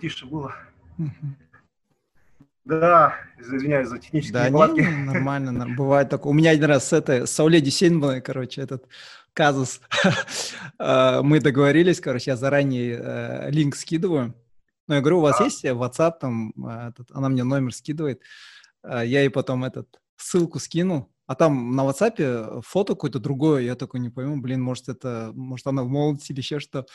потише было. Да, извиняюсь за технические да, неполадки. Не, нормально, бывает такое. У меня один раз это, с Сауле Дюсейновой, короче, этот казус. А, мы договорились, короче, я заранее э, линк скидываю. Ну, я говорю, у вас а. есть WhatsApp, там, э, этот, она мне номер скидывает. А, я ей потом этот, ссылку скину, а там на WhatsApp фото какое-то другое, я такой не пойму, блин, может это, может она в молодости или еще что.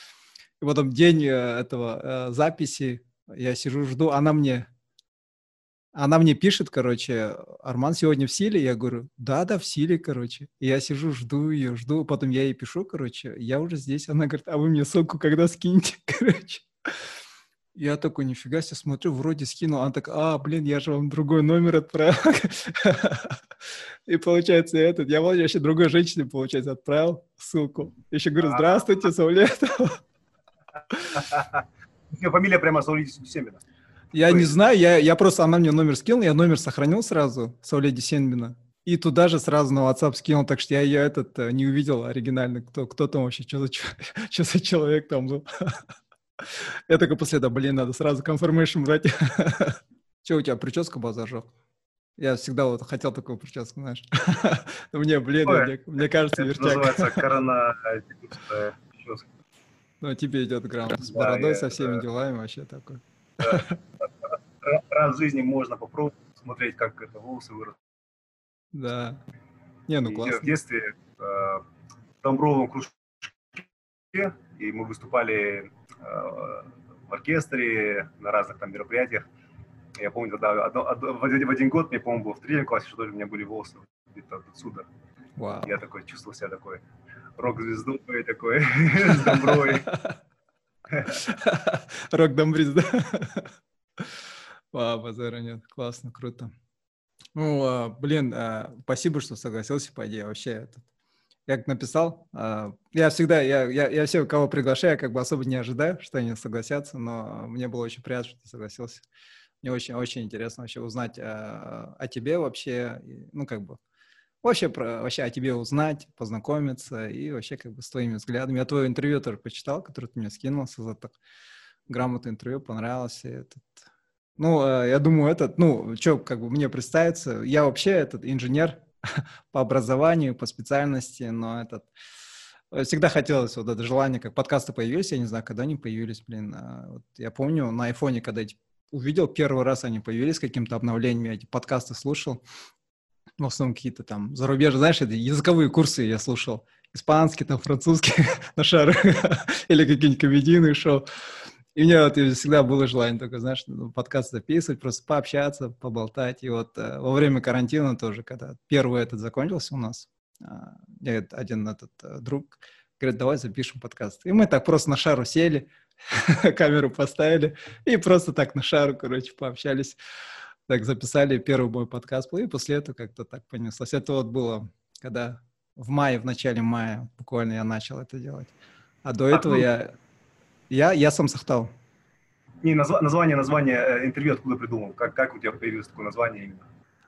И потом день э, этого записи, я сижу, жду, она мне она мне пишет, короче, Арман сегодня в силе? Я говорю, да, да, в силе, короче. И я сижу, жду ее, жду. Потом я ей пишу, короче, я уже здесь. Она говорит, а вы мне ссылку когда скинете, короче. Я такой, нифига себе, смотрю, вроде скинул. Она так, а, блин, я же вам другой номер отправил. И получается этот, я вообще другой женщине, получается, отправил ссылку. Еще говорю, здравствуйте, Саулетова. Фамилия прямо Саулетова Семина. Я не знаю, я, я просто, она мне номер скинул, я номер сохранил сразу, Сауледи Сенбина, и туда же сразу на WhatsApp скинул, так что я ее этот э, не увидел оригинально, кто, кто там вообще, что за, что за человек там был. Я только после этого, блин, надо сразу confirmation брать. Че у тебя, прическа была зажег? Я всегда вот хотел такую прическу, знаешь. Мне, блин, мне, мне кажется, вертяк. называется корона прическа. Ну, тебе идет грамотно. С бородой, со всеми делами вообще такой. Раз в жизни можно попробовать смотреть, как это волосы вырастут. Да. Не, ну классно. в детстве э, в Домбровом кружке, и мы выступали э, в оркестре, на разных там мероприятиях. Я помню, тогда одно, одно, в, один, в один год, мне, по-моему, был в третьем классе, что ли, у меня были волосы где-то отсюда. Wow. Я такой чувствовал себя такой рок-звездой такой, с Домбровой. Рок Домбриз, да? Вау, базара. Классно, круто. Ну, а, блин, а, спасибо, что согласился, по идее, вообще. Этот, я написал, а, я всегда, я, я, я все, кого приглашаю, как бы особо не ожидаю, что они согласятся, но мне было очень приятно, что ты согласился. Мне очень, очень интересно вообще узнать о тебе вообще, ну, как бы, вообще, про, вообще о тебе узнать, познакомиться и вообще как бы с твоими взглядами. Я твое интервью тоже почитал, которое ты мне скинул, за так грамотное интервью, понравилось. Этот... Ну, э, я думаю, этот, ну, что, как бы мне представится, я вообще этот инженер по образованию, по специальности, но этот э, всегда хотелось вот это желание, как подкасты появились, я не знаю, когда они появились, блин. А вот я помню на айфоне, когда эти увидел первый раз они появились каким-то обновлением, я эти подкасты слушал, в основном какие-то там зарубежные, знаешь, это языковые курсы я слушал, испанский, там, французский на шару, или какие-нибудь комедийные шоу. И у меня вот всегда было желание только, знаешь, ну, подкаст записывать, просто пообщаться, поболтать. И вот э, во время карантина тоже, когда первый этот закончился у нас, э, один этот э, друг говорит, давай запишем подкаст. И мы так просто на шару сели, камеру поставили и просто так на шару, короче, пообщались так записали первый мой подкаст, и после этого как-то так понеслось. Это вот было, когда в мае, в начале мая буквально я начал это делать. А до а, этого ну... я, я, я сам Сахтал. Не, назва, название, название э, интервью откуда придумал? Как, как у тебя появилось такое название именно?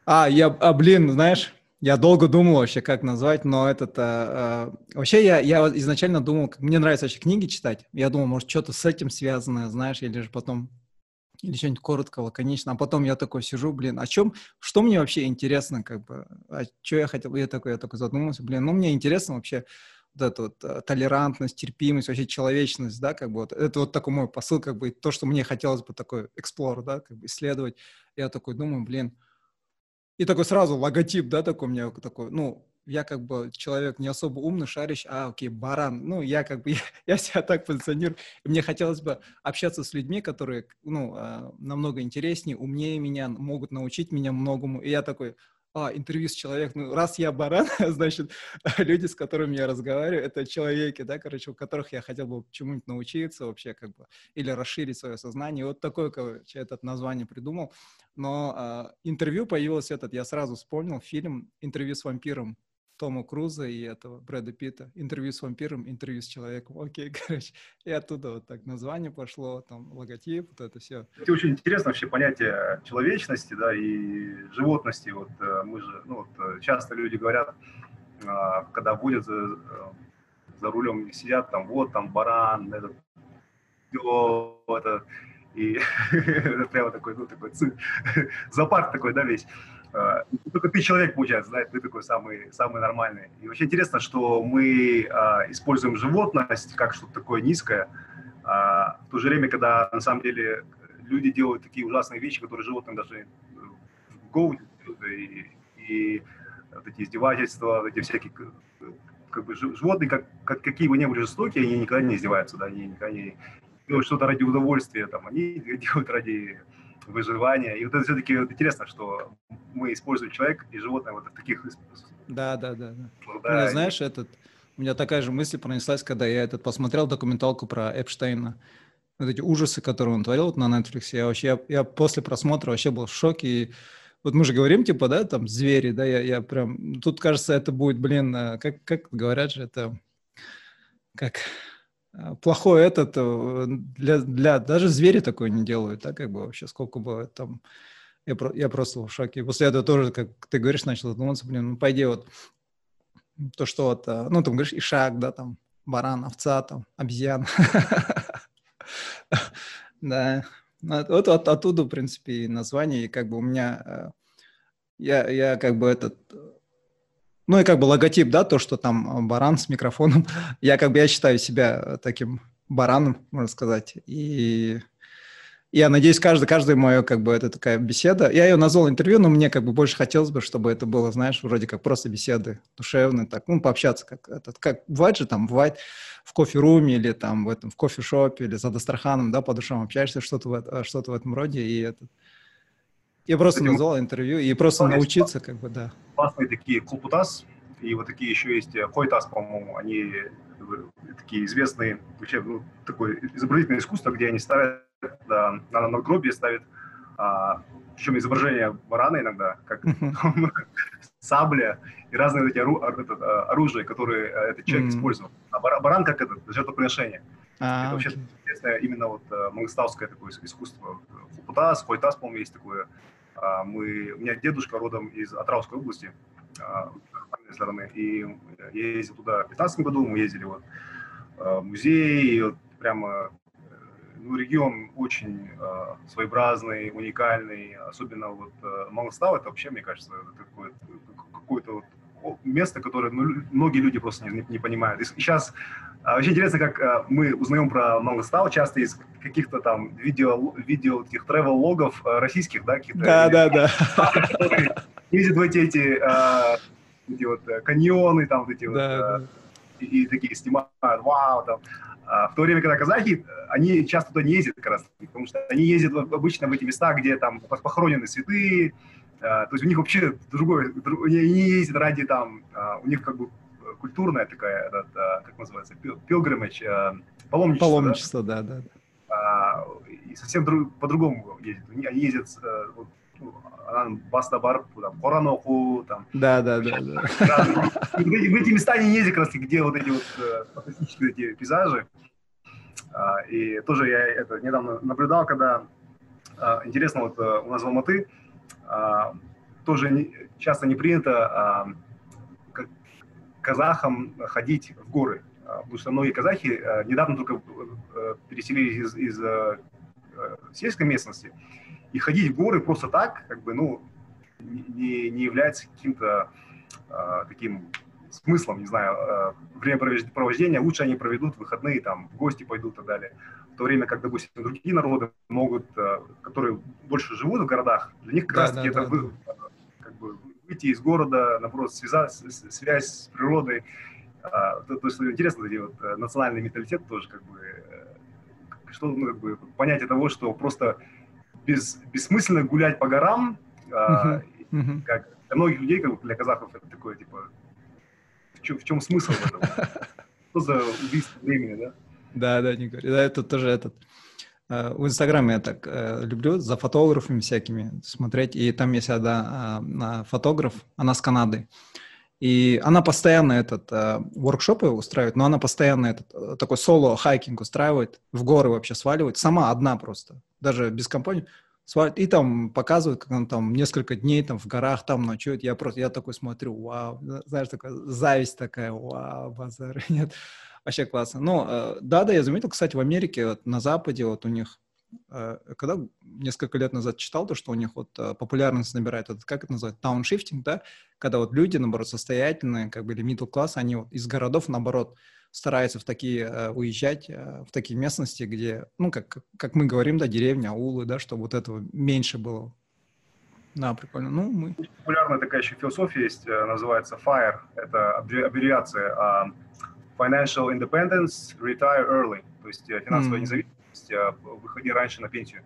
А, я, а, блин, знаешь, я долго думал вообще, как назвать, но этот... А, а, вообще я, я изначально думал, мне нравится вообще книги читать. Я думал, может, что-то с этим связанное, знаешь, или же потом или что-нибудь коротко, лаконично, а потом я такой сижу, блин, о чем, что мне вообще интересно, как бы, а что я хотел, я такой, я такой задумался, блин, ну мне интересно вообще вот эта вот э, толерантность, терпимость, вообще человечность, да, как бы вот, это вот такой мой посыл, как бы, то, что мне хотелось бы такой эксплор, да, как бы исследовать, я такой думаю, блин, и такой сразу логотип, да, такой у меня такой, ну, я как бы человек не особо умный, шарящий, а, окей, баран. Ну, я как бы, я, я себя так позиционирую. Мне хотелось бы общаться с людьми, которые, ну, а, намного интереснее, умнее меня, могут научить меня многому. И я такой, а, интервью с человеком, ну, раз я баран, значит, люди, с которыми я разговариваю, это человеки, да, короче, у которых я хотел бы чему-нибудь научиться вообще, как бы, или расширить свое сознание. Вот такое, короче, этот название придумал. Но а, интервью появилось этот, я сразу вспомнил, фильм «Интервью с вампиром», Тома Круза и этого Брэда Питта. Интервью с вампиром, интервью с человеком. Окей, короче. И оттуда вот так название пошло, там логотип, вот это все. Это очень интересно вообще понятие человечности, да, и животности. Вот э, мы же, ну вот э, часто люди говорят, а, когда водят за, э, за рулем сидят, там вот там баран, этот, это, И прямо такой, ну, такой зоопарк такой, да, весь. А, только ты человек, получается, да, ты такой самый, самый нормальный. И вообще интересно, что мы а, используем животность как что-то такое низкое, а, в то же время, когда на самом деле люди делают такие ужасные вещи, которые животным даже в голову и, и вот эти издевательства, вот эти всякие как бы животные, как, как, какие бы ни были жестокие, они никогда не издеваются, да, они никогда не делают что-то ради удовольствия, там, они делают ради выживания. И вот это все-таки вот интересно, что мы используем человек и животное вот в таких... Да, да, да. да. да ну, знаешь, этот, у меня такая же мысль пронеслась, когда я этот посмотрел документалку про Эпштейна. Вот эти ужасы, которые он творил вот на Netflix. Я вообще, я, я после просмотра вообще был в шоке. И вот мы же говорим, типа, да, там, звери, да, я, я прям... Тут, кажется, это будет, блин, э, как, как говорят же, это... Как плохой этот э, для, для даже звери такое не делают, да, как бы вообще сколько бы там я, про, я просто в шоке. После этого тоже, как ты говоришь, начал задуматься, блин, ну, по идее, вот то, что вот, ну, там, говоришь, ишак, да, там, баран, овца, там, обезьяна. Да, вот оттуда, в принципе, и название, и как бы у меня, я, я как бы этот, ну и как бы логотип, да, то, что там баран с микрофоном, я как бы, я считаю себя таким бараном, можно сказать, и я надеюсь, каждый, каждый мое, как бы, это такая беседа. Я ее назвал интервью, но мне как бы больше хотелось бы, чтобы это было, знаешь, вроде как просто беседы душевные, так, ну, пообщаться, как этот, как бывает же там, бывает в кофе-руме или там в этом, в кофе-шопе или за Дастраханом, да, по душам общаешься, что-то в, что-то в этом роде, и этот, я просто Кстати, назвал интервью и просто научиться, как бы, да. Классные такие клупутас, и вот такие еще есть э, по-моему, они такие известные, вообще, ну, такое изобразительное искусство, где они ставят, да, на надгробие ставят, а, причем изображение барана иногда, как сабля и разные вот эти ору, этот, а, оружия, которые э, этот человек использовал. А баран как это, жертвоприношение. А, это вообще интересное именно вот э, мангостауское такое искусство. Хупутас, хойтас, по-моему, есть такое. А, мы, у меня дедушка родом из Атраусской области, а, стороны. И я ездил туда в 2015 году, мы ездили вот а, в музей, и вот прямо ну, регион очень э, своеобразный, уникальный, особенно вот э, Малостав, это вообще, мне кажется, такое, какое-то вот место, которое ну, многие люди просто не, не понимают. И сейчас э, очень интересно, как э, мы узнаем про Малостав часто из каких-то там видео, видео таких тревел-логов э, российских, да, каких-то... Да, да, да. Ездят в эти, эти эти вот э, каньоны, там вот эти да, вот, да. И, и такие снимают, вау, там. А в то время, когда казахи, они часто туда не ездят как раз, потому что они ездят обычно в эти места, где там похоронены святые, а, то есть у них вообще другое, они не ездят ради там, а, у них как бы культурная такая, этот, как называется, пилгримage, паломничество. Паломничество, да, да. да. И совсем друг, по-другому ездят. Они ездят э, вот, анан баста барып там коран оқу там да да да, да. в эти места не ездят как раз где вот эти вот э, фантастические эти пейзажи а, и тоже я это недавно наблюдал когда а, интересно вот э, у нас в Алматы а, тоже часто не принято казахам ходить в горы. Потому что многие казахи э, недавно только переселились из, из сельской местности. И ходить в горы просто так, как бы, ну, не, не является каким-то э, таким смыслом, не знаю, э, времяпровождения, лучше они проведут выходные, там, в гости пойдут и так далее. В то время как, допустим, другие народы могут, э, которые больше живут в городах, для них как да, раз таки да, это да. Вы, как бы, выйти из города, наоборот, связать, связь с природой. А, то, то есть интересно, эти вот, э, национальный менталитет тоже как бы, э, что, ну, как бы понятие того, что просто без, бессмысленно гулять по горам, uh-huh. Uh-huh. как для многих людей, как для казахов, это такое, типа, в чем, в чем смысл этом? Что за убийство времени, да? Да, да, не говори. Да, это тоже этот... Э, в Инстаграме я так э, люблю за фотографами всякими смотреть, и там есть одна э, фотограф, она с Канады, и она постоянно этот воркшопы устраивает, но она постоянно этот такой solo hiking устраивает, в горы вообще сваливает, сама одна просто, даже без компании, и там показывает, как она там несколько дней там в горах там ночует, я просто, я такой смотрю, вау, знаешь, такая зависть такая, вау, базар, нет, вообще классно. Ну, э, да, да, я заметил, кстати, в Америке, вот, на Западе вот у них э, когда несколько лет назад читал то, что у них вот э, популярность набирает, это как это называется, дауншифтинг, да, когда вот люди, наоборот, состоятельные, как бы, или middle класс, они вот из городов, наоборот, стараются в такие, уезжать, в такие местности, где, ну, как, как мы говорим, да, деревня, аулы, да, чтобы вот этого меньше было. Да, прикольно. Ну, мы... Популярная такая еще философия есть, называется FIRE, это аббревиация а, Financial Independence, Retire Early, то есть финансовая mm. независимость, а, выходи раньше на пенсию.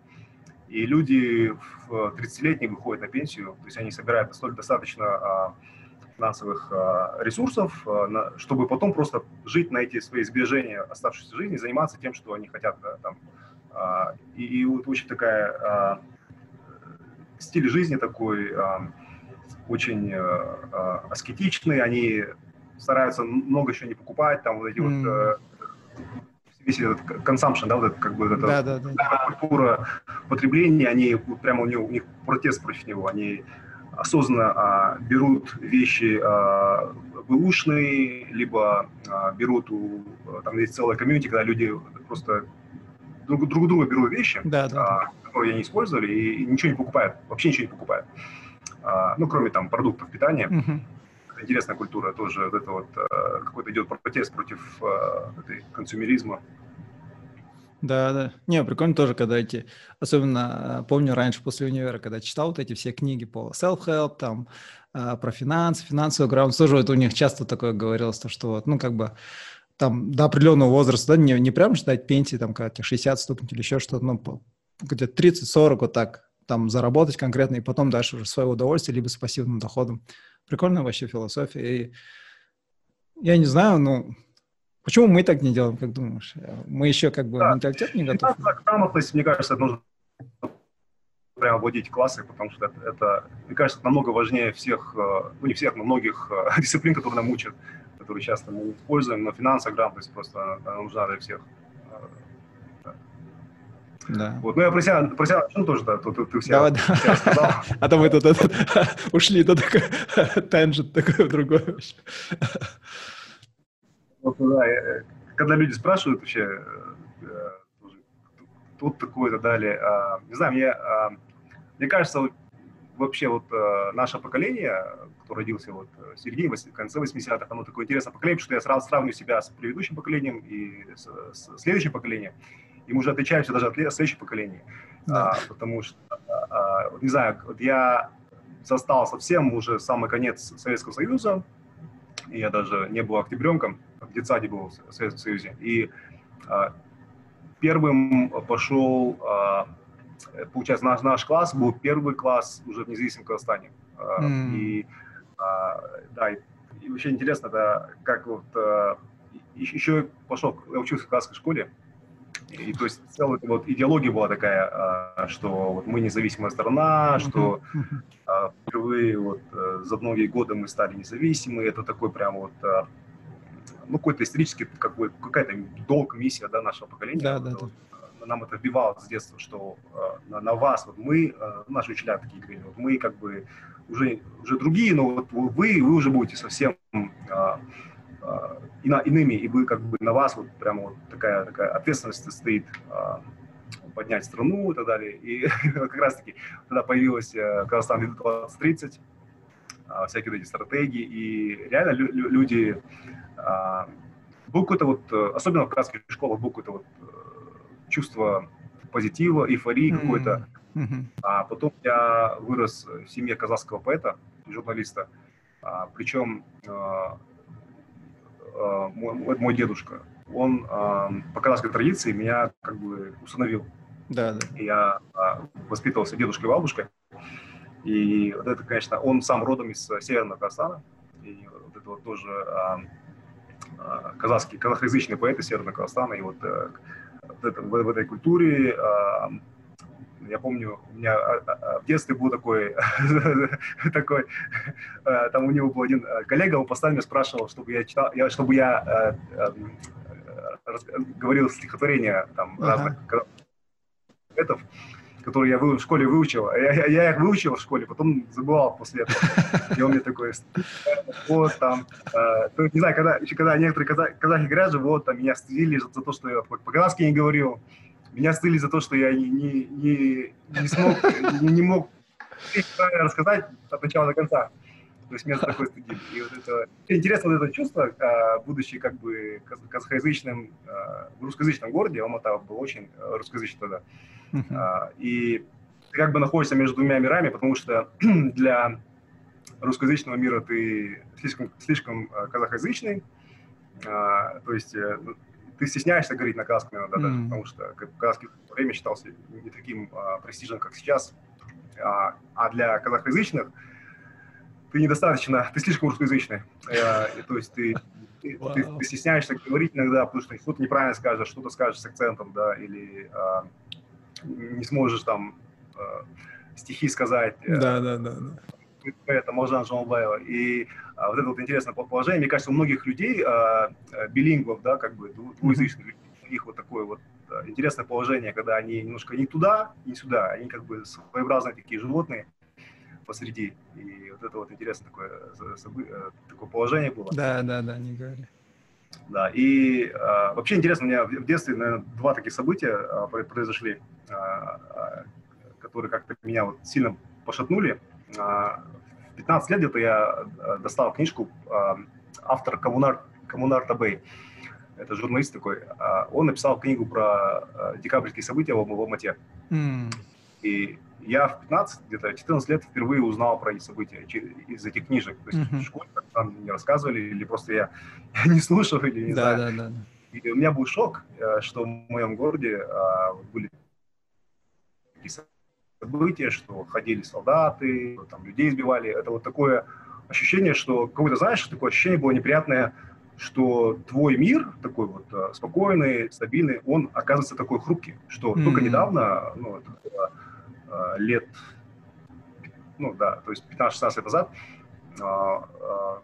И люди в 30-летние выходят на пенсию, то есть они собирают столь достаточно а, финансовых а, ресурсов, а, чтобы потом просто жить на эти свои сбережения оставшейся жизни, заниматься тем, что они хотят. Там. И, и вот очень такая стиль жизни такой очень аскетичный, они стараются много еще не покупать, там вот эти mm. вот весь этот consumption, да, вот это как бы это да, да, да. культура потребления, они прямо у, него, у них протест против него, они осознанно а, берут вещи а, бэушные, либо а, берут у, там есть целая комьюнити, когда люди просто друг, друг друга берут вещи, да, да, а, которые они использовали, и, и ничего не покупают, вообще ничего не покупают. А, ну, кроме там продуктов питания. Uh-huh интересная культура тоже, вот это вот э, какой-то идет протест против э, этой консумеризма. Да, да. Не, прикольно тоже, когда эти, особенно э, помню раньше после универа, когда читал вот эти все книги по self-help, там, про финансы, финансовую грамотность, тоже вот у них часто такое говорилось, то, что вот, ну, как бы, там, до определенного возраста, да, не, не прям ждать пенсии, там, когда тебе 60 стукнуть или еще что-то, ну, где-то 30-40 вот так, там, заработать конкретно, и потом дальше уже свое удовольствие, либо с пассивным доходом. Прикольная вообще философия. И я не знаю, ну, почему мы так не делаем, как думаешь? Мы еще как бы да. менталитет не готов? Грамотность, мне кажется, нужно прямо вводить классы, потому что это, это, мне кажется, намного важнее всех, э, ну не всех, но многих э, дисциплин, которые нам учат, которые часто мы используем, но финансовая грамотность просто нужна для всех. Да. Вот, ну я про себя, про себя ну, тоже, да, тут ты, все, Давай, да. сказал. А то мы тут ушли, то такой тенджент такой другой вообще. Вот, да, когда люди спрашивают вообще, э, тут такое-то далее, а, не знаю, мне, а, мне кажется, вообще вот э, наше поколение, кто родился вот в середине, в конце 80-х, оно такое интересное поколение, потому что я сразу сравниваю себя с предыдущим поколением и с, с следующим поколением и мы уже отличаемся даже от следующих поколений. Да. А, потому что, а, не знаю, вот я застал совсем уже самый конец Советского Союза, и я даже не был октябренком, в детсаде был в Советском Союзе, и а, первым пошел, а, получается, наш, наш класс был первый класс уже в независимом Казахстане. А, mm. И, а, да, и, и вообще интересно, да, как вот а, еще пошел, я учился в казахской школе, и то есть целая вот идеология была такая, а, что вот мы независимая страна, что а, впервые вот э, за многие годы мы стали независимы. Это такой прям вот а, ну, какой-то исторический, какой, какая-то долг, миссия да, нашего поколения. Да, да, да. Нам это вбивалось с детства, что на, на вас, вот мы, наши учителя такие говорили, вот мы как бы уже, уже другие, но вот вы, вы уже будете совсем а, иными, и вы как бы на вас вот прямо вот такая, такая ответственность стоит а, поднять страну и так далее. И как раз-таки тогда появилась э, Казахстан 2030, а, всякие эти стратегии, и реально люди, был какой-то вот, э, особенно в казахских школах, был какое-то вот э, чувство позитива, эйфории mm-hmm. какой-то. Mm-hmm. А потом я вырос в семье казахского поэта, журналиста, причем мой, мой дедушка, он э, по казахской традиции меня как бы усыновил. Да, да. Я а, воспитывался дедушкой и бабушкой. И вот это, конечно, он сам родом из Северного Казахстана. И вот это вот тоже казахский, казахоязычный поэт из Северного Казахстана. И вот, в, этой культуре я помню, у меня а, а, а, в детстве был такой, такой, там у него был один коллега, он постоянно меня спрашивал, чтобы я читал, я, чтобы я говорил стихотворения там разных поэтов, которые я в школе выучил. Я, я, я их выучил в школе, потом забывал после этого. И он мне такой, вот там, э, не знаю, когда, еще когда некоторые казахи, казахи говорят же, вот там меня стыдили за, за то, что я по-казахски не говорил. Меня стыли за то, что я не, не, не, не смог, не, не мог рассказать от начала до конца. То есть место такой стыдили. И вот это... Интересно вот это чувство, а, будучи как бы казахоязычным, а, в русскоязычном городе, Алмата был очень а, русскоязычный тогда. Uh-huh. И ты как бы находишься между двумя мирами, потому что для русскоязычного мира ты слишком, слишком казахоязычный, то есть э, ну, ты стесняешься говорить на казахском иногда mm. даже, потому что как, казахский время считался не таким а, престижным, как сейчас. А, а для казахоязычных ты недостаточно, ты слишком русскоязычный. А, и, то есть ты, ты, wow. ты, ты стесняешься говорить иногда, потому что что-то неправильно скажешь, что-то скажешь с акцентом, да, или а, не сможешь там а, стихи сказать. Э, да, да, да. да. Это Можан Жомбаева. И вот это вот интересное положение. Мне кажется, у многих людей, а, а, билингвов, да, как бы двуязычных людей, их вот такое вот интересное положение, когда они немножко не туда, не сюда, они как бы своеобразные такие животные посреди. И вот это вот интересное такое, э, такое положение было. Да, да, да, не говори. Да, и а, вообще интересно, у меня в детстве, наверное, два таких события а, произошли, а, а, которые как-то меня вот сильно пошатнули. А, 15 лет где-то я э, достал книжку э, автор Коммунар, Коммунар Табей. Это журналист такой. А, он написал книгу про э, декабрьские события в Алмате. Mm. И я в 15, где-то 14 лет впервые узнал про эти события из этих книжек. То есть mm-hmm. в школе там не рассказывали, или просто я не слушал, или не да, знаю. Да, да. И у меня был шок, что в моем городе а, были события, что ходили солдаты, там людей избивали. Это вот такое ощущение, что какое-то, знаешь, такое ощущение было неприятное, что твой мир такой вот э, спокойный, стабильный, он оказывается такой хрупкий, что mm-hmm. только недавно, ну, это было, э, лет, ну да, то есть 15-16 лет назад, а, а,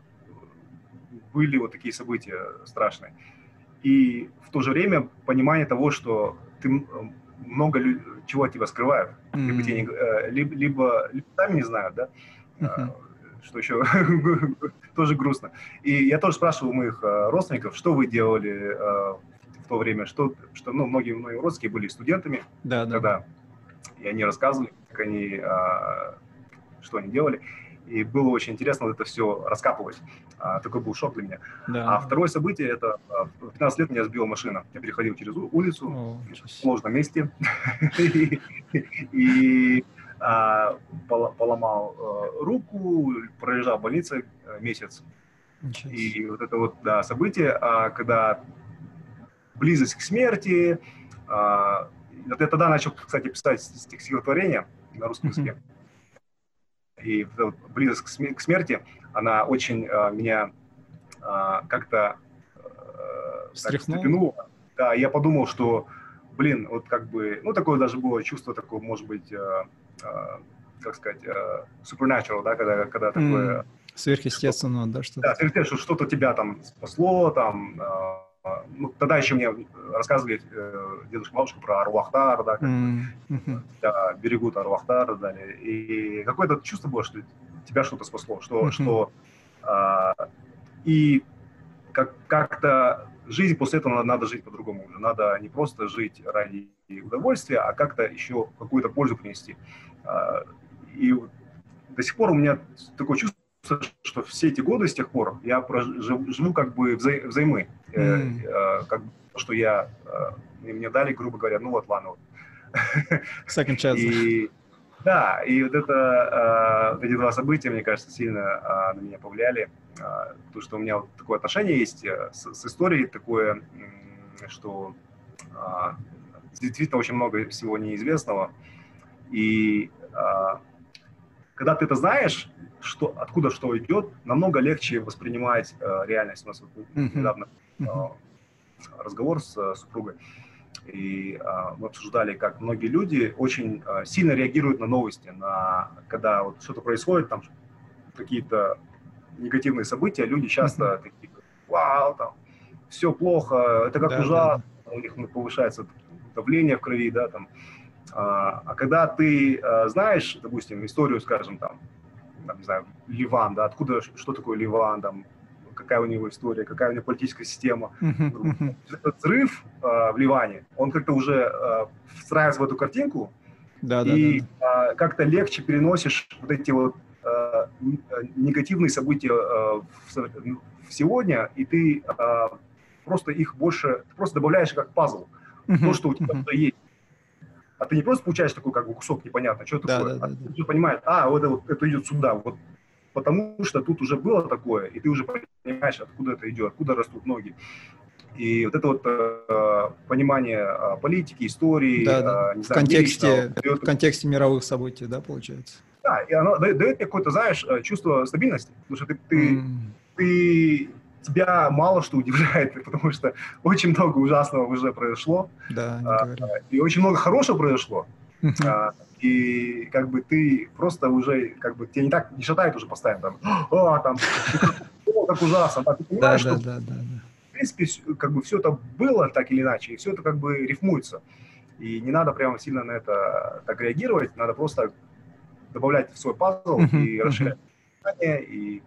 были вот такие события страшные. И в то же время понимание того, что ты много чего от тебя скрывают. Mm-hmm. Либо, тебе не, э, либо, либо, либо сами не знают, да, mm-hmm. что еще тоже грустно. И я тоже спрашивал у моих э, родственников, что вы делали в то время, что, что ну, многие мои родственники были студентами да, да. тогда, и они рассказывали, как они, что они делали. И было очень интересно вот это все раскапывать. А, такой был шок для меня. Да. А второе событие, это а, в 15 лет меня сбила машина. Я переходил через улицу О, в сложном месте. И а, поломал руку, пролежал в больнице э, месяц. И вот это вот да, событие, когда близость к смерти, я тогда начал, кстати, писать стихотворение на русском языке. И близость к смерти, она очень э, меня э, как-то э, встряхнула. Да, я подумал, что, блин, вот как бы, ну, такое даже было чувство такое, может быть, как сказать, supernatural, да, когда, когда такое... Сверхъестественного, да, что-то. Да, сверхъестественное, что что-то тебя там спасло, там, ну, тогда еще мне рассказывали э, дедушка, бабушка про Аруахтар, да, как mm-hmm. да, берегут Аруахтар и далее. И какое-то чувство было, что тебя что-то спасло, что, mm-hmm. что а, и как, как-то жизнь после этого надо, надо жить по-другому уже. Надо не просто жить ради удовольствия, а как-то еще какую-то пользу принести. А, и до сих пор у меня такое чувство, что все эти годы с тех пор я живу, живу как бы вза взаймы. Mm. Э, как что я, э, мне дали, грубо говоря, ну вот, ладно. Вот. Second chance. И, да, и вот это, э, вот эти два события, мне кажется, сильно э, на меня повлияли. Э, то, что у меня вот такое отношение есть э, с, с историей, такое, что э, действительно очень много всего неизвестного. И э, когда ты это знаешь, что, откуда что идет, намного легче воспринимать э, реальность. У нас вот mm-hmm. недавно э, разговор с э, супругой, и э, мы обсуждали, как многие люди очень э, сильно реагируют на новости, на когда вот что-то происходит, там какие-то негативные события, люди часто такие, вау, там, все плохо, это как да, ужасно, да. у них повышается давление в крови, да, там, а, а когда ты а, знаешь, допустим, историю, скажем, там, там, не знаю, Ливан, да, откуда, что такое Ливан, там, какая у него история, какая у него политическая система. Этот взрыв э, в Ливане, он как-то уже э, встраивается в эту картинку, да, и да, да. Э, как-то легче переносишь вот эти вот э, негативные события э, в, в сегодня, и ты э, просто их больше, просто добавляешь как пазл, то, что у тебя уже есть. А ты не просто получаешь такой как бы кусок непонятно, что да, такое, да, а да, ты понимаешь, а, вот это, вот, это идет сюда, вот потому что тут уже было такое, и ты уже понимаешь, откуда это идет, откуда растут ноги. И вот это вот э, понимание э, политики, истории, да, да. Э, в, знаю, контексте, в контексте мировых событий, да, получается? Да, и оно дает, дает какое-то, знаешь, э, чувство стабильности, потому что ты, ты, mm. ты тебя мало что удивляет, потому что очень много ужасного уже произошло. Да, а, и очень много хорошего произошло. А, и как бы ты просто уже, как бы, тебя не так, не шатает уже постоянно, там, о, там, о, как ужасно, а ты понимаешь, да, что, да, да, да, да. в принципе, как бы все это было так или иначе, и все это как бы рифмуется. И не надо прямо сильно на это так реагировать, надо просто добавлять в свой пазл и расширять и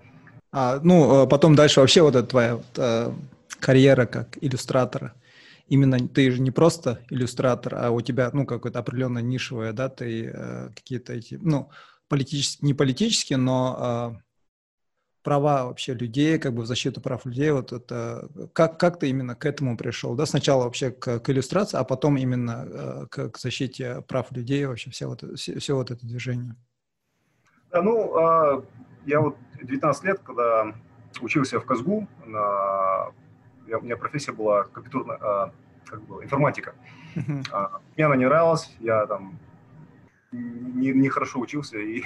а, ну, э, потом дальше вообще вот эта твоя вот, э, карьера как иллюстратора. Именно ты же не просто иллюстратор, а у тебя, ну, какое-то определенное нишевое, да, ты э, какие-то эти, ну, политические, не политические, но э, права вообще людей, как бы в защиту прав людей, вот это, как, как ты именно к этому пришел, да, сначала вообще к, к иллюстрации, а потом именно э, к защите прав людей, вообще все вот, все, все вот это движение? Да, ну, э, я вот 19 лет, когда учился в КАЗГУ, на, я, у меня профессия была компьютерная, а, как бы, информатика. Uh-huh. А, мне она не нравилась, я там не, не хорошо учился и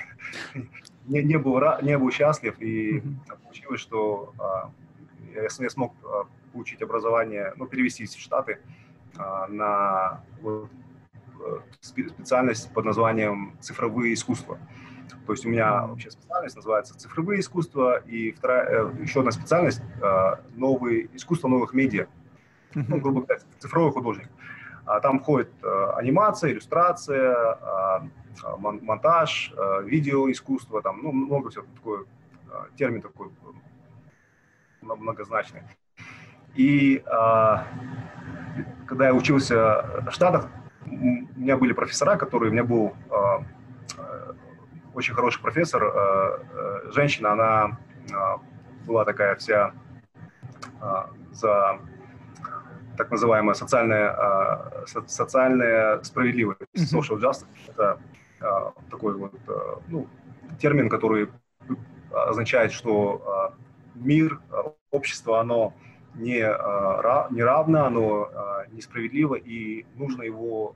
не, не, был, не был счастлив, и uh-huh. получилось, что а, я, я смог а, получить образование, ну, перевестись в Штаты а, на вот, э, специальность под названием цифровые искусства. То есть у меня вообще специальность называется цифровые искусства, и вторая, э, еще одна специальность э, новые, искусство новых медиа. Ну, грубо говоря, цифровой художник. А там входит э, анимация, иллюстрация, монтаж, видеоискусство, там ну, много всего такое, термин такой многозначный. И когда я учился в Штатах, у меня были профессора, которые, у меня был очень хороший профессор, э, э, женщина, она э, была такая вся за так называемая социальная, социальная справедливость, social justice. Это такой вот ну, термин, который означает, что мир, общество, оно не, не равно, оно несправедливо, и нужно его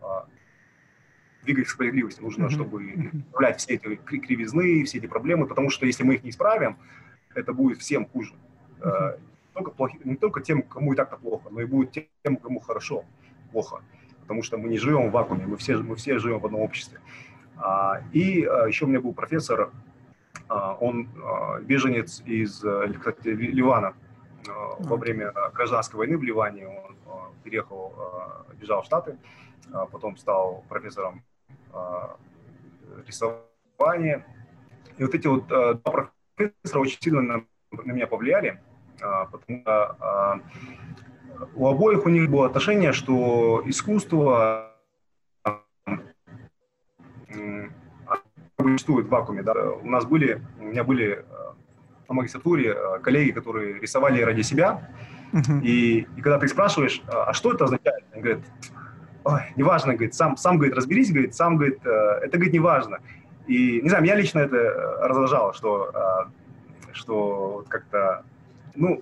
двигать справедливости. Нужно, mm-hmm. чтобы исправлять все эти кривизны, все эти проблемы, потому что если мы их не исправим, это будет всем хуже. Mm-hmm. Не, только плохи, не только тем, кому и так-то плохо, но и будет тем, кому хорошо плохо. Потому что мы не живем в вакууме, мы все, мы все живем в одном обществе. А, и а, еще у меня был профессор, а, он беженец из, кстати, Ливана. Во время гражданской войны в Ливане он переехал, бежал в Штаты, потом стал профессором а, рисование. И вот эти вот а, два профессора очень сильно на, на меня повлияли, а, потому что у обоих у них было отношение, что искусство существует в вакууме. Да. У нас были, у меня были на магистратуре коллеги, которые рисовали ради себя, uh-huh. и, и когда ты спрашиваешь, а что это означает, они говорят, ой, неважно, говорит, сам, сам, говорит, разберись, говорит, сам, говорит, э, это, говорит, неважно. И, не знаю, меня лично это э, раздражало, что, э, что как-то, ну,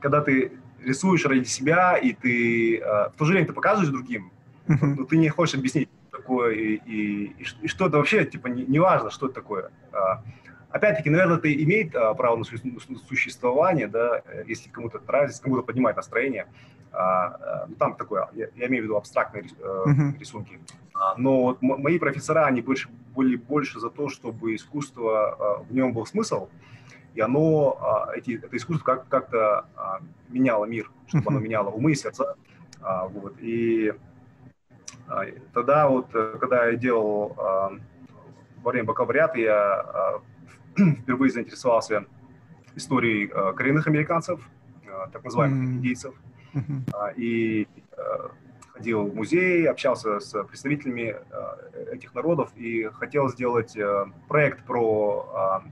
когда ты рисуешь ради себя, и ты в то же время ты показываешь другим, но ты не хочешь объяснить, что такое, и, и, и, и что это вообще, типа, не, не важно, что это такое. А, опять-таки, наверное, это имеет право на существование, да, если кому-то нравится, кому-то поднимает настроение. Там такое, я, я имею в виду абстрактные uh-huh. рисунки. А, но мои профессора, они больше, были больше за то, чтобы искусство, в нем был смысл, и оно, эти, это искусство как, как-то меняло мир, чтобы uh-huh. оно меняло умы и сердца. Вот. И тогда вот, э, когда я делал во время бакалавриата, я впервые заинтересовался историй коренных американцев, так называемых mm-hmm. индейцев. Mm-hmm. И ходил в музей, общался с представителями этих народов и хотел сделать проект про,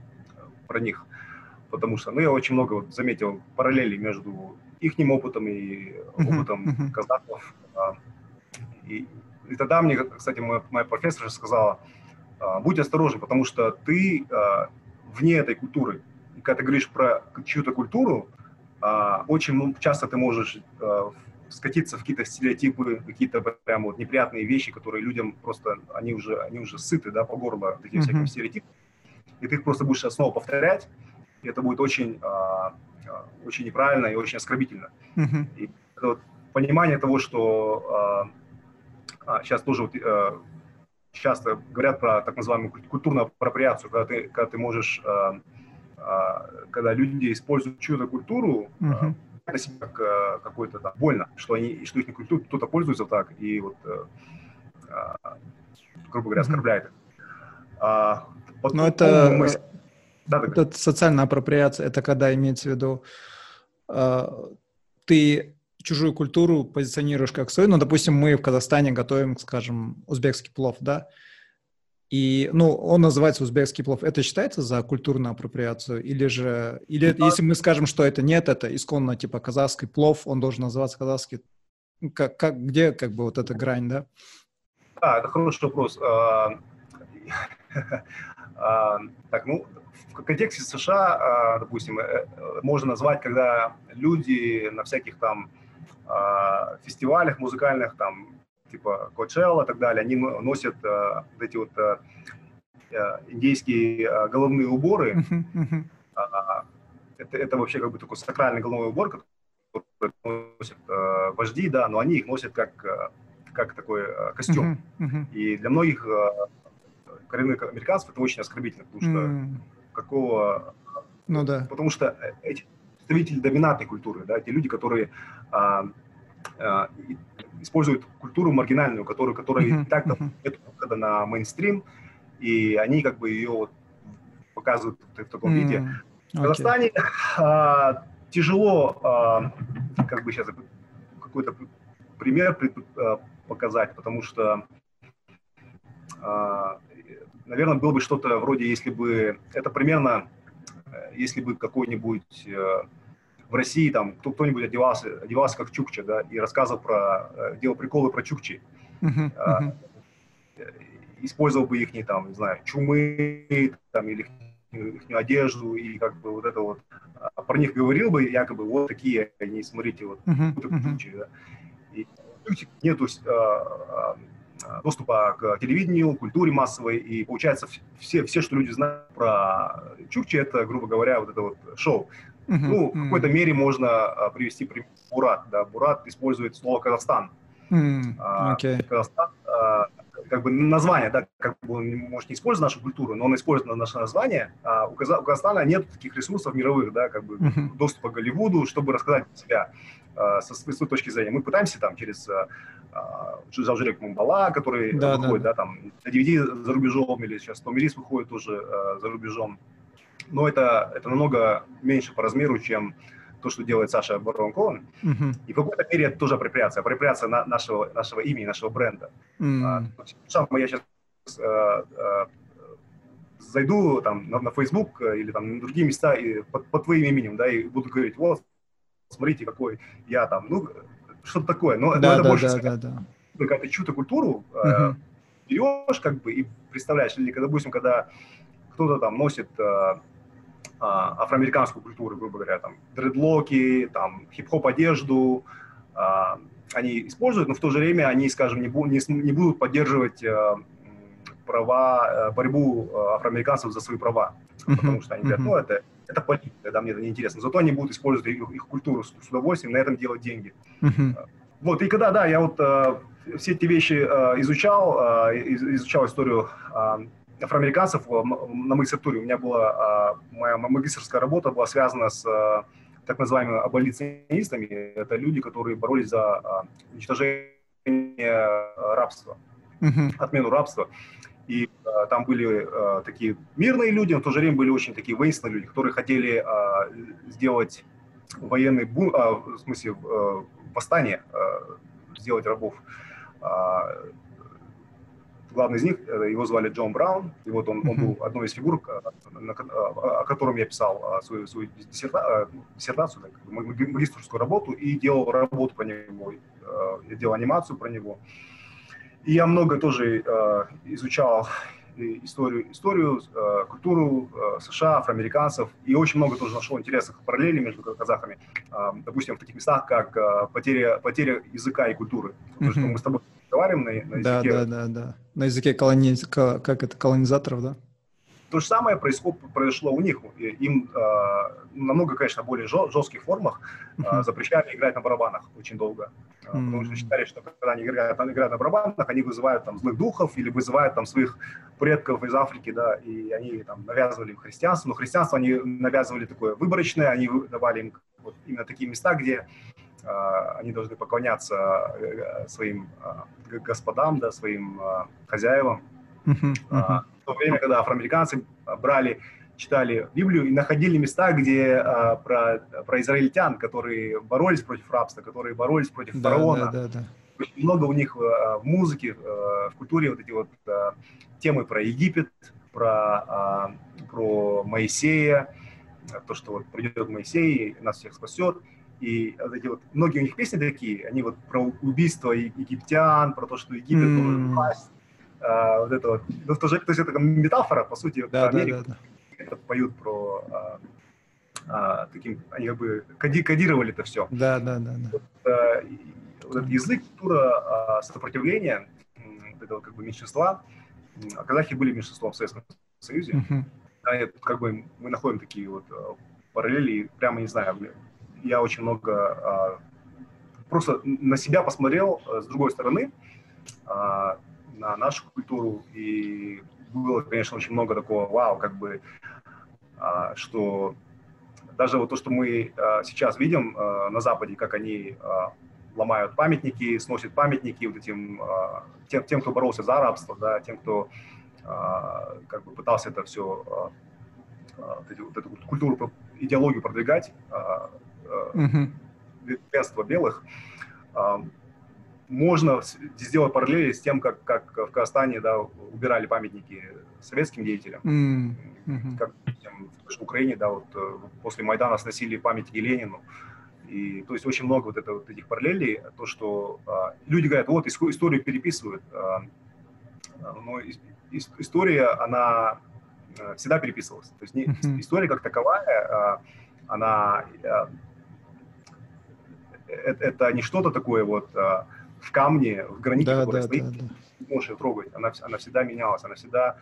про них. Потому что ну, я очень много заметил параллелей между их опытом и опытом uh-huh, казахов. И, и тогда мне, кстати, моя, моя профессорша сказала, а, будь осторожен, потому что ты а, вне этой культуры. И когда ты говоришь про чью-то культуру, а, очень часто ты можешь скатиться в какие-то стереотипы, какие-то прям вот неприятные вещи, которые людям просто, они уже, они уже сыты, да, по горло таким mm-hmm. всяким стереотипам. И ты их просто будешь снова повторять, и это будет очень, очень неправильно и очень оскорбительно. Mm-hmm. И это вот понимание того, что сейчас тоже вот, часто говорят про так называемую культурную апроприацию, когда ты, когда ты можешь, когда люди используют чью-то культуру, uh-huh. э, себя как какой-то там больно, что они, что их культуру кто-то пользуется так и вот, э, э, грубо говоря, оскорбляет. А, Но это, мы... да, это социальная апроприация, это когда имеется в виду, ты чужую культуру позиционируешь как свою. Ну, допустим, мы в Казахстане готовим, скажем, узбекский плов, да, и, ну, он называется узбекский плов. Это считается за культурную апроприацию? Или же, или да. если мы скажем, что это нет, это исконно, типа, казахский плов, он должен называться казахский, как, как, где, как бы, вот эта грань, да? Да, это хороший вопрос. А, а, так, ну, в контексте США, а, допустим, э, можно назвать, когда люди на всяких там фестивалях музыкальных, там, типа Coachella и так далее, они носят а, вот эти вот а, индейские головные уборы. Это, это вообще как бы такой сакральный головной убор, который носят вожди, да, но они их носят как, как такой костюм. И для многих коренных американцев это очень оскорбительно, потому что какого... Ну да. Потому что эти представители доминантной культуры, да, те люди, которые а, а, используют культуру маргинальную, которую, которая uh-huh, и так нет выхода на мейнстрим, и они как бы ее вот показывают в, таком mm, виде. В Казахстане а, тяжело, а, как бы сейчас какой-то пример а, показать, потому что, а, наверное, было бы что-то вроде, если бы это примерно, э, если бы какой-нибудь э, в России там кто, кто-нибудь одевался, одевался как Чукча, да, и рассказывал про, э, делал приколы про Чукчи. Uh-huh, uh-huh. Использовал бы их, там, не знаю, чумы, там, или их одежду, и как бы вот это вот, а, про них говорил бы, якобы, вот такие они, смотрите, вот, uh-huh, uh-huh. Чукчи, да. И нету а, доступа к телевидению, культуре массовой, и получается все, все, что люди знают про Чукчи, это, грубо говоря, вот это вот шоу. Uh-huh, ну, в какой-то мере можно а, привести пример Бурат. Да, Бурат использует слово Казахстан. Mm, okay. Казахстан, а, как бы название, да, как бы он может не использовать нашу культуру, но он использует наше название. А у, Каза- у Казахстана нет таких ресурсов мировых, да, как бы uh-huh. доступа к Голливуду, чтобы рассказать себя а, со своей точки зрения. Мы пытаемся там через а, Жалжирек Мумбала, который да, выходит, да, да. да, там на DVD за рубежом, или сейчас Том Рис выходит тоже а, за рубежом но это, это намного меньше по размеру, чем то, что делает Саша Барон Коэн. Uh-huh. И в какой-то мере это тоже апроприация, апроприация на, нашего, нашего имени, нашего бренда. Uh-huh. А, я сейчас э, э, зайду там на, на Facebook или там на другие места и под, под твоим именем, да, и буду говорить, вот, смотрите, какой я там, ну, что-то такое. Но, да, но это да, больше да, да, да. когда ты чью-то культуру uh-huh. э, берешь, как бы, и представляешь, или, допустим, когда кто-то там носит э, а, афроамериканскую культуру, грубо говоря, там, дредлоки, там, хип-хоп одежду, а, они используют, но в то же время они, скажем, не, бу- не, не будут поддерживать а, права, борьбу афроамериканцев за свои права, uh-huh. потому что они говорят, ну, это, это политика, да, мне это неинтересно. Зато они будут использовать их, их культуру с, с удовольствием, на этом делать деньги. Uh-huh. Вот, и когда, да, я вот все эти вещи изучал, изучал историю афроамериканцев на магистратуре. У меня была а, моя магистрская работа была связана с а, так называемыми аболиционистами. Это люди, которые боролись за а, уничтожение рабства, uh-huh. отмену рабства. И э, там были э, такие мирные люди, но в то же время были очень такие воинственные люди, которые хотели э, сделать военный бум, э, в смысле э, восстание, э, сделать рабов. Э, главный из них, э, его звали Джон Браун, и вот он, он был одной из фигур, о котором я писал свою, свою диссертацию, магистрскую работу, и делал работу про него, я делал анимацию про него. И я много тоже э, изучал историю, историю э, культуру э, США, афроамериканцев, и очень много тоже нашел интересных параллелей между казахами. Э, допустим, в таких местах, как э, потеря, потеря языка и культуры. Потому что мы с тобой разговариваем на, на языке... Да, да, да, да. На языке колони... как это, колонизаторов, да? То же самое произошло у них. Им э, намного, конечно, более жестких формах э, запрещали играть на барабанах очень долго. Э, потому что считали, что когда они играют, играют на барабанах, они вызывают там злых духов или вызывают там своих предков из Африки, да, и они там навязывали им христианство. Но христианство они навязывали такое выборочное, они давали им вот именно такие места, где они должны поклоняться э, своим э, господам, да, своим э, хозяевам. Uh-huh, uh-huh то время, когда афроамериканцы брали, читали Библию и находили места, где а, про, про израильтян, которые боролись против рабства, которые боролись против да, фараона. Да, да, да. Очень много у них а, в музыке, а, в культуре вот эти вот а, темы про Египет, про, а, про Моисея, то, что вот придет Моисей и нас всех спасет. И вот эти вот, многие у них песни такие, они вот про убийство египтян, про то, что Египет mm. должен пасть, а, вот это вот, ну, то, же, то есть это метафора, по сути, да, про Америку. Да, да, да. поют про а, а, таким, они как бы коди, кодировали это все. Да, да, да. да. Вот, а, вот этот язык, культура а, сопротивления, вот этого как бы меньшинства, а казахи были меньшинством в Советском Союзе, uh-huh. а, как бы мы находим такие вот а, параллели, прямо не знаю, я очень много а, просто на себя посмотрел а, с другой стороны, а, на нашу культуру, и было, конечно, очень много такого вау, как бы, а, что даже вот то, что мы сейчас видим на Западе, как они ломают памятники, сносят памятники вот этим тем, тем, кто боролся за рабство, да, тем, кто как бы пытался это все, вот эту культуру, идеологию продвигать, mm-hmm. белых, можно сделать параллели с тем, как, как в Казахстане да, убирали памятники советским деятелям. Mm-hmm. Как в Украине, да, вот э, после Майдана сносили памятники Ленину. И, то есть очень много вот, это, вот этих параллелей, то, что а, люди говорят, вот историю переписывают, а, но ис, история, она э, всегда переписывалась. То есть не, mm-hmm. история как таковая, а, она а, это, это не что-то такое вот а, в камне, в граните, да, который да, стоит, да, да. не можешь ее трогать. Она, она всегда менялась, она всегда...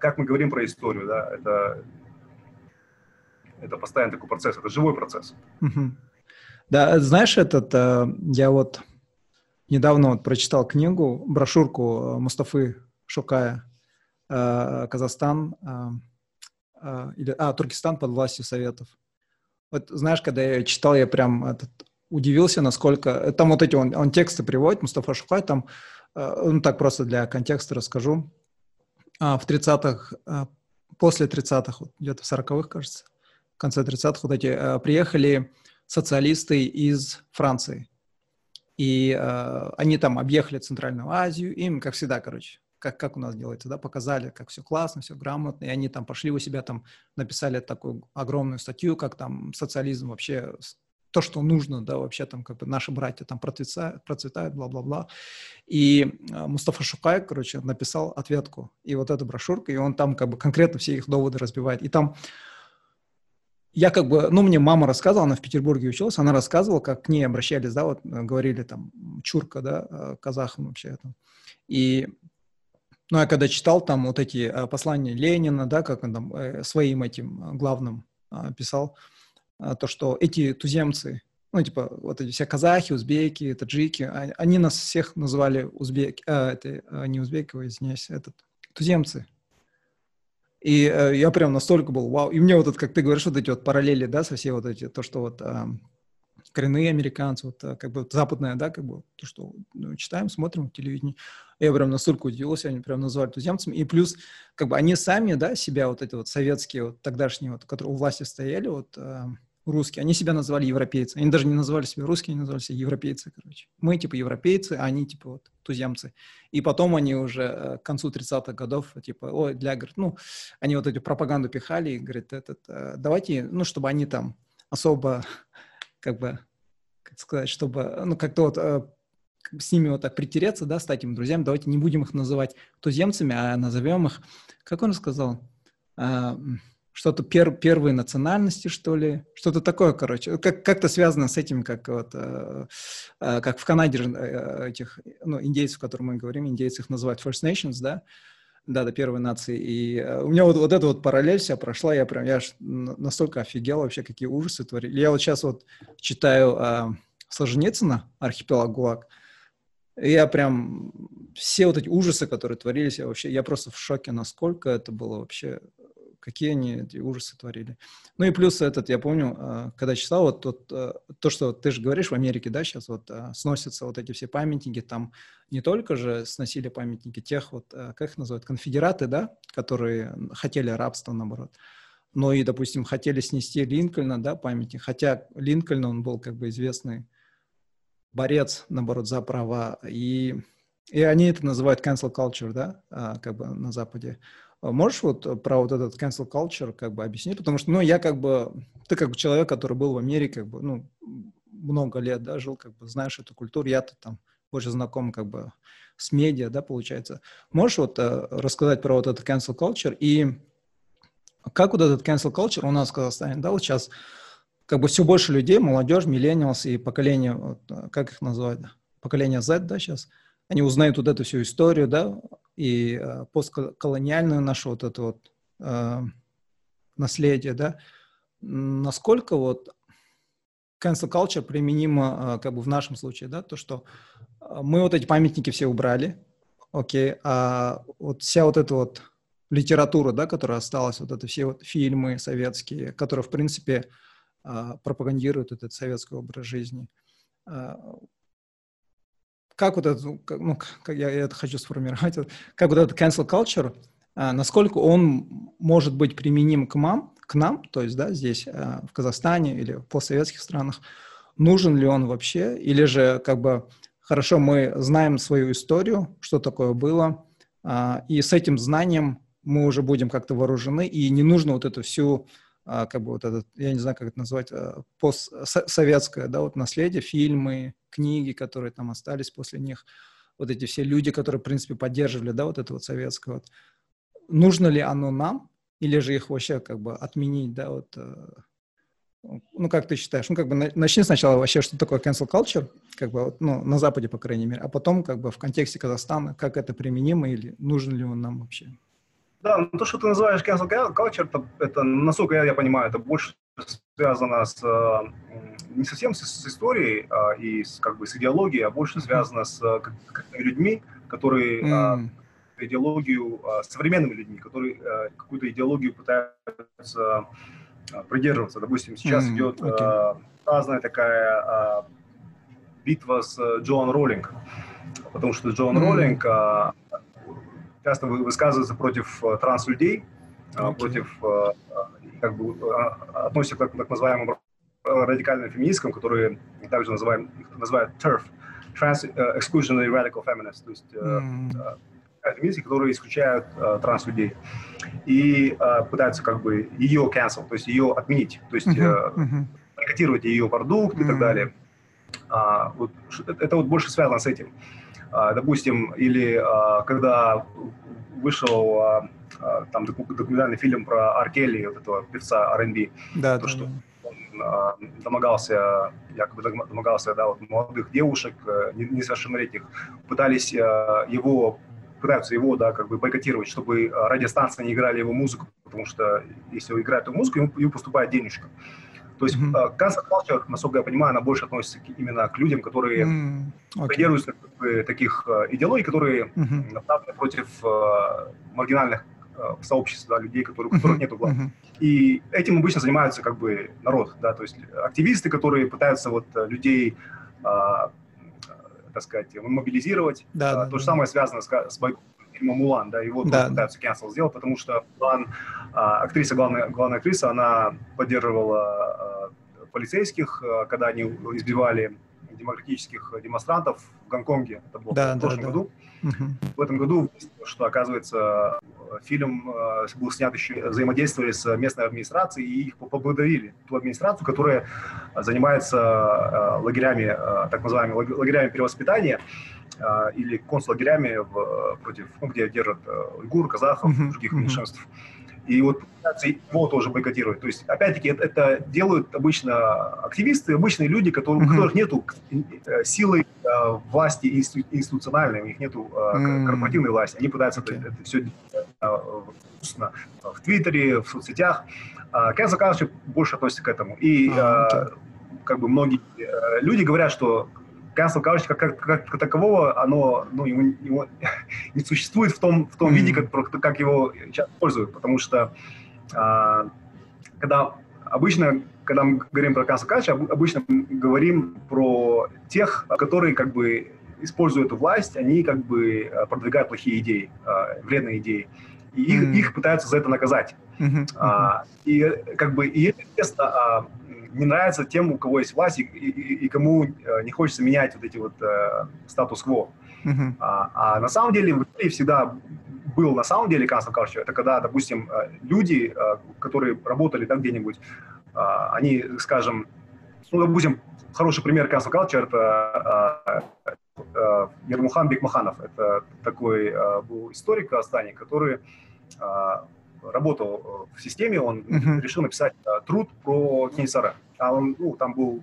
Как мы говорим про историю, да, это, это постоянный такой процесс, это живой процесс. Угу. Да, знаешь, этот, э, я вот недавно вот прочитал книгу, брошюрку Мустафы Шукая э, «Казахстан», э, или, а, Туркестан под властью Советов. Вот знаешь, когда я читал, я прям этот, удивился, насколько... Э, там вот эти, он, он тексты приводит, Мустафа Шухай, там, э, ну так просто для контекста расскажу. А, в 30-х, а, после 30-х, вот, где-то в 40-х, кажется, в конце 30-х вот эти, а, приехали социалисты из Франции. И а, они там объехали Центральную Азию, им, как всегда, короче, как, как у нас делается, да, показали, как все классно, все грамотно, и они там пошли у себя, там написали такую огромную статью, как там социализм вообще то, что нужно, да, вообще там как бы наши братья там процветают, процветают бла-бла-бла. И э, Мустафа Шукай, короче, написал ответку, и вот эта брошюрка, и он там как бы конкретно все их доводы разбивает. И там я как бы, ну, мне мама рассказывала, она в Петербурге училась, она рассказывала, как к ней обращались, да, вот э, говорили там чурка, да, э, казахам вообще это. И, ну, я когда читал там вот эти послания Ленина, да, как он там своим этим главным писал, а, то, что эти туземцы, ну, типа, вот эти все казахи, узбеки, таджики, а, они нас всех называли узбеки, а, это а, не узбеки, извиняюсь, этот, туземцы. И э, я прям настолько был вау. И мне вот это, как ты говоришь, вот эти вот параллели, да, со всей вот эти, то, что вот коренные американцы, вот как бы западная, да, как бы то, что ну, читаем, смотрим телевидение. Я прям настолько удивился, они прям назвали туземцами. И плюс, как бы они сами, да, себя вот эти вот советские, вот тогдашние, вот, которые у власти стояли, вот русские, они себя называли европейцы. Они даже не называли себя русские, они называли себя европейцы, короче. Мы типа европейцы, а они типа вот туземцы. И потом они уже э, к концу 30-х годов типа, ой, для, говорит, ну, они вот эту пропаганду пихали и говорят, этот, э, давайте, ну, чтобы они там особо, как бы, как сказать, чтобы, ну, как-то вот э, с ними вот так притереться, да, стать им друзьями, давайте не будем их называть туземцами, а назовем их, как он сказал, что-то пер, первой национальности, что ли, что-то такое, короче, как, как-то связано с этим, как вот, э, э, как в Канаде э, этих, ну, индейцев, о которых мы говорим, индейцы их называют First Nations, да, да, до первой нации, и э, у меня вот, вот эта вот параллель вся прошла, я прям, я аж настолько офигел вообще, какие ужасы творили. Я вот сейчас вот читаю э, Солженицына «Архипелаг ГУЛАГ», я прям все вот эти ужасы, которые творились, я вообще, я просто в шоке, насколько это было вообще какие они эти ужасы творили. Ну и плюс этот, я помню, а, когда читал, вот тот, а, то, что ты же говоришь в Америке, да, сейчас вот а, сносятся вот эти все памятники, там не только же сносили памятники тех вот, как их называют, конфедераты, да, которые хотели рабство, наоборот, но и, допустим, хотели снести Линкольна, да, памятник, хотя Линкольн, он был как бы известный борец, наоборот, за права, и и они это называют cancel culture, да, как бы на Западе. А можешь вот э, про вот этот cancel culture как бы объяснить? Потому что, ну, я как бы, ты как бы человек, который был в Америке, как бы, ну, много лет, да, жил, как бы, знаешь эту культуру, я-то там больше знаком как бы с медиа, да, получается. Можешь вот э, рассказать про вот этот cancel culture и как вот этот cancel culture у нас в Казахстане, да, вот сейчас как бы все больше людей, молодежь, миллениалс и поколение, вот, э, как их называть, поколение Z, да, сейчас, они узнают вот эту всю историю, да, и э, постколониальную нашу вот это вот э, наследие, да, насколько вот cancel culture применимо э, как бы в нашем случае, да, то, что э, мы вот эти памятники все убрали, окей, а вот вся вот эта вот литература, да, которая осталась, вот это все вот фильмы советские, которые, в принципе, э, пропагандируют этот советский образ жизни, э, как вот это, ну, как я, я это хочу сформировать, как вот этот cancel culture, а, насколько он может быть применим к нам, к нам, то есть, да, здесь, а, в Казахстане или в постсоветских странах, нужен ли он вообще, или же, как бы, хорошо, мы знаем свою историю, что такое было, а, и с этим знанием мы уже будем как-то вооружены, и не нужно вот эту всю как бы вот этот, я не знаю, как это назвать, а, постсоветское, да, вот наследие, фильмы, книги, которые там остались после них, вот эти все люди, которые, в принципе, поддерживали, да, вот это вот советское, вот. Нужно ли оно нам, или же их вообще как бы отменить, да, вот, э, ну, как ты считаешь? Ну, как бы начни сначала вообще, что такое cancel culture, как бы, ну, на Западе, по крайней мере, а потом, как бы, в контексте Казахстана, как это применимо или нужен ли он нам вообще? Да, ну то, что ты называешь cancel culture, это, это насколько я, я понимаю, это больше связано с не совсем с, с историей а, и с, как бы, с идеологией, а больше связано с как, людьми, которые mm. а, идеологию, а, современными людьми, которые а, какую-то идеологию пытаются а, придерживаться. Допустим, сейчас mm. идет okay. а, разная такая а, битва с Джоан Роллинг, потому что Джоан mm. Роллинг а, часто высказывается против э, транс-людей, okay. против, э, как бы, относится к так называемым радикальным феминисткам, которые также называем, называют TERF, Trans Exclusionary Radical Feminists, то есть mm. феминистки, которые исключают транс-людей и пытаются как бы ее cancel, то есть ее отменить, то есть uh-huh. Uh-huh. бойкотировать ее продукт и так далее. А, вот, это вот больше связано с этим. А, допустим, или а, когда вышел а, там документальный фильм про Аркели, вот этого певца R&B, да, то, да, что он домогался, якобы домогался, да, вот молодых девушек, э, несовершеннолетних, пытались его пытаются его, да, как бы бойкотировать, чтобы радиостанции не играли его музыку, потому что если играют эту музыку, ему, ему поступает денежка. То есть mm-hmm. cancel culture, насколько я понимаю, она больше относится именно к людям, которые mm-hmm. okay. придерживаются как бы, таких uh, идеологий, которые mm-hmm. направлены против uh, маргинальных в сообществе да, людей, которые, у которых нет власти. И этим обычно занимаются как бы народ, да, то есть активисты, которые пытаются вот людей так сказать, мобилизировать. Да, а, да, то же самое связано с, с бойкотом фильма «Мулан», да, его да. пытаются cancel сделать, потому что Мулан, а, актриса, главная, главная актриса, она поддерживала а, полицейских, а, когда они избивали демократических демонстрантов в Гонконге, это было да, в прошлом да, году. Угу. В этом году, что оказывается, фильм э, был снят еще, взаимодействовали с местной администрацией и их поблагодарили. Ту администрацию, которая занимается э, лагерями, э, так называемыми лагерями перевоспитания или концлагерями в, против, ну, где держат уйгур, казахов, других меньшинств. И вот его тоже бойкотируют. То есть, опять-таки, это, это делают обычно активисты, обычные люди, которые, mm-hmm. у которых нету э, силы э, власти институциональной, у них нету э, mm-hmm. корпоративной власти. Они пытаются okay. это, это все делать э, в Твиттере, в соцсетях. Э, Cancel Culture больше относится к этому. И mm-hmm. э, как бы многие э, люди говорят, что cancel culture как, как, как такового, оно ну, его, его не существует в том, в том mm-hmm. виде, как, как его сейчас используют, потому что а, когда обычно, когда мы говорим про cancel culture, обычно говорим про тех, которые как бы используя эту власть, они как бы а, продвигают плохие идеи, а, вредные идеи. И их, mm-hmm. их пытаются за это наказать. Mm-hmm. А, и как бы и это место а, не нравится тем, у кого есть власть и, и, и кому э, не хочется менять вот эти вот э, статус-кво. Uh-huh. А, а на самом деле в Италии всегда был на самом деле cancel culture. Это когда, допустим, э, люди, э, которые работали там где-нибудь, они, скажем, ну, допустим, хороший пример cancel culture это Ермухан Бекмаханов. Это такой был историк Казахстане, который работал в системе, он uh-huh. решил написать труд про Кенесара. А он, ну, там был,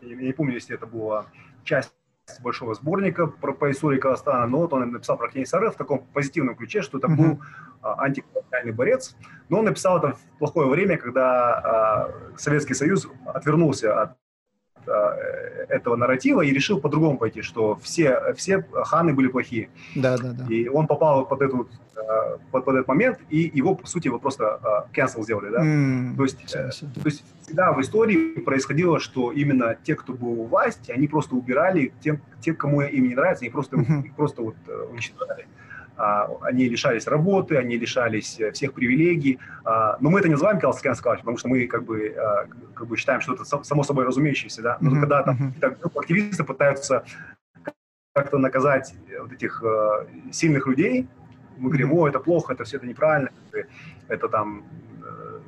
я не помню, если это была часть большого сборника про, по истории Казахстана, но вот он написал про Кенесары в таком позитивном ключе, что это uh-huh. был а, антиколониальный борец, но он написал это в плохое время, когда а, Советский Союз отвернулся от этого нарратива и решил по-другому пойти, что все, все ханы были плохие. Да, да, да. И он попал под, эту, а, под, под этот момент, и его, по сути, его просто uh, cancel сделали, да. Mm, то, есть, э, то есть всегда в истории происходило, что именно те, кто был у власти, они просто убирали тем, те, кому им не нравится, они просто, mm-hmm. их просто вот э, уничтожали. Они лишались работы, они лишались э, всех привилегий. А, но мы это не называем cancel culture, потому что мы как бы, а, как бы считаем, что это само собой разумеющееся. Да? Но mm-hmm. когда там mm-hmm. активисты пытаются как-то наказать вот этих сильных людей, мы говорим, о, это плохо, это все это неправильно, это там э,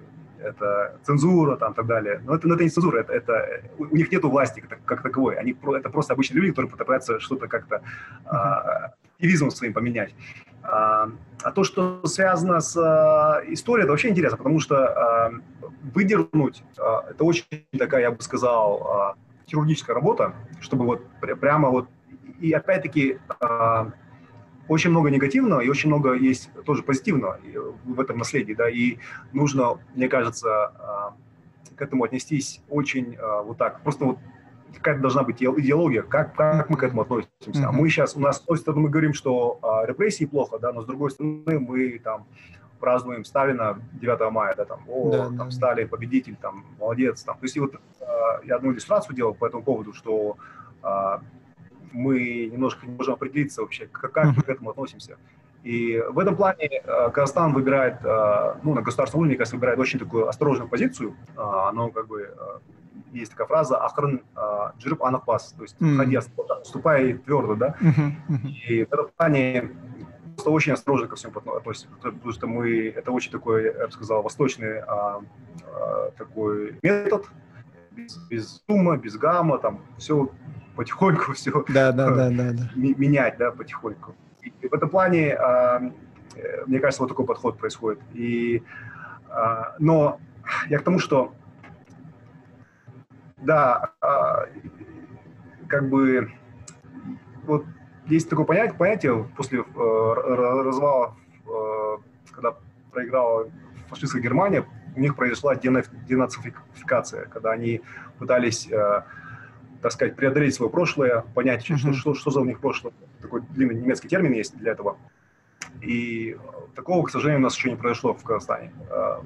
это цензура там и так далее. Но это, но это не цензура, это, это у них нет власти как, как таковой. Они, это просто обычные люди, которые пытаются что-то как-то uh-huh активизмом своим поменять. А, а то, что связано с а, историей, это вообще интересно, потому что а, выдернуть, а, это очень такая, я бы сказал, а, хирургическая работа, чтобы вот прямо вот, и опять-таки а, очень много негативного и очень много есть тоже позитивного в этом наследии, да, и нужно, мне кажется, а, к этому отнестись очень а, вот так, просто вот какая-то должна быть идеология, как, как мы к этому относимся. Mm-hmm. А мы сейчас, у нас, с одной стороны, мы говорим, что а, репрессии плохо, да, но с другой стороны, мы там празднуем Сталина 9 мая, да, там, о, да, там, да. Сталин победитель, там, молодец, там. То есть, и вот а, я одну иллюстрацию делал по этому поводу, что а, мы немножко не можем определиться вообще, как, как мы к этому относимся. И в этом плане а, Казахстан выбирает, а, ну, на государственном уровне, кажется, выбирает очень такую осторожную позицию. Оно как бы есть такая фраза «Ахрын джирб анахпас», то есть ходи, ступай твердо, да. И в этом плане просто очень осторожно ко всему относимся, потому что мы, это очень такой, я бы сказал, восточный а, а, такой метод, без, без шума, без гамма, там все потихоньку все да, да, да, да, да. менять, да, потихоньку. И в этом плане, а, мне кажется, вот такой подход происходит. И, а, но я к тому, что да, а, как бы вот есть такое понятие, понятие после э, развала, э, когда проиграла фашистская Германия, у них произошла денацификация, когда они пытались, э, так сказать, преодолеть свое прошлое, понять, mm-hmm. что, что, что за у них прошлое. Такой длинный немецкий термин есть для этого. И такого, к сожалению, у нас еще не произошло в Казахстане.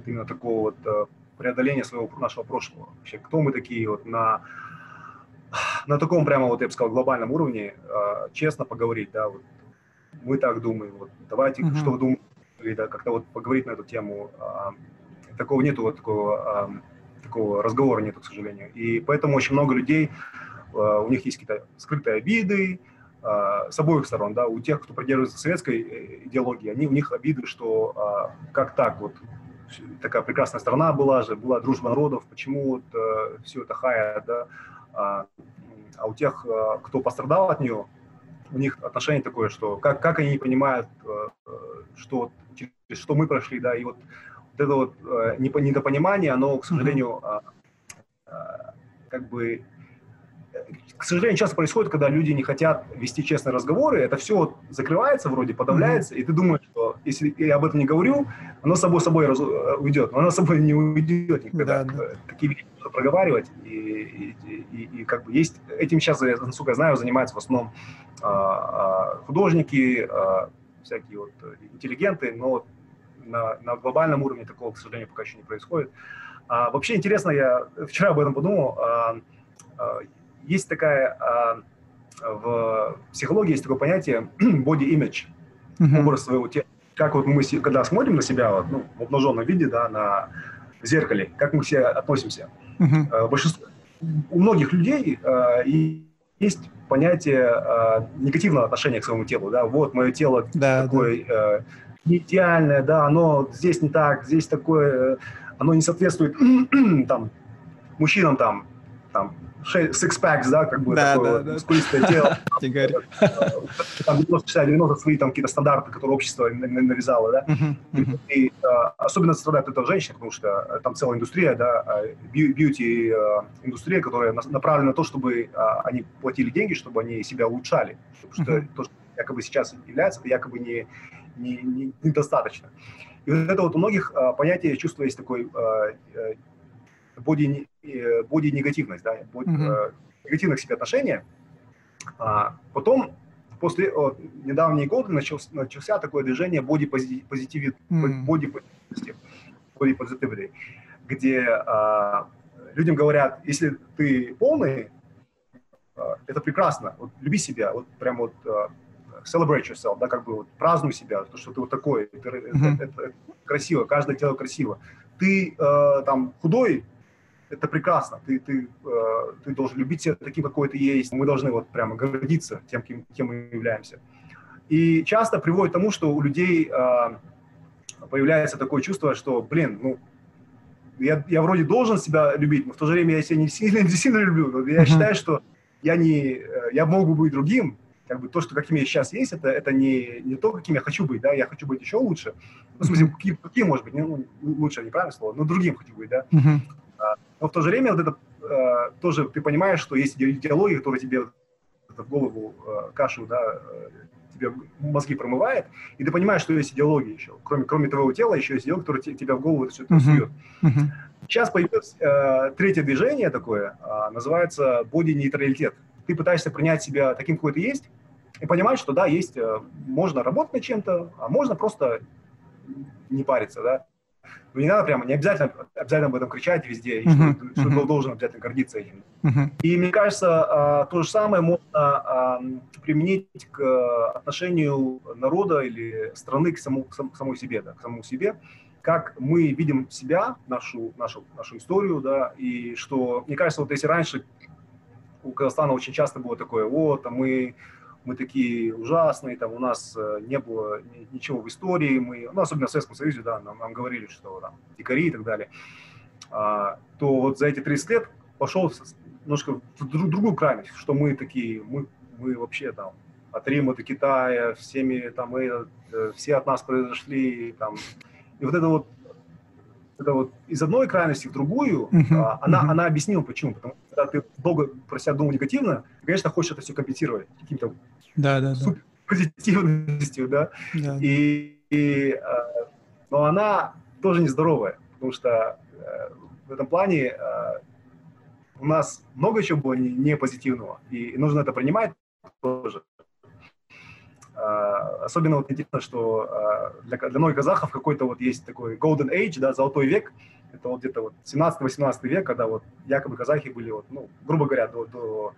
Именно такого вот преодоления своего нашего прошлого. Вообще, кто мы такие вот на на таком прямо вот я бы сказал глобальном уровне честно поговорить, да, вот мы так думаем, вот давайте, uh-huh. что вы думаете, да, как-то вот поговорить на эту тему. Такого нету вот такого такого разговора нету, к сожалению. И поэтому очень много людей, а, у них есть какие-то скрытые обиды, с обоих сторон, да, у тех, кто придерживается советской э, идеологии, они, у них обиды, что а, как так, вот такая прекрасная страна была же, была дружба народов, почему вот э, все это хая, да, а, а у тех, кто пострадал от нее, у них отношение такое, что как, как они не понимают, э, что, через что мы прошли, да, и вот вот это вот э, недопонимание, оно, к сожалению, mm-hmm. как бы к сожалению, часто происходит, когда люди не хотят вести честные разговоры, это все закрывается вроде, подавляется, mm-hmm. и ты думаешь, что если я об этом не говорю, оно само собой раз, э, уйдет, но оно собой не уйдет никогда. Да, да. Такие вещи нужно проговаривать, и, и, и, и как бы есть, этим сейчас, насколько я знаю, занимаются в основном а, а, художники, а, всякие вот интеллигенты, но на, на глобальном уровне такого, к сожалению, пока еще не происходит. А, вообще интересно, я вчера об этом подумал, а, а, есть такая, а, в психологии есть такое понятие body image, mm-hmm. образ своего тела. Как вот мы, когда смотрим на себя вот, ну, в обнаженном виде, да, на зеркале, как мы себе относимся. Mm-hmm. Большинство, у многих людей и есть понятие а, негативного отношения к своему телу, да, вот мое тело да, такое да. Не идеальное, да, оно здесь не так, здесь такое, оно не соответствует там мужчинам там, там six packs, да, как бы да, такое да, вот, да. мускулистое тело. Там 90-90 свои там какие-то стандарты, которые общество навязало, да. И а, особенно страдает это женщины, потому что э, там целая индустрия, да, бьюти-индустрия, э, которая направлена на то, чтобы а, они платили деньги, чтобы они себя улучшали. Потому что то, что якобы сейчас является, это якобы не не, не, недостаточно. И вот это вот у многих а, понятие чувства есть такой а, э, боди, э, боди негативность, да, боди, mm-hmm. негативное к себе отношение. А, потом после о, недавние годы начался, начался такое движение body positivity, mm-hmm. body positivity где а, людям говорят, если ты полный, а, это прекрасно, вот, люби себя, вот прям вот а, celebrate yourself, да, как бы вот празднуй себя, то, что ты вот такой, это, mm-hmm. это, это, это красиво, каждое тело красиво. Ты э, там худой, это прекрасно, ты, ты, э, ты должен любить себя таким, какой ты есть. Мы должны вот прямо гордиться тем, кем, кем мы являемся. И часто приводит к тому, что у людей э, появляется такое чувство, что, блин, ну, я, я вроде должен себя любить, но в то же время я себя не сильно, не сильно люблю. Я считаю, что я, не, э, я могу быть другим, как бы то, что каким я сейчас есть, это, это не, не то, каким я хочу быть, да, я хочу быть еще лучше. Ну, в смысле, какие, какие может быть, ну, лучше, неправильное слово, но другим хочу быть, да. Uh-huh. Но в то же время вот это а, тоже ты понимаешь, что есть идеология, которая тебе в голову а, кашу, да, э, тебе мозги промывает, и ты понимаешь, что есть идеология еще. Кроме, кроме твоего тела, еще есть идеология, которая тебя в голову все это uh-huh. сует. Uh-huh. Сейчас появилось э, третье движение такое, э, называется боди-нейтралитет ты пытаешься принять себя таким, какой ты есть, и понимать, что да, есть, э, можно работать над чем-то, а можно просто не париться, да. Не надо прямо, не обязательно, обязательно об этом кричать везде, и uh-huh. что, что uh-huh. должен обязательно гордиться этим. Uh-huh. И мне кажется, а, то же самое можно а, применить к отношению народа или страны к, саму, к самой себе, да, к самому себе, как мы видим себя, нашу, нашу, нашу историю, да, и что, мне кажется, вот если раньше у Казахстана очень часто было такое, вот, а мы, мы такие ужасные, там у нас э, не было ничего в истории, мы, ну, особенно в Советском Союзе, да, нам, нам говорили, что там дикари и так далее, а, то вот за эти 30 лет пошел немножко в другую крайность, что мы такие, мы, мы вообще там от Рима до Китая, всеми там, мы, э, все от нас произошли, там, и вот это вот это вот из одной крайности в другую, uh-huh, а, она, uh-huh. она объяснима почему. Потому что когда ты долго про себя думал негативно, ты, конечно, хочешь это все компенсировать каким-то да, да, да. позитивностью, да. да. И, и, а, но она тоже нездоровая, потому что а, в этом плане а, у нас много чего было не, не позитивного, и нужно это принимать тоже. особенно вот интересно, что для, для многих казахов какой-то вот есть такой golden age, да, золотой век, это вот где-то вот 17-18 век, когда вот якобы казахи были, вот, ну, грубо говоря, до, до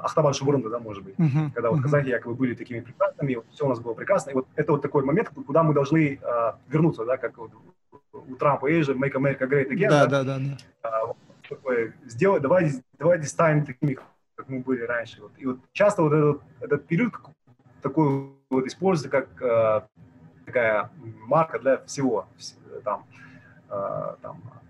Ахтабан Шубурунда, да, может быть, uh-huh. когда вот uh-huh. казахи якобы были такими прекрасными, вот, все у нас было прекрасно, и вот это вот такой момент, куда мы должны а, вернуться, да, как вот у Трампа есть же Make America Great Again, да, да, да, да. А, вот, такое, сделать, давайте, давайте станем такими, как мы были раньше, вот. и вот часто вот этот, этот период такой вот используется как а, такая марка для всего, там, а, там Э,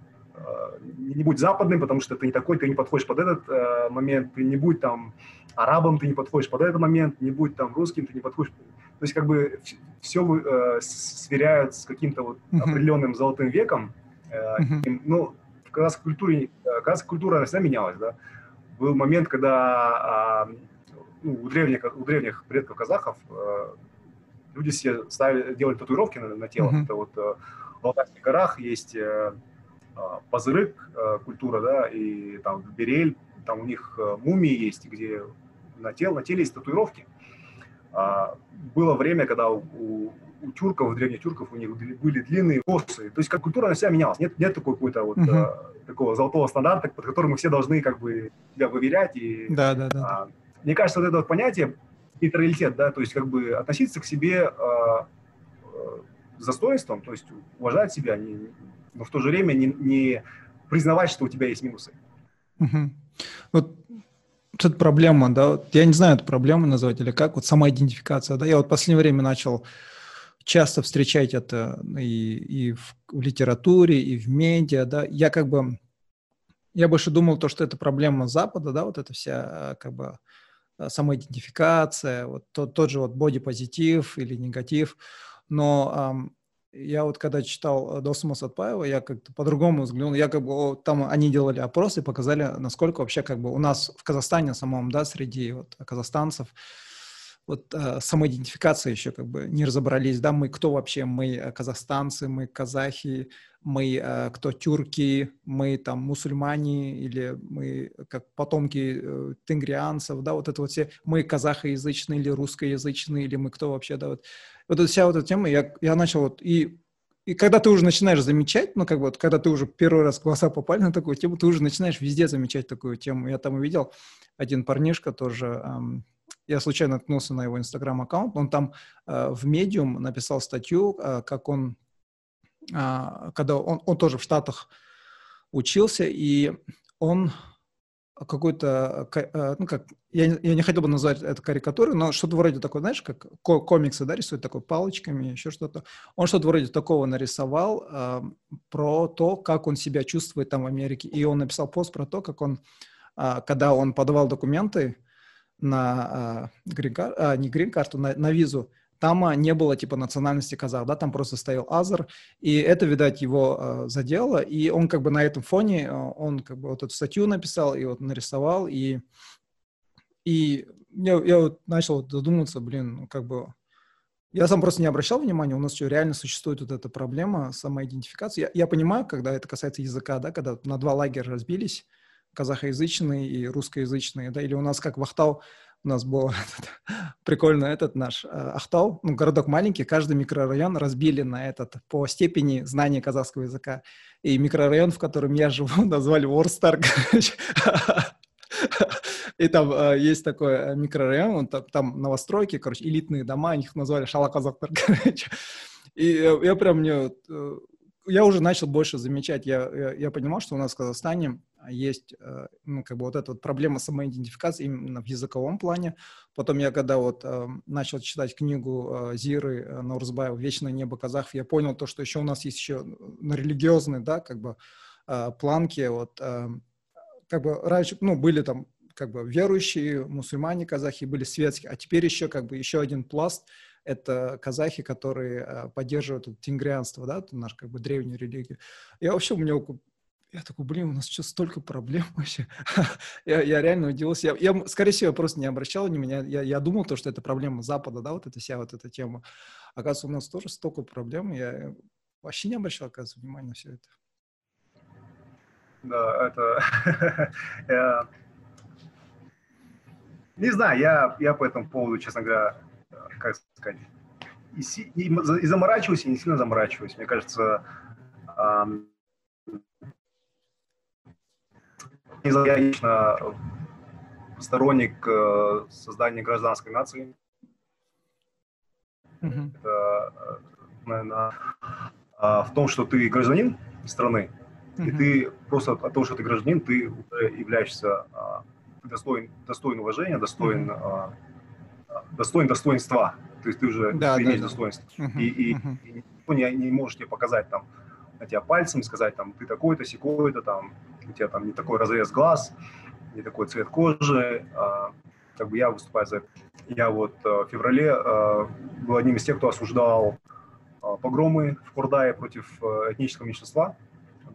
не будь западным, потому что ты не такой, ты не подходишь под этот э, момент, ты не будь там арабом, ты не подходишь под этот момент, не будь там русским, ты не подходишь. То есть как бы все э, сверяют с каким-то вот uh-huh. определенным золотым веком. Э, uh-huh. и, ну, в казахской культуре, э, казахская культура всегда менялась, да. Был момент, когда э, ну, у, древних, у древних предков казахов э, люди себе ставили, делали татуировки на, на тело. Uh-huh. Это вот э, в Алтайских горах есть... Э, Пазырык а, культура, да, и там Берель, там у них а, мумии есть, где на, теле, на теле есть татуировки. Было время, когда у, у тюрков, у древних тюрков, у них были длинные косы. То есть как культура на себя менялась. Нет, нет такой какой-то вот uh-huh. такого золотого стандарта, под которым мы все должны как бы себя выверять. И, да, да, да. мне кажется, вот это вот понятие нейтралитет, да, то есть как бы относиться к себе э, с достоинством, то есть уважать себя, не, но в то же время не, не признавать, что у тебя есть минусы. Угу. Вот тут проблема, да, я не знаю, эту проблему назвать или как, вот самоидентификация, да, я вот в последнее время начал часто встречать это и, и в, в литературе, и в медиа, да, я как бы, я больше думал то, что это проблема Запада, да, вот эта вся как бы самоидентификация, вот тот, тот же вот бодипозитив или негатив, но я вот когда читал э, Досума Сатпаева, я как-то по-другому взглянул. Я как бы, там они делали опросы, показали, насколько вообще как бы у нас в Казахстане самом, да, среди вот казахстанцев, вот э, самоидентификация еще как бы не разобрались, да, мы кто вообще, мы э, казахстанцы, мы казахи, мы э, кто тюрки, мы там мусульмане или мы как потомки э, тенгрианцев, да, вот это вот все, мы казахоязычные или русскоязычные, или мы кто вообще, да, вот вот эта вся вот эта тема, я, я начал вот, и, и когда ты уже начинаешь замечать, ну, как вот, когда ты уже первый раз глаза попали на такую тему, ты уже начинаешь везде замечать такую тему. Я там увидел один парнишка тоже, эм, я случайно наткнулся на его инстаграм-аккаунт, он там э, в Medium написал статью, э, как он, э, когда он, он тоже в Штатах учился, и он какой-то, э, ну, как, я, я не хотел бы назвать это карикатурой, но что-то вроде такой, знаешь, как комиксы, да, рисуют такой палочками, еще что-то. Он что-то вроде такого нарисовал э, про то, как он себя чувствует там в Америке. И он написал пост про то, как он, э, когда он подавал документы на э, грин э, не грин-карту, на, на визу, там не было типа национальности казах, да, там просто стоял Азер, и это, видать, его э, задело, и он как бы на этом фоне, э, он как бы вот эту статью написал и вот нарисовал, и, и я, я вот начал задуматься, блин, ну, как бы я сам просто не обращал внимания, у нас что, реально существует вот эта проблема самоидентификации. Я, я понимаю, когда это касается языка, да, когда на два лагеря разбились, казахоязычные и русскоязычные, да, или у нас как в Ахтау у нас был этот, прикольно этот наш э, Ахтау, ну, городок маленький, каждый микрорайон разбили на этот по степени знания казахского языка. И микрорайон, в котором я живу, назвали Ворстар, И там э, есть такой э, микрорайон, он, там, там новостройки, короче, элитные дома, их назвали Шалаказактар, короче. И я, я прям мне... Э, я уже начал больше замечать, я, я, я понимал, что у нас в Казахстане есть, э, ну, как бы вот эта вот проблема самоидентификации именно в языковом плане. Потом я, когда вот э, начал читать книгу э, Зиры Наурзбаева «Вечное небо казахов», я понял то, что еще у нас есть еще на религиозной, да, как бы планке, вот, как бы раньше, ну, были там как бы верующие, мусульмане, казахи, были светские, а теперь еще как бы еще один пласт – это казахи, которые поддерживают тенгрианство, да, наш как бы древнюю религию. Я вообще, у меня я такой, блин, у нас что, столько проблем вообще. я, я реально удивился. Я, я, скорее всего, просто не обращал внимания. Я, я думал, то, что это проблема Запада, да, вот эта вся вот эта тема. Оказывается, у нас тоже столько проблем. Я вообще не обращал, оказывается, внимания на все это. Да, это... Не знаю, я, я по этому поводу, честно говоря, как сказать, и, и, и заморачиваюсь, и не сильно заморачиваюсь. Мне кажется, я лично сторонник э, создания гражданской нации. Mm-hmm. Это, наверное, а, в том, что ты гражданин страны, mm-hmm. и ты просто от того, что ты гражданин, ты уже являешься а, достоин, достоин уважения, достоин, mm-hmm. достоин достоинства. То есть ты уже да, ты да, имеешь да. достоинство. Uh-huh, и, и, uh-huh. и никто не, не может тебе показать там на тебя пальцем, сказать там ты такой-то, секой-то, там у тебя там не такой разрез глаз, не такой цвет кожи. А, как бы я выступаю за это. Я вот э, в феврале а, был одним из тех, кто осуждал а, погромы в Курдае против этнического меньшинства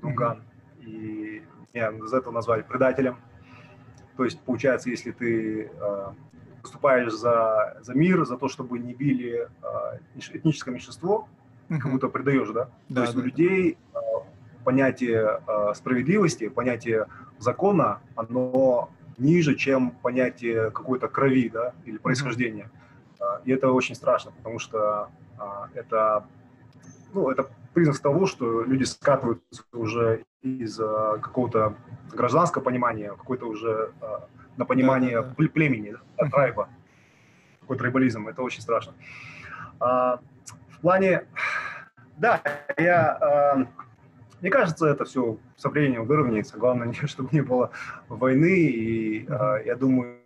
Дунган. Uh-huh. И меня за это назвали предателем. То есть, получается, если ты выступаешь за, за мир, за то, чтобы не били э, этническое меньшинство, как будто предаешь, да? да то есть да, у людей э, понятие э, справедливости, понятие закона, оно ниже, чем понятие какой-то крови, да, или происхождения. Uh-huh. И это очень страшно, потому что это, ну, это признак того, что люди скатываются уже из какого-то гражданского понимания, какой-то уже на понимание да, да, да. племени, да, трайба, какой трайбализм, это очень страшно. А, в плане, да, я, а, мне кажется, это все со временем выровняется, главное, чтобы не было войны, и а, я думаю,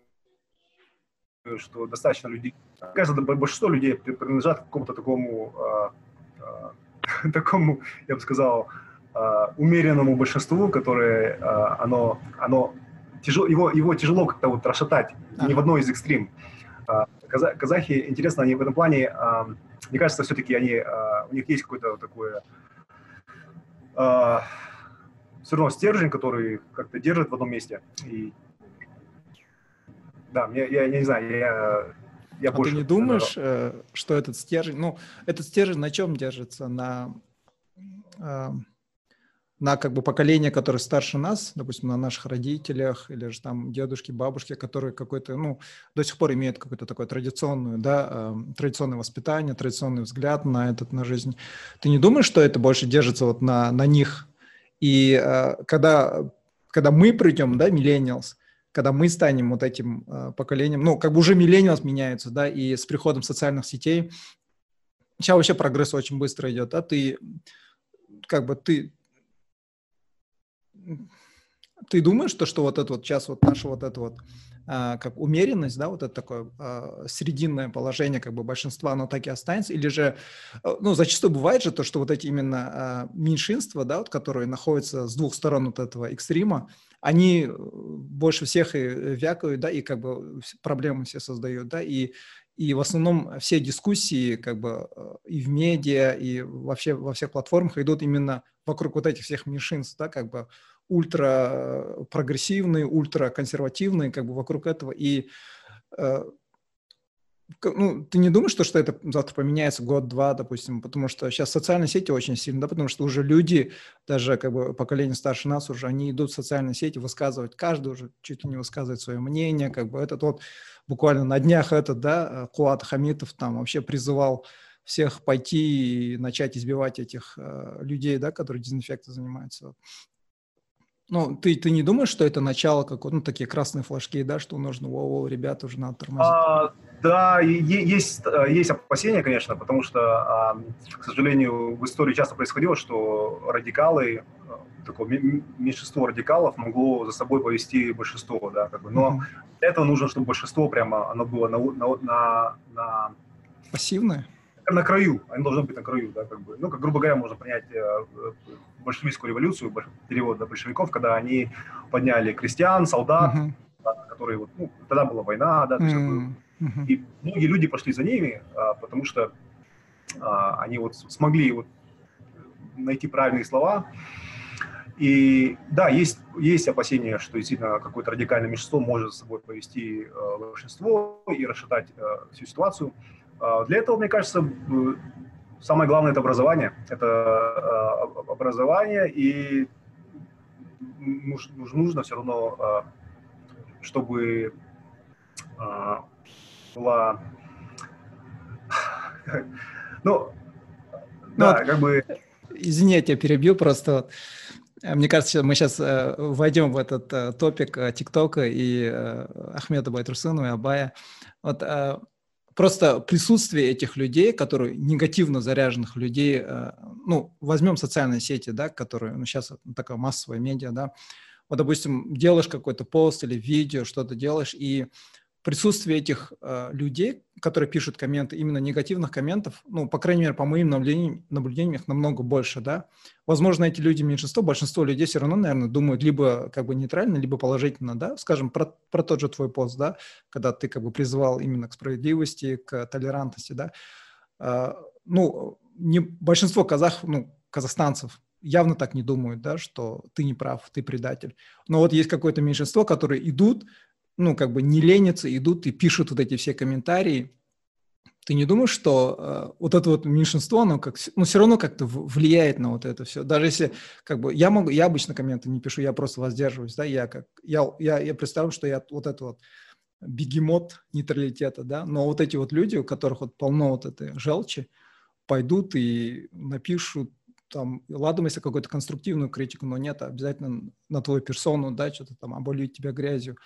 что достаточно людей, кажется, большинство людей принадлежат к какому-то такому, а, а, такому, я бы сказал, а, умеренному большинству, которое а, оно, оно тяжело, его, его тяжело как-то вот расшатать, ага. ни в одной из экстрим. А, казахи, интересно, они в этом плане, а, мне кажется, все-таки они, а, у них есть какой-то такой все равно стержень, который как-то держит в одном месте. И да, мне, я, я не знаю, я, я а больше... ты не думаешь, э, что этот стержень, ну, этот стержень на чем держится? На на как бы поколение, которое старше нас, допустим, на наших родителях или же там дедушки, бабушки, которые какой-то, ну, до сих пор имеют какое-то такое традиционное, да, э, традиционное воспитание, традиционный взгляд на этот, на жизнь. Ты не думаешь, что это больше держится вот на, на них? И э, когда, когда мы придем, да, millennials, когда мы станем вот этим э, поколением, ну, как бы уже millennials меняются, да, и с приходом социальных сетей, сейчас вообще прогресс очень быстро идет, да, ты как бы ты ты думаешь, то, что вот это вот сейчас вот наша вот это вот а, как умеренность, да, вот это такое а, срединное положение как бы большинства, оно так и останется, или же, а, ну, зачастую бывает же то, что вот эти именно а, меньшинства, да, вот, которые находятся с двух сторон вот этого экстрима, они э, больше всех и вякают, да, и как бы проблемы все создают, да, и и в основном все дискуссии как бы э, и в медиа, и вообще во всех платформах идут именно вокруг вот этих всех меньшинств, да, как бы ультра прогрессивные, ультра консервативные, как бы вокруг этого. И э, ну, ты не думаешь, что, что это завтра поменяется год-два, допустим, потому что сейчас социальные сети очень сильно, да, потому что уже люди, даже как бы поколение старше нас уже, они идут в социальные сети высказывать, каждый уже чуть ли не высказывает свое мнение, как бы этот вот буквально на днях этот, да, Куат Хамитов там вообще призывал всех пойти и начать избивать этих э, людей, да, которые дезинфекцией занимаются. Ну, ты, ты не думаешь, что это начало какого-то, ну, такие красные флажки, да, что нужно, воу, ребята, уже надо тормозить? А, да, есть, э, есть опасения, конечно, потому что, а, к сожалению, в истории часто происходило, что радикалы, э, такое меньшинство радикалов могло за собой повести большинство, да, как бы, но mm-hmm. для этого нужно, чтобы большинство прямо, оно было на, на, на, на пассивное? на краю, они должны быть на краю, да, как бы. Ну, как, грубо говоря, можно принять э, э большевистскую революцию, перевод до большевиков, когда они подняли крестьян, солдат, uh-huh. да, которые вот, ну, тогда была война, да, то есть, uh-huh. И многие люди пошли за ними, а, потому что а, они вот смогли вот найти правильные слова, и да, есть, есть опасения, что действительно какое-то радикальное меньшинство может с собой повести э, большинство и расшатать э, всю ситуацию. А, для этого, мне кажется, самое главное – это образование. Это а, образование, и нужно все равно, а, чтобы была Ну, да, как бы... Извини, я тебя перебью, просто э, мне кажется, мы сейчас э, войдем в этот э, топик э, ТикТока и э, Ахмеда Байтрусынова и Абая. Вот э, просто присутствие этих людей, которые негативно заряженных людей, э, ну, возьмем социальные сети, да, которые, ну, сейчас такая массовая медиа, да, вот, допустим, делаешь какой-то пост или видео, что-то делаешь, и присутствие этих э, людей, которые пишут комменты, именно негативных комментов, ну, по крайней мере, по моим наблюдениям, наблюдениям их намного больше, да. Возможно, эти люди меньшинство, большинство людей все равно, наверное, думают либо как бы нейтрально, либо положительно, да. Скажем, про, про тот же твой пост, да, когда ты как бы призывал именно к справедливости, к толерантности, да. Э, ну, не, большинство казах, ну, казахстанцев явно так не думают, да, что ты не прав, ты предатель. Но вот есть какое-то меньшинство, которые идут, ну, как бы не ленятся, идут и пишут вот эти все комментарии. Ты не думаешь, что э, вот это вот меньшинство, оно как, ну, все равно как-то влияет на вот это все? Даже если, как бы, я могу, я обычно комменты не пишу, я просто воздерживаюсь, да, я как, я, я, я представляю, что я вот это вот бегемот нейтралитета, да, но вот эти вот люди, у которых вот полно вот этой желчи, пойдут и напишут там, ладно, если какую-то конструктивную критику, но нет, обязательно на твою персону, да, что-то там обольют тебя грязью.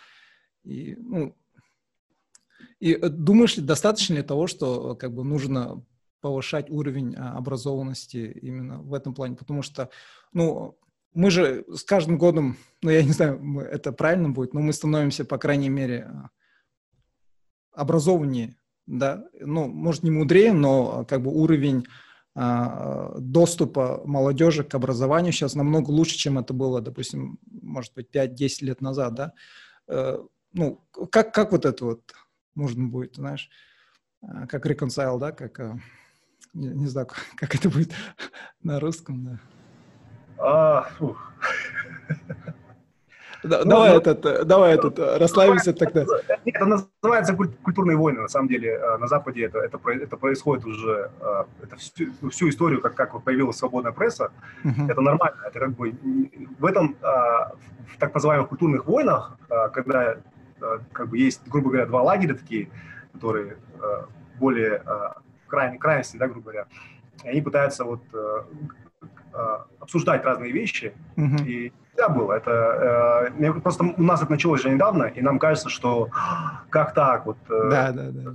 И, ну, и э, думаешь ли, достаточно ли того, что э, как бы нужно повышать уровень а, образованности именно в этом плане? Потому что, ну, мы же с каждым годом, ну, я не знаю, это правильно будет, но мы становимся, по крайней мере, а, образованнее, да, ну, может, не мудрее, но а, как бы уровень доступа молодежи к образованию сейчас намного лучше, чем это было, допустим, может быть, 5-10 лет назад, да. Э, ну, как, как вот это вот можно будет, знаешь, а, как reconcile, да, как, а, не, не знаю, как это будет на русском, да. А, Да, ну, давай, ну, этот, э, давай этот, э, расслабимся тогда. Это называется культурные войны, на самом деле. На Западе это, это, это происходит уже, это всю, всю историю, как, как появилась свободная пресса, uh-huh. это нормально. Это как бы в этом, в так называемых культурных войнах, когда Э, как бы есть, грубо говоря, два лагеря такие, которые э, более э, крайне, крайности, да, грубо говоря, и они пытаются вот обсуждать разные вещи, mm-hmm. и всегда было. Это э, просто у нас это началось же недавно, и нам кажется, что как так вот. Э, да, да, да.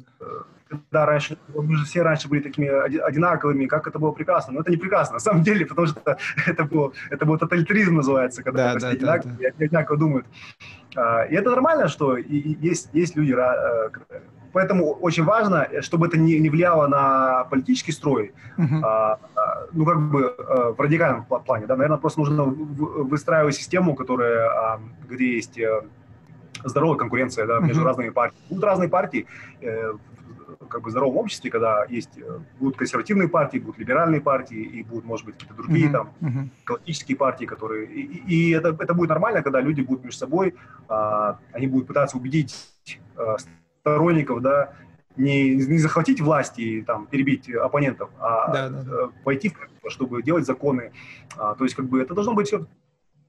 Да, раньше мы же все раньше были такими одинаковыми, как это было прекрасно. Но это не прекрасно, на самом деле, потому что это было, это был тоталитаризм называется, когда да, да, одинаково, да, да. одинаково думают. А, и это нормально, что есть, есть люди, э, поэтому очень важно, чтобы это не, не влияло на политический строй, uh-huh. ну, как бы э, в радикальном плане, да, наверное, просто нужно выстраивать систему, которая, где есть э, здоровая конкуренция да, между uh-huh. разными партиями. Будут разные партии, как бы здоровом обществе, когда есть э, будут консервативные партии, будут либеральные партии и будут, может быть, какие-то другие uh-huh, там uh-huh. экологические партии, которые и, и это это будет нормально, когда люди будут между собой, а, они будут пытаться убедить а, сторонников, да, не, не захватить власть и там перебить оппонентов, а да, да, да. пойти, чтобы делать законы. А, то есть как бы это должно быть все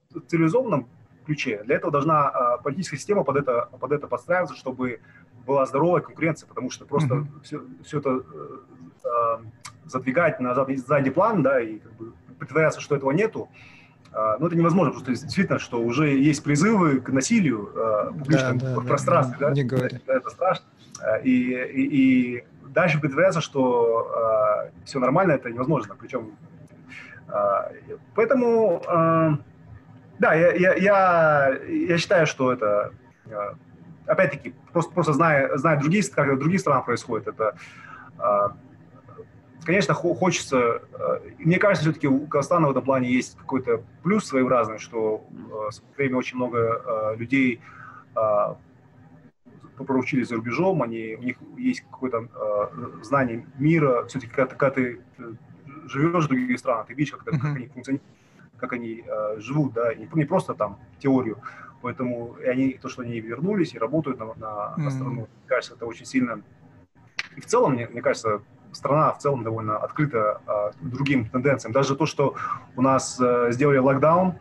в цивилизованном ключе. Для этого должна а, политическая система под это, под это подстраиваться, чтобы была здоровая конкуренция, потому что просто mm-hmm. все, все это э, задвигать на задний, задний план, да, и как бы притворяться, что этого нету, э, ну, это невозможно, просто действительно, что уже есть призывы к насилию э, в публичном да, да, пространстве, да, да, не говори. Это, страшно. И, и, и дальше притворяться, что э, все нормально, это невозможно, причем э, поэтому э, да, я, я, я, я считаю, что это э, опять-таки, просто, просто зная, зная другие, как в других странах происходит, это, а, конечно, хочется, а, мне кажется, все-таки у Казахстана в этом плане есть какой-то плюс своеобразный, что в свое время очень много людей проучились за рубежом, они, у них есть какое-то знание мира, все-таки когда, когда ты э, живешь в других странах, ты видишь, как, как они функционируют, как они живут, да, не, не просто там теорию, Поэтому и они, то, что они вернулись и работают на, на, mm-hmm. страну, мне кажется, это очень сильно... И в целом, мне, мне кажется, страна в целом довольно открыта а, другим тенденциям. Даже то, что у нас а, сделали локдаун,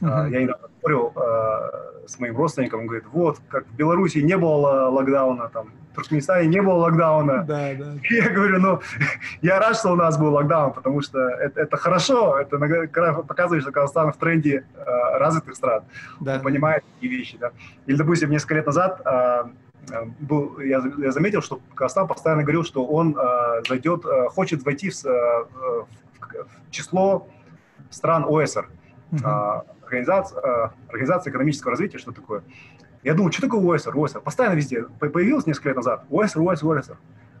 а, я недавно спорил э, с моим родственником, он говорит, вот, как в Беларуси не было локдауна, там, в Туркменистане не было локдауна. Да, да. Я говорю, ну, я рад, что у нас был локдаун, потому что это, это хорошо, это показывает, что Казахстан в тренде э, развитых стран, да. понимает такие вещи, да. Или, допустим, несколько лет назад э, был, я, я заметил, что Казахстан постоянно говорил, что он э, зайдет, э, хочет войти в, э, в, в число стран ОСР, uh-huh. Организация, э, организация экономического развития, что такое. Я думаю, что такое ОСР, ОСР? Постоянно везде. Появилось несколько лет назад. ОСР, ОСР, ОСР.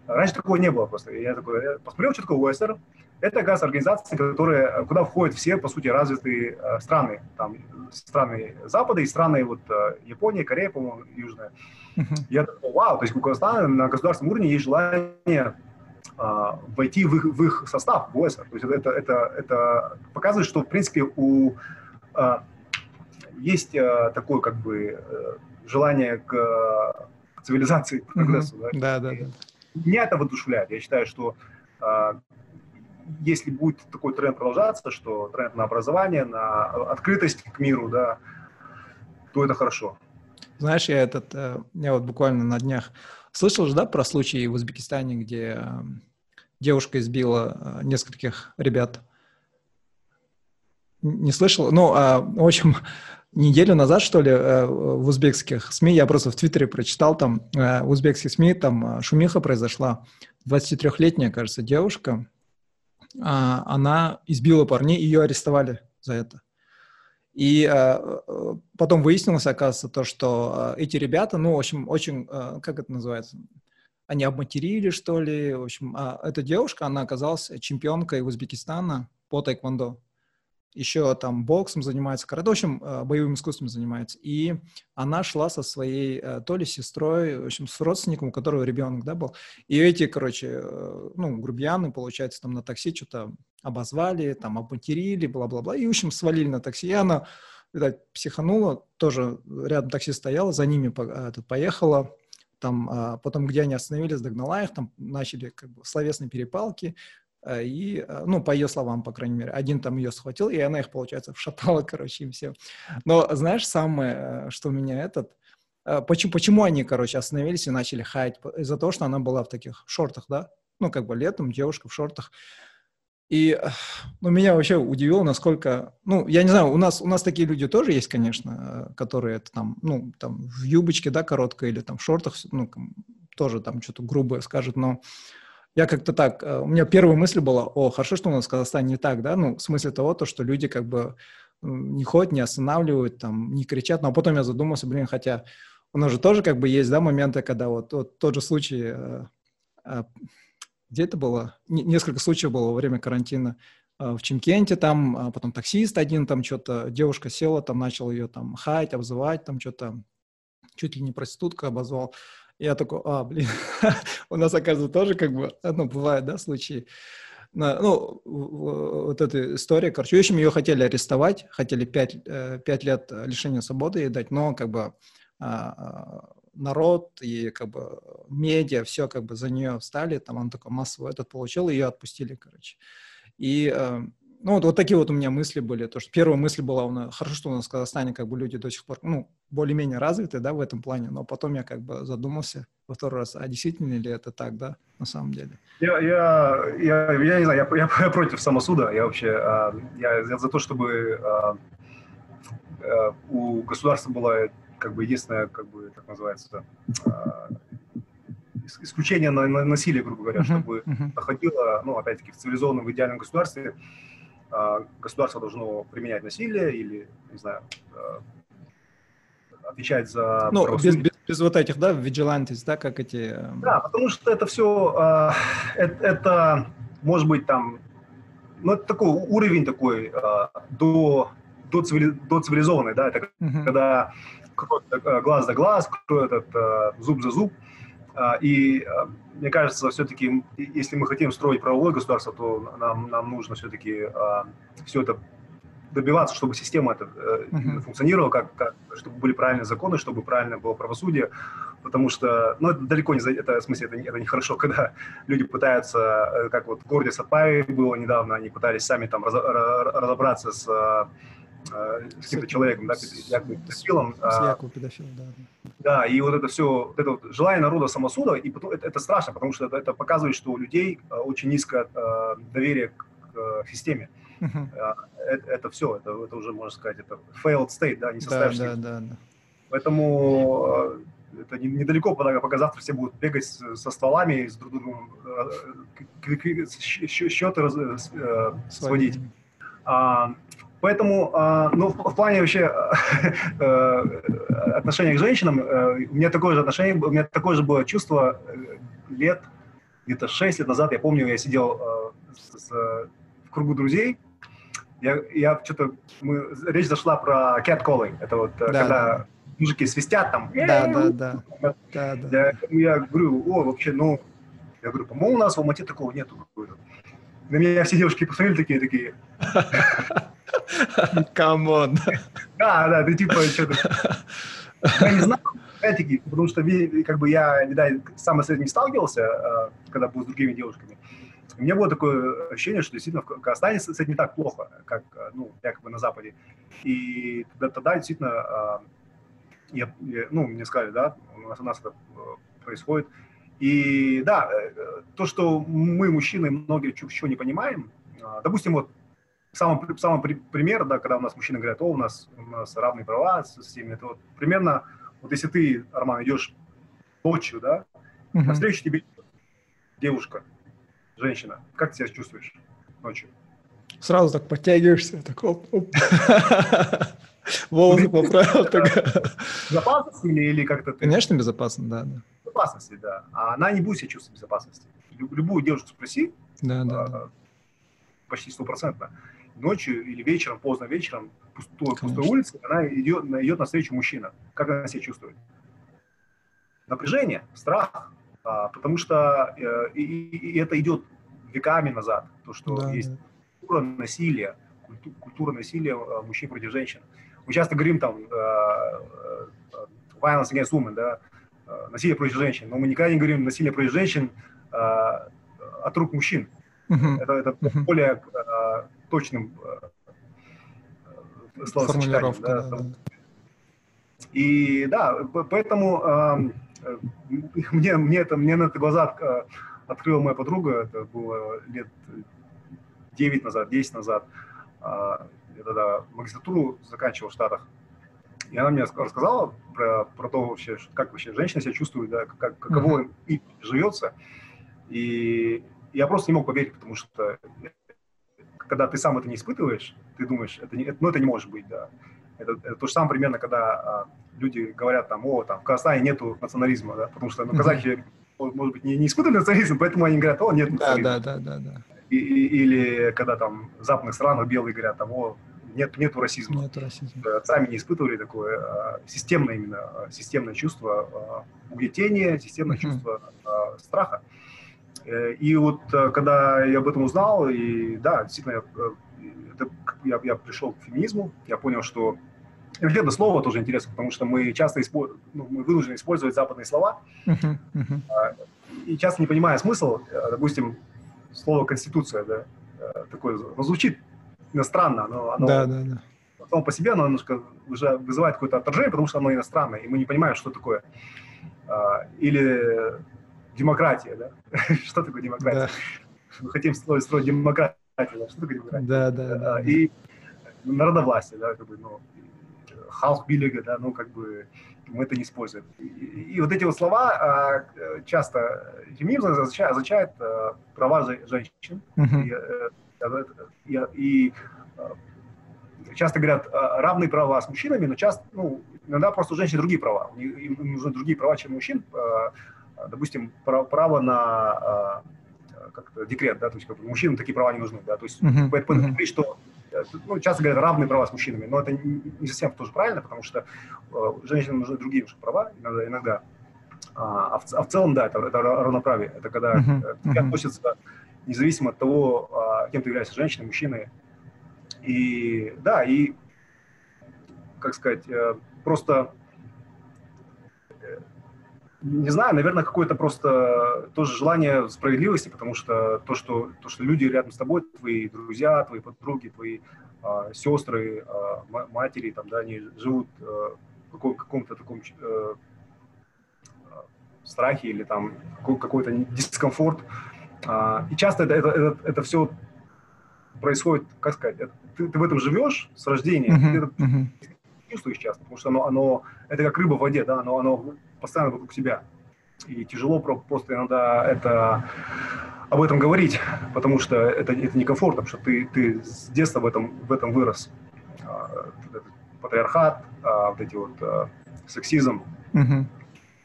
Раньше такого не было просто. Я такой, я посмотрел, что такое ОСР. Это, оказывается, организация, которая, куда входят все, по сути, развитые э, страны. Там страны Запада и страны вот э, Япония, Корея, по-моему, Южная. Uh-huh. Я такой, вау, то есть у Казахстана на государственном уровне есть желание войти в их, в их состав, в ОСР. То есть это, это, это показывает, что, в принципе, у есть а, такое как бы э, желание к, к цивилизации, к прогрессу. Mm-hmm. Да? Да, да. Меня это воодушевляет. Я считаю, что если будет такой тренд продолжаться, что тренд на образование, на открытость к миру, да, то это хорошо. Знаешь, я этот, э, я вот буквально на днях слышал же, да, про случай в Узбекистане, где девушка избила э, нескольких ребят. Не слышал? Ну, а, в общем, неделю назад, что ли, э, в узбекских СМИ, я просто в Твиттере прочитал, там, э, в узбекских СМИ, там шумиха произошла. 23-летняя, кажется, девушка, а, она избила парней, ее арестовали за это. И потом выяснилось, оказывается, то, что эти ребята, ну, в общем, очень, как это называется, они обматерили, что ли. В общем, а эта девушка, она оказалась чемпионкой Узбекистана по тайквондо. Еще там боксом занимается, карате, в общем, э, боевым искусством занимается. И она шла со своей э, то ли сестрой, в общем, с родственником, у которого ребенок, да, был. И эти, короче, э, ну, грубияны, получается, там на такси что-то обозвали, там обматерили, бла-бла-бла. И, в общем, свалили на такси. И она, видать, психанула, тоже рядом такси стояла, за ними поехала, там, а, потом, где они остановились, догнала их, там начали как бы словесные перепалки, и, а, ну, по ее словам, по крайней мере, один там ее схватил, и она их, получается, вшатала, короче, и все. Но знаешь, самое, что у меня этот, почему, почему они, короче, остановились и начали хаять? Из-за того, что она была в таких шортах, да? Ну, как бы летом девушка в шортах. И ну, меня вообще удивило, насколько... Ну, я не знаю, у нас, у нас такие люди тоже есть, конечно, которые это там, ну, там в юбочке, да, короткой или там в шортах, ну, тоже там что-то грубое скажут, но я как-то так... Э, у меня первая мысль была, о, хорошо, что у нас в Казахстане не так, да, ну, в смысле того, то, что люди как бы не ходят, не останавливают, там, не кричат, но потом я задумался, блин, хотя у нас же тоже как бы есть, да, моменты, когда вот, вот тот же случай э, э, где это было? Несколько случаев было во время карантина. А, в Чемкенте там, а потом таксист один, там что-то, девушка села, там начал ее там хаять, обзывать, там что-то, чуть ли не проститутка обозвал. Я такой, а, блин, у нас, оказывается, тоже как бы, ну, бывает, да, случаи. Ну, вот эта история, короче, в общем, ее хотели арестовать, хотели пять 5 э, лет лишения свободы ей дать, но как бы а, народ и как бы медиа, все как бы за нее встали, там он такой массово этот получил, ее отпустили, короче. И э, ну, вот, вот такие вот у меня мысли были. То, что первая мысль была, у нас, хорошо, что у нас в Казахстане как бы люди до сих пор, ну, более-менее развиты, да, в этом плане, но потом я как бы задумался во второй раз, а действительно ли это так, да, на самом деле? Я, я, я, я не знаю, я, я, я против самосуда, я вообще, а, я, я за то, чтобы а, а, у государства была как бы единственное, как бы, как называется, исключение на, на насилие, грубо говоря, uh-huh, чтобы uh-huh. находило, ну, опять-таки, в цивилизованном, в идеальном государстве государство должно применять насилие или, не знаю, а, отвечать за Ну, без, без, без вот этих, да, vigilantist, да, как эти... Эм, да, потому что это все, это, это, может быть, там, ну, это такой уровень такой до, до, цивили, до цивилизованный, да, это uh-huh. когда кровь, э, глаз за глаз, кровь этот, э, зуб за зуб. А, и э, мне кажется, все-таки, если мы хотим строить правовое государство, то нам, нам нужно все-таки все это добиваться, чтобы система это uh-huh. функционировала, как, как, чтобы были правильные законы, чтобы правильно было правосудие, потому что, ну, это далеко не, это, в смысле, это, это нехорошо, когда люди пытаются, как вот в городе Сапай было недавно, они пытались сами там раз, разобраться с с каким-то человеком, да, якобы педофилом. С якобы педофилом, да. Да, и вот это все, вот это вот желание народа самосуда, и потом, это, это страшно, потому что это, это показывает, что у людей очень низкое доверие к, к системе. Uh-huh. Это, это все, это, это уже, можно сказать, это failed state, да, не состоявшийся. Да, да, да, да. Поэтому это недалеко, пока, пока завтра все будут бегать со стволами, с друг другом счеты раз, сводить. А, поэтому, а, ну, в, плане вообще э, отношения к женщинам, э, у меня такое же отношение, у меня такое же было чувство э, лет, где-то 6 лет назад, я помню, я сидел с, с, в кругу друзей, я, я что-то, мы, речь зашла про catcalling, это вот да, когда да. мужики свистят там. Да, да, да. да, да. Я, я говорю, о, вообще, ну, я говорю, по-моему, у нас в Алмате такого нету. На меня все девушки посмотрели такие, такие. Come on. Да, да, ты типа что-то... Я не знаю, опять-таки, потому что как бы я, знаю, сам с этим не сталкивался, а, когда был с другими девушками. У меня было такое ощущение, что действительно в Казахстане с этим не так плохо, как, ну, якобы на Западе. И тогда, тогда действительно, а, я, я, ну, мне сказали, да, у нас, у нас это э, происходит. И да, э, то, что мы, мужчины, многие чего не понимаем, а, допустим, вот самый, самый пример, да, когда у нас мужчины говорят, о, у нас, у нас равные права с всеми, это вот примерно, вот если ты, Арман, идешь ночью, да, uh-huh. навстречу тебе девушка, женщина, как ты себя чувствуешь ночью? Сразу так подтягиваешься, так оп, оп. Волосы поправил. Безопасность или, как-то? Конечно, безопасно, да. Безопасности, да. А она не будет себя чувствовать безопасности. Любую девушку спроси, да, да, да. почти стопроцентно. Ночью или вечером, поздно вечером, пустой, пустой улице, она идет, идет навстречу мужчина. Как она себя чувствует? Напряжение, страх, а, потому что э, и, и это идет веками назад, то, что да, есть да. культура насилия, культу, культура насилия э, мужчин против женщин. Мы часто говорим там э, violence against women, да, насилие против женщин, но мы никогда не говорим насилие против женщин от рук мужчин. Uh-huh. Это, это uh-huh. более точным словосочетанием. Да, да. И да, поэтому Э, мне, мне, это, мне на это глаза э, открыла моя подруга, это было лет 9 назад, 10 назад. А, я тогда магистратуру заканчивал в Штатах. И она мне рассказала про, про то вообще, как вообще женщина себя чувствует, да, как, каково mm-hmm. им живется. И я просто не мог поверить, потому что когда ты сам это не испытываешь, ты думаешь, это не, ну, это не может быть, да. Это, это то же самое примерно, когда а, люди говорят там, о, там в Казахстане нету национализма, да, потому что ну, казахи, может быть, не, не испытывали национализм, поэтому они говорят, о, нет национализма. Да, да, да, да. И, и, или когда там в западных странах белые говорят, там, о, нет, нету расизма. Нету расизма. Сами не испытывали такое а, системное именно, а, системное чувство а, угнетения, системное mm-hmm. чувство а, страха. Э, и вот э, когда я об этом узнал, и да, действительно, я, э, это, я, я пришел к феминизму, я понял, что и вообще это слово тоже интересно, потому что мы часто используем, ну, мы вынуждены использовать западные слова, uh-huh, uh-huh. и часто не понимая смысл, э, допустим, слово «конституция», да, э, такое, оно звучит иностранно, но оно да, да, да. само по себе оно немножко уже вызывает какое-то отторжение, потому что оно иностранное, и мы не понимаем, что такое. А, или демократия, да? что такое демократия? Да. Мы хотим строить, строить демократию, да? что такое демократия? Да, да, да. И народовластие, да, как бы, ну, халк билега, да, ну, как бы мы это не используем. И, и вот эти вот слова а, часто феминизм означает, означает а, права женщин. Uh-huh. И, э, и, и а, часто говорят равные права с мужчинами, но часто, ну, иногда просто у женщин другие права. Им нужны другие права, чем у мужчин. Допустим, право на как-то декрет, да, то есть как бы, мужчинам такие права не нужны, да, то есть uh-huh. поэтому uh-huh. что ну, часто говорят равные права с мужчинами, но это не совсем тоже правильно, потому что э, женщинам нужны другие уже права иногда. иногда. А, а, в, а в целом, да, это, это равноправие. Это когда uh-huh. относятся независимо от того, а, кем ты являешься, женщиной, мужчиной. И да, и, как сказать, э, просто не знаю, наверное, какое-то просто тоже желание справедливости, потому что то, что, то, что люди рядом с тобой, твои друзья, твои подруги, твои а, сестры, а, матери, там, да, они живут а, в каком-то таком страхе или там какой-то дискомфорт. А, и часто это, это, это, это все происходит, как сказать, это, ты, ты в этом живешь с рождения, uh-huh, ты это uh-huh. чувствуешь часто, потому что оно, оно, это как рыба в воде, да, оно, оно постоянно вокруг себя. И тяжело просто иногда это, об этом говорить, потому что это, это некомфортно, потому что ты, ты с детства в этом, в этом вырос. А, патриархат, а, вот эти вот сексизм. Угу.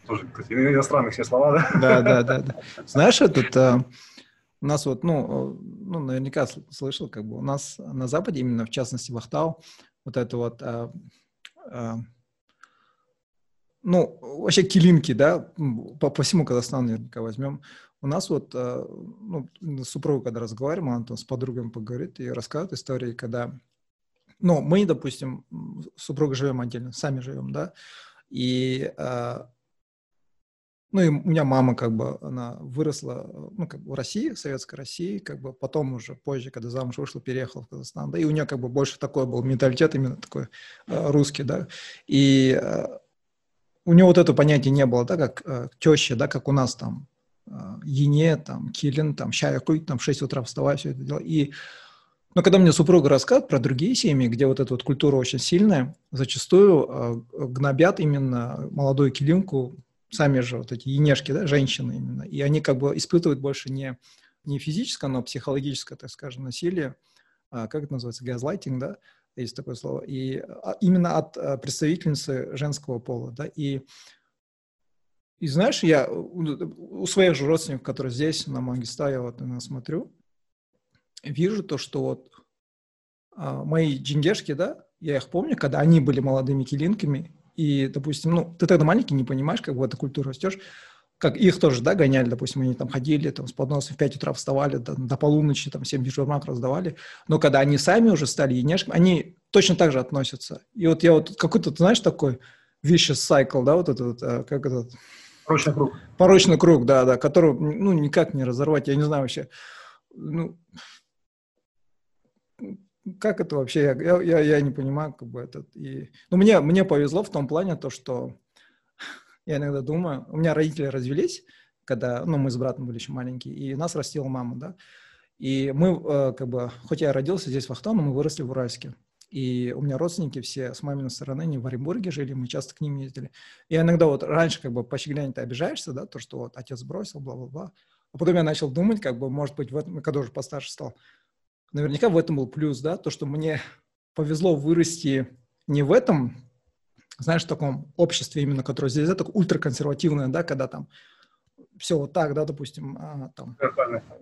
Тоже, кстати, иностранные все слова, да? Да, да, да. да. Знаешь, этот, а, у нас вот, ну, ну, наверняка слышал, как бы у нас на Западе, именно в частности в Ахтау, вот это вот, а, а, ну, вообще килинки, да, по, по всему Казахстану наверняка возьмем. У нас вот, а, ну, супруга, когда разговариваем, она там с подругами поговорит и рассказывает истории, когда, ну, мы, допустим, супруга живем отдельно, сами живем, да, и ну и у меня мама как бы, она выросла, ну, как бы в России, в Советской России, как бы потом уже позже, когда замуж вышла, переехала в Казахстан, да, и у нее как бы больше такой был менталитет именно такой э, русский, да, и э, у нее вот это понятие не было, да, как э, теща, да, как у нас там э, Ене, там, Килин, там, Шаякуй, там, в 6 утра вставай, все это дело, и но когда мне супруга рассказывает про другие семьи, где вот эта вот культура очень сильная, зачастую э, гнобят именно молодую килимку сами же вот эти енешки, да, женщины именно, и они как бы испытывают больше не, не физическое, но психологическое, так скажем, насилие, а, как это называется, газлайтинг, да, есть такое слово, и а, именно от а, представительницы женского пола, да, и и знаешь, я у своих же родственников, которые здесь, на Мангистае, вот я смотрю, вижу то, что вот а, мои джингешки, да, я их помню, когда они были молодыми килинками, и, допустим, ну, ты тогда маленький, не понимаешь, как в этой культуре растешь, как их тоже, да, гоняли, допустим, они там ходили, там, с подносом в 5 утра вставали, до, до полуночи, там, всем бижурмак раздавали, но когда они сами уже стали енешками, они точно так же относятся. И вот я вот какой-то, ты знаешь, такой vicious cycle, да, вот этот, э, как этот... Порочный круг. Порочный круг, да, да, который, ну, никак не разорвать, я не знаю вообще, ну, как это вообще? Я, я, я не понимаю, как бы это. И... Ну, мне, мне повезло в том плане, то, что я иногда думаю, у меня родители развелись, когда, ну, мы с братом были еще маленькие, и нас растила мама, да. И мы, э, как бы, хоть я родился здесь в Ахтау, но мы выросли в Уральске. И у меня родственники все с маминой стороны, они в Оренбурге жили, мы часто к ним ездили. И иногда вот раньше как бы по ты обижаешься, да, то, что вот отец бросил, бла-бла-бла. А потом я начал думать, как бы, может быть, в этом, когда уже постарше стал, наверняка в этом был плюс, да, то, что мне повезло вырасти не в этом, знаешь, в таком обществе именно, которое здесь, это ультраконсервативное, да, когда там все вот так, да, допустим, а, там.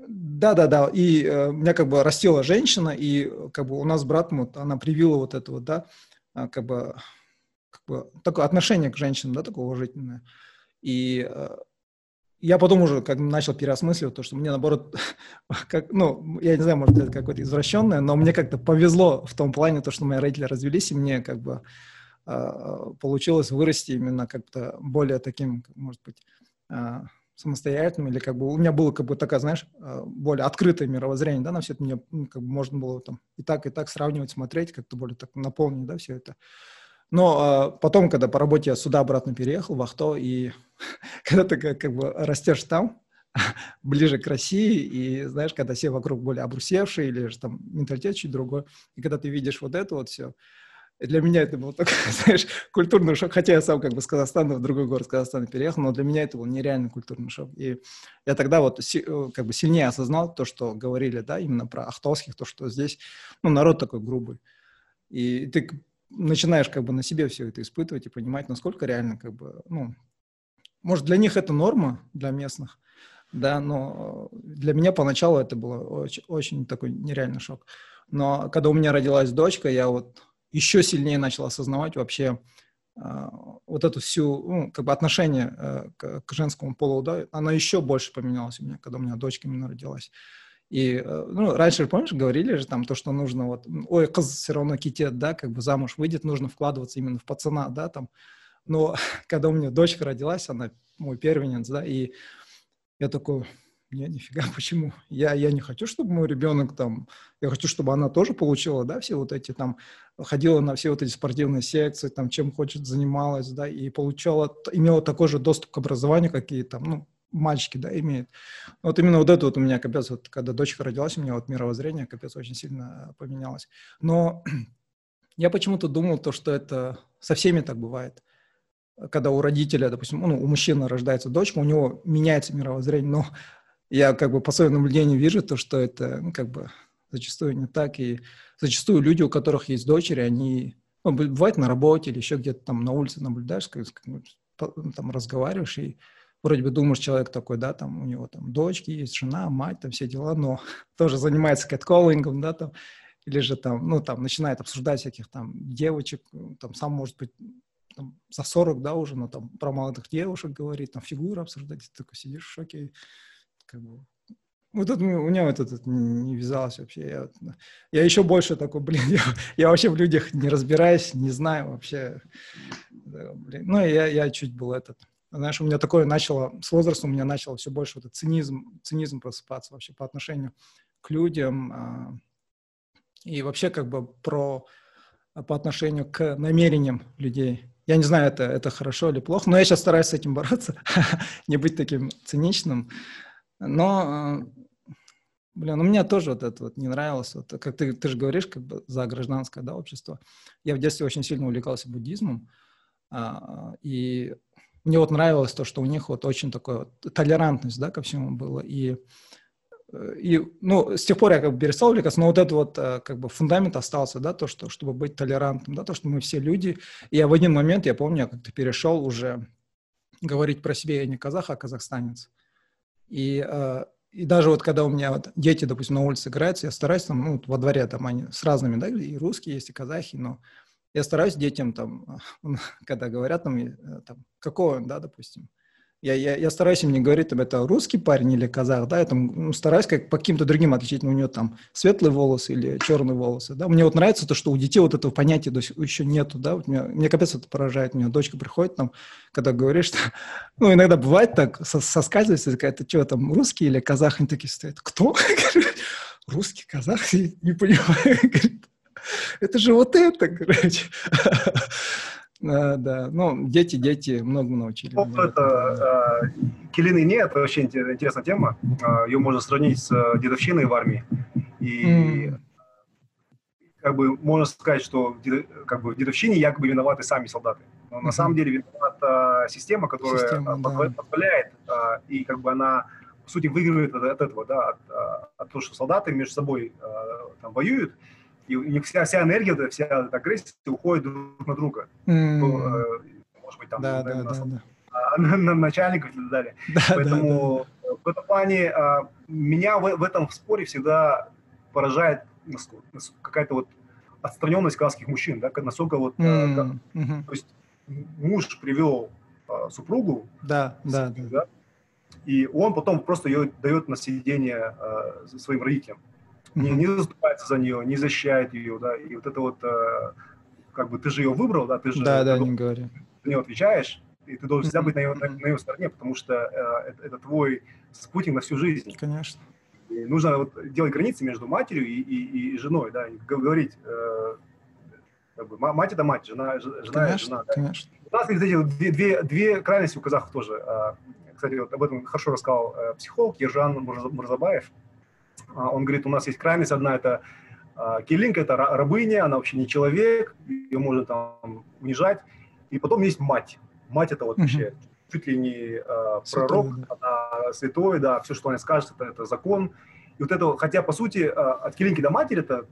Да, да, да. И э, у меня как бы растила женщина, и как бы у нас брат, вот, она привила вот это вот, да, а, как бы, как бы такое отношение к женщинам, да, такое уважительное. И э, я потом уже как начал переосмысливать то, что мне наоборот, как, ну, я не знаю, может, это какое-то извращенное, но мне как-то повезло в том плане, то, что мои родители развелись, и мне как бы э, получилось вырасти именно как-то более таким, может быть, э, самостоятельным, или как бы у меня было как бы такая, знаешь, более открытое мировоззрение, да, на все это мне ну, как бы можно было там и так, и так сравнивать, смотреть, как-то более так наполнить, да, все это. Но э, потом, когда по работе я сюда обратно переехал, в Ахто, и когда ты как, как бы растешь там, ближе к России, и знаешь, когда все вокруг более обрусевшие, или же там менталитет чуть другой, и когда ты видишь вот это вот все, для меня это был такой, знаешь, культурный шок, хотя я сам как бы с Казахстана в другой город Казахстана переехал, но для меня это был нереальный культурный шок. И я тогда вот э, как бы сильнее осознал то, что говорили, да, именно про ахтовских, то, что здесь, ну, народ такой грубый. И ты начинаешь как бы на себе все это испытывать и понимать, насколько реально как бы, ну, может, для них это норма, для местных, да, но для меня поначалу это было очень, очень такой нереальный шок. Но когда у меня родилась дочка, я вот еще сильнее начал осознавать вообще э, вот эту всю, ну, как бы отношение э, к, к женскому полу, да, она еще больше поменялась у меня, когда у меня дочка именно родилась. И, э, ну, раньше, помнишь, говорили же там то, что нужно вот, ой, кыз все равно китет, да, как бы замуж выйдет, нужно вкладываться именно в пацана, да, там. Но когда у меня дочка родилась, она мой первенец, да, и я такой, не, нифига, почему? Я, я не хочу, чтобы мой ребенок там, я хочу, чтобы она тоже получила, да, все вот эти там, ходила на все вот эти спортивные секции, там, чем хочет, занималась, да, и получала, имела такой же доступ к образованию, какие там, ну, мальчики, да, имеют. Вот именно вот это вот у меня, капец, вот когда дочка родилась, у меня вот мировоззрение, капец, очень сильно поменялось. Но я почему-то думал то, что это со всеми так бывает. Когда у родителя, допустим, ну, у мужчины рождается дочка, у него меняется мировоззрение, но я как бы по своему наблюдению вижу то, что это ну, как бы зачастую не так. И зачастую люди, у которых есть дочери, они ну, бывает на работе или еще где-то там на улице наблюдаешь, как, как, там разговариваешь, и вроде бы думаешь, человек такой, да, там у него там дочки есть, жена, мать, там все дела, но тоже занимается кэтколлингом, да, там, или же там, ну, там, начинает обсуждать всяких там девочек, там, сам, может быть, там, за 40, да, уже, но там про молодых девушек говорит, там, фигуры обсуждать, ты такой сидишь в шоке, как бы, вот тут у меня вот это не вязалось вообще. Я, я еще больше такой, блин, я, я вообще в людях не разбираюсь, не знаю вообще. Да, блин. Ну, я, я чуть был этот. Знаешь, у меня такое начало, с возрастом у меня начало все больше вот этот цинизм, цинизм просыпаться вообще по отношению к людям. А, и вообще как бы про по отношению к намерениям людей. Я не знаю, это, это хорошо или плохо, но я сейчас стараюсь с этим бороться, не быть таким циничным. Но, э, блин, у меня тоже вот это вот не нравилось. Вот, как ты, ты же говоришь, как бы за гражданское да, общество. Я в детстве очень сильно увлекался буддизмом. А, и мне вот нравилось то, что у них вот очень такая вот толерантность, да, ко всему было. И, э, и, ну, с тех пор я как бы перестал увлекаться, но вот этот вот э, как бы фундамент остался, да, то, что, чтобы быть толерантным, да, то, что мы все люди. И я в один момент, я помню, я как-то перешел уже говорить про себя, я не казах, а казахстанец. И, э, и даже вот когда у меня вот дети, допустим, на улице играются, я стараюсь там, ну, во дворе там они с разными, да, и русские есть, и казахи, но я стараюсь детям там, когда говорят там, э, там какого он, да, допустим, я, я, я стараюсь им не говорить, там, это русский парень или казах, да, я там ну, стараюсь как по каким-то другим отличить, ну, у него там светлые волосы или черные волосы, да. Мне вот нравится то, что у детей вот этого понятия до сих, еще нету, да, вот меня, мне капец это поражает, у меня дочка приходит там, когда говоришь, что, ну, иногда бывает так, соскальзывается, какая-то, что там, русский или казах, они такие стоят, кто? Русский, казах, не понимаю, это же вот это, короче. Да, да. Ну, дети, дети много научили. Вот это, э, Келины не, это вообще интересная тема. Э, ее можно сравнить с э, дедовщиной в армии. И mm. как бы можно сказать, что как бы в дедовщине якобы виноваты сами солдаты. Но mm-hmm. на самом деле виновата система, которая система, да. позволяет, и как бы она по сути выигрывает от, этого, да, от, от того, что солдаты между собой там воюют, и у них вся, вся энергия, вся эта агрессия уходит друг на друга. Mm. Может быть, там, да, да, да, да. На, на начальников и так далее. Да, Поэтому да, да. в этом плане а, меня в, в этом споре всегда поражает какая-то вот отстраненность казахских мужчин, да, насколько вот, mm. как, mm-hmm. то есть муж привел а, супругу, да, да, да. да, и он потом просто ее дает на сидение а, своим родителям не, не заступается за нее, не защищает ее, да, и вот это вот, э, как бы, ты же ее выбрал, да, ты же да, да, не говори. за нее отвечаешь, и ты должен всегда быть на ее, на, на ее стороне, потому что э, это, это твой спутник на всю жизнь. Конечно. И нужно вот делать границы между матерью и, и, и женой, да, и говорить, э, как бы, мать это мать, жена, жена конечно, жена. Да. Конечно. У нас есть эти две, две, две крайности у казахов тоже. А, кстати, вот об этом хорошо рассказал э, психолог Ержан Мурзабаев. А, он говорит, у нас есть крайность одна, это а, Келинка, это рабыня, она вообще не человек, ее можно там унижать. И потом есть мать. Мать это вот вообще чуть ли не э, пророк, святой, да. она святой, да, все, что она скажет, это, это закон. И вот это, хотя, по сути, от Келинки до матери это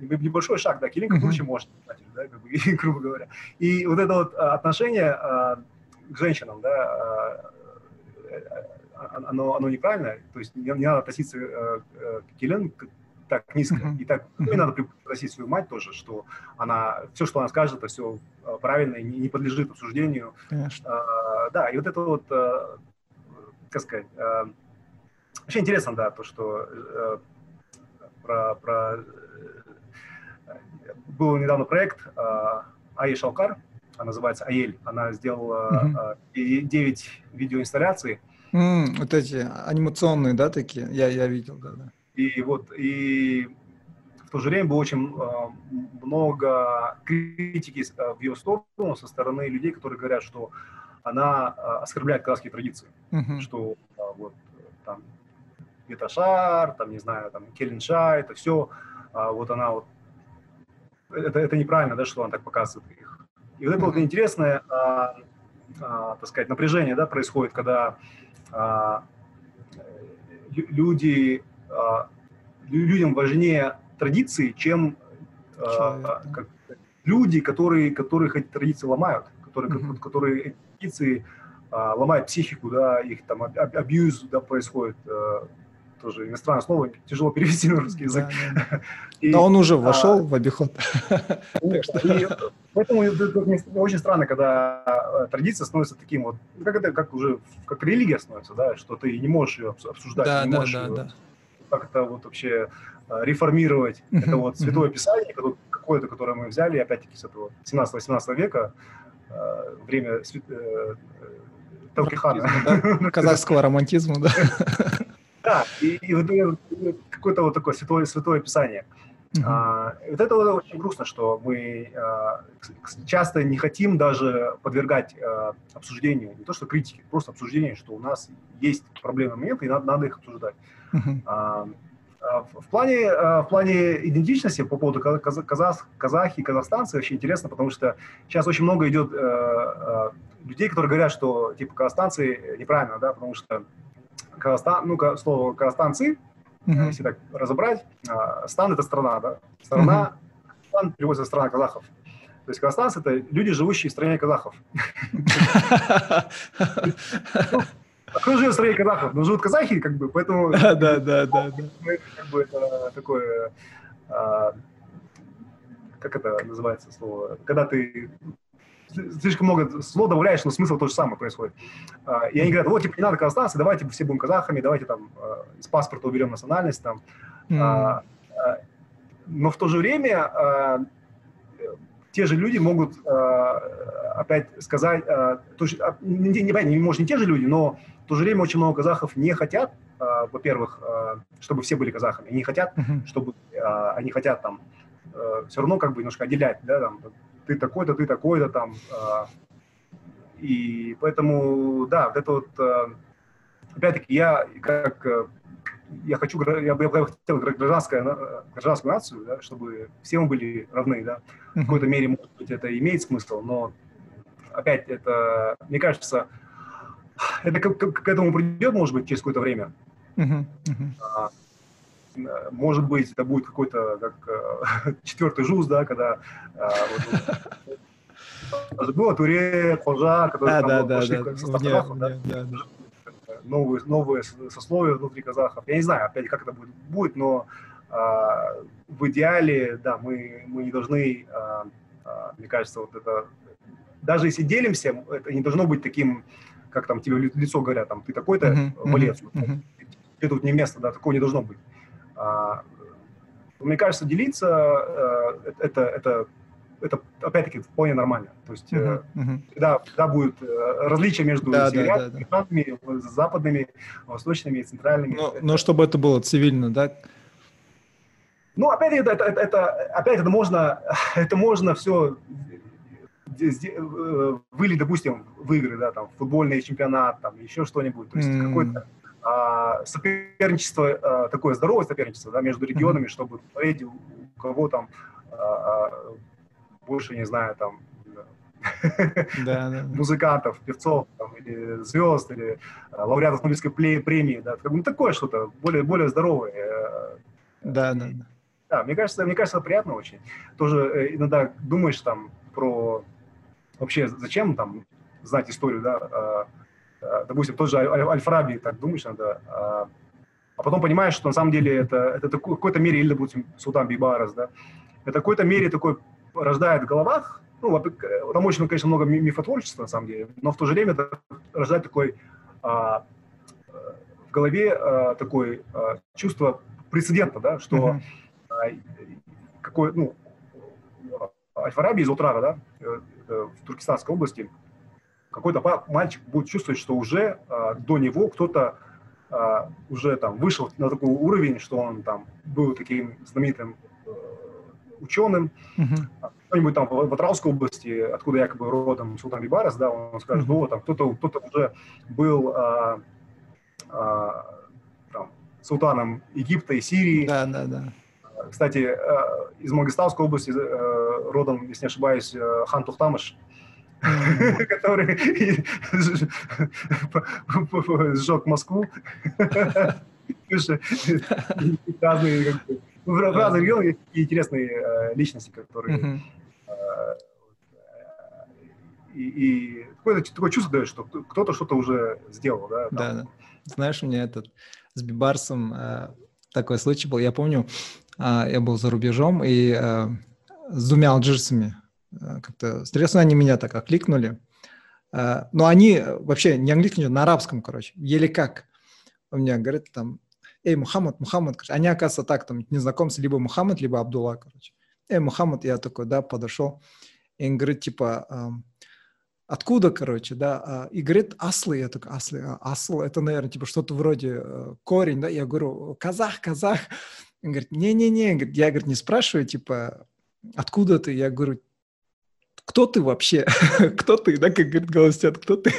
небольшой шаг, да, Келинка uh-huh. может матери, да, как бы, грубо говоря. И вот это вот отношение э, к женщинам, да, э, оно, оно неправильное, то есть не, не надо относиться э, э к Елен так низко, и так uh-huh. не надо пригласить свою мать тоже, что она, все, что она скажет, это все э, правильно, не, не подлежит обсуждению. Конечно. А, да, и вот это вот, а, как сказать, а, вообще интересно, да, то, что а, про, про был недавно проект а, Ай Шалкар, она называется Аель, она сделала а, 9 видеоинсталляций, Mm, вот эти анимационные, да, такие? Я, я видел, да, да. И вот, и в то же время было очень э, много критики э, в ее сторону со стороны людей, которые говорят, что она э, оскорбляет казахские традиции, uh-huh. что э, вот там Веташар, там, не знаю, там, Келинша, это все, э, вот она вот, это, это неправильно, да, что она так показывает их. И вот это uh-huh. вот интересное, э, э, так сказать, напряжение, да, происходит, когда э, люди, э, людям важнее традиции, чем э, как, люди, которые, которых эти традиции ломают, которые, mm-hmm. которые эти традиции ломают психику, да, их там абьюз да, происходит, тоже иностранное слово, тяжело перевести на русский язык. Да, да. И, Но он уже вошел а, в обиход. И, поэтому очень странно, когда традиция становится таким вот, как это, как уже, как религия становится, да, что ты не можешь ее обсуждать, да, не да, можешь да, ее, да. как это вот вообще Э, реформировать. Uh-huh, это вот Святое uh-huh. Писание, какое-то, которое мы взяли, опять-таки, с этого 17-18 века, э, время э, Талкихана. Да? Казахского романтизма, да. Да, и, и вот какое-то вот такое святое, святое Писание. Uh-huh. А, вот это вот очень грустно, что мы а, часто не хотим даже подвергать а, обсуждению, не то что критике, просто обсуждению, что у нас есть проблемные моменты, и надо, надо их обсуждать. Uh-huh. А, а, в плане, а, в плане идентичности по поводу казах, казахи и казахстанцы вообще интересно, потому что сейчас очень много идет э, э, людей, которые говорят, что типа казахстанцы неправильно, да, потому что Казахстан, ну, слово казахстанцы, mm-hmm. если так разобрать, э, стан это страна, да, страна, mm-hmm. стан переводится страна казахов. То есть казахстанцы это люди, живущие в стране казахов. А кто живет в стране казахов? Ну, живут казахи, как бы, поэтому... Да, да, да, да. Как бы это такое... А, как это называется слово? Когда ты слишком много слов добавляешь, но смысл то же самое происходит. А, и они говорят, вот, типа, не надо казахстанцы, давайте все будем казахами, давайте там из паспорта уберем национальность там. Mm. Но в то же время те же люди могут опять сказать, то не, не, не, может, не те же люди, но в то же время очень много казахов не хотят, во-первых, чтобы все были казахами, они хотят, чтобы они хотят там все равно как бы немножко отделять, да, там, ты такой-то, ты такой-то там, э, и поэтому, да, вот это вот, э, опять-таки, я как э, я хочу, я бы, я бы хотел гражданское, гражданскую нацию, да, чтобы все мы были равны, да. В какой-то мере, может быть, это имеет смысл, но опять это, мне кажется, это к, к, к этому придет, может быть, через какое-то время. Uh-huh, uh-huh. А, может быть, это будет какой-то как э, четвертый жуз, да, когда вот, было Туре, Хожа, которые там пошли. Новые, новые сословия внутри казахов. Я не знаю, опять, как это будет, будет но а, в идеале, да, мы, мы не должны, а, а, мне кажется, вот это, даже если делимся, это не должно быть таким как там тебе лицо говорят, там, ты такой-то тебе тут не место, да, такого не должно быть. А, мне кажется, делиться э, это, это, это опять-таки вполне нормально. То есть uh-huh, uh-huh. Всегда, всегда будет э, различие между да, северянами, да, да, да. западными, восточными, центральными. Но, но чтобы это было цивильно, да? Ну, опять это, это, это, опять это можно, это можно все Э, были, допустим, в игры, да, там, футбольный чемпионат, там, еще что-нибудь, то есть mm. какое-то а, соперничество, а, такое здоровое соперничество, да, между регионами, чтобы посмотреть, у кого там а, больше, не знаю, там, да, да, музыкантов, певцов, там, или звезд, или лауреатов Нобелевской премии, да, ну, такое что-то, более, более здоровое. Э, да, да, да. Да, мне кажется, мне кажется, приятно очень. Тоже э, иногда думаешь там про вообще зачем там знать историю, да, допустим, тот же Аль-Фараби, так думаешь, надо, а, а потом понимаешь, что на самом деле это, это такой, в какой-то мере, или, допустим, Султан Бибарас, да, это в какой-то мере такой рождает в головах, ну, там очень, конечно, много мифотворчества, на самом деле, но в то же время это рождает такой а, в голове а, такое а, чувство прецедента, да, что mm-hmm. а, какой, ну, Аль-Фараби из Утрара, да, Э, в Туркестанской области, какой-то мальчик будет чувствовать, что уже э, до него кто-то э, уже там вышел на такой уровень, что он там был таким знаменитым э, ученым, uh-huh. кто-нибудь там в, в Атраусской области, откуда якобы родом Султан Бибарас, да, он скажет, uh-huh. там кто-то кто уже был э, э, там, султаном Египта и Сирии. Да, да, да. Кстати, э, из Мангистауской области э, родом, если не ошибаюсь, э, хан Тухтамыш, который сжег Москву. Разные, в разных регионах есть интересные личности, которые и, какое-то такое чувство дает, что кто-то что-то уже сделал, да? Да, да. Знаешь, у меня этот с Бибарсом такой случай был. Я помню, я был за рубежом и с двумя алжирцами Э, как-то интересно, они меня так окликнули. Э, но они вообще не английском, на арабском, короче, еле как. У меня говорят там, эй, Мухаммад, Мухаммад. Они, оказывается, так там незнакомцы, либо Мухаммад, либо Абдулла, короче. Эй, Мухаммад, я такой, да, подошел. И он говорит, типа, откуда, короче, да, а, и говорит, аслы, я такой, аслы, а, асл, это, наверное, типа что-то вроде э, корень, да, я говорю, казах, казах, он говорит, не-не-не, я, говорит, не спрашиваю, типа, откуда ты, я говорю, кто ты вообще? кто ты? Да, как говорит Галустян, кто ты?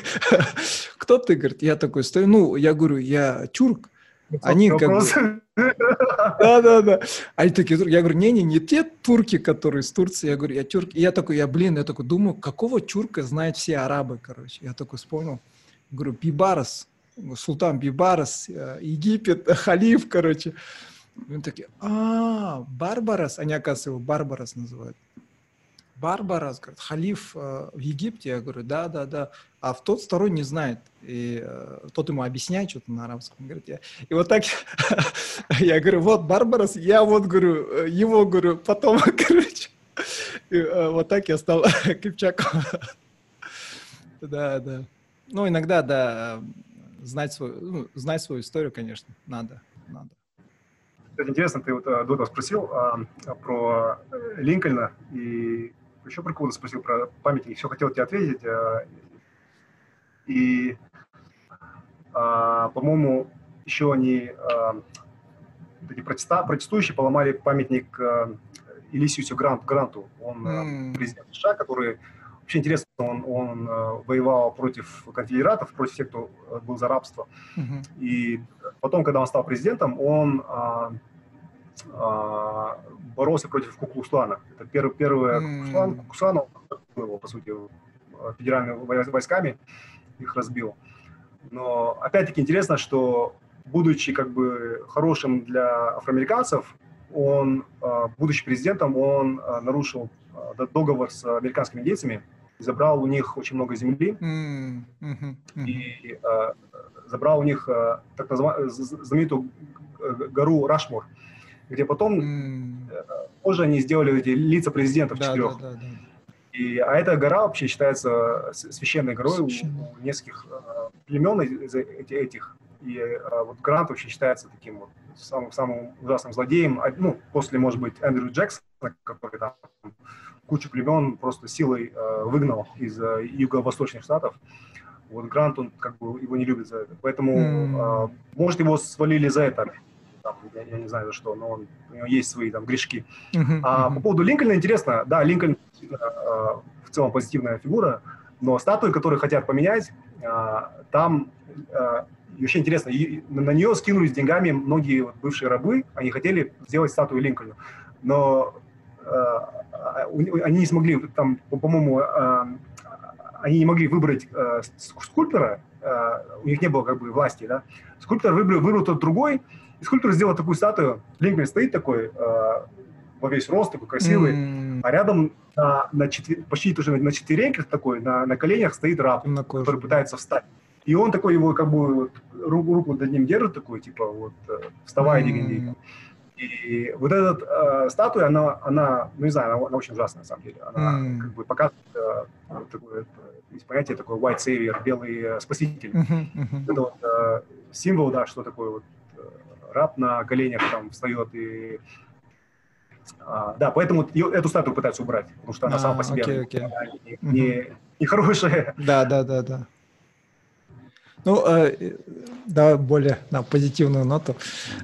кто ты? Говорит, я такой стою, ну, я говорю, я тюрк. Они как бы... Да, да, да. Они такие, я говорю, не, не, те турки, которые из Турции. Я говорю, я тюрк. И я такой, я, блин, я такой думаю, какого тюрка знают все арабы, короче. Я такой вспомнил. Говорю, Бибарас, султан Бибарас, э, Египет, халиф, короче. И они такие, а, Барбарас. Они, оказывается, его Барбарас называют. Барбара, говорит, халиф э, в Египте, я говорю, да, да, да, а в тот второй не знает, и э, тот ему объясняет что-то на арабском, говорит, я... и вот так я говорю, вот Барбарас, я вот говорю, э, его говорю, потом, короче, и, э, вот так я стал Кипчаком. да, да. Ну, иногда, да, знать свою, ну, знать свою историю, конечно, надо, надо. Кстати, интересно, ты вот э, до спросил а, про Линкольна, и еще про кого-то спросил, про памятники, все хотел тебе ответить. Э, и, а, по-моему, еще они, эти протеста, протестующие, поломали памятник э, Илисиусу Грант, Гранту. Он mm. президент США, который, вообще интересно, он, он воевал против конфедератов, против тех, кто был за рабство. Mm-hmm. И потом, когда он стал президентом, он а, боролся против Куклуслана. Это первый, первый mm. Куклуслан, Куклуслан, его, по сути, федеральными войсками, их разбил. Но, опять-таки, интересно, что, будучи как бы хорошим для афроамериканцев, он, а, будучи президентом, он а, нарушил договор с американскими индейцами, забрал у них очень много земли mm -hmm. и забрал у них так называемую знаменитую гору Рашмор, где потом mm. позже они сделали эти лица президентов да, четырех. Да, да, да. И, а эта гора вообще считается священной горой Священно. у, нескольких э, племен из этих. И э, вот Грант вообще считается таким вот самым, самым ужасным злодеем, ну, после, может быть, Эндрю Джексона, который там кучу племен просто силой э, выгнал из э, юго-восточных штатов. Вот Грант, он как бы его не любит за это. Поэтому, mm. э, может, его свалили за это там, я, я не знаю за что, но он, у него есть свои там грешки. Uh-huh, а uh-huh. по поводу Линкольна интересно, да, Линкольн э, в целом позитивная фигура, но статуи, которые хотят поменять, э, там э, очень интересно, и на нее скинулись деньгами многие вот, бывшие рабы, они хотели сделать статую Линкольну, но э, они не смогли, там, по-моему, э, они не могли выбрать э, скульптора, э, у них не было как бы власти, да. Скульптор выбрал, выбрал тот другой, и скульптор сделал такую статую. Линкольн стоит такой э, во весь рост, такой красивый, mm. а рядом на, на четвер... почти тоже на, четвереньках такой, на, на коленях стоит раб, на который пытается встать. И он такой его как бы руку, руку над ним держит такой, типа вот э, вставай, mm. И вот эта э, статуя, она, она, ну не знаю, она, она очень ужасная на самом деле. Она mm. как бы показывает э, вот такое, есть понятие такое white savior, белый э, спаситель. Mm-hmm, mm-hmm. Это вот э, символ, да, что такое вот раб на коленях там встает и а, да, поэтому эту статую пытаются убрать, потому что она а, сама по себе okay, okay. Не, не, нехорошее. Да, да, да, да. Ну, э, да, более на позитивную ноту.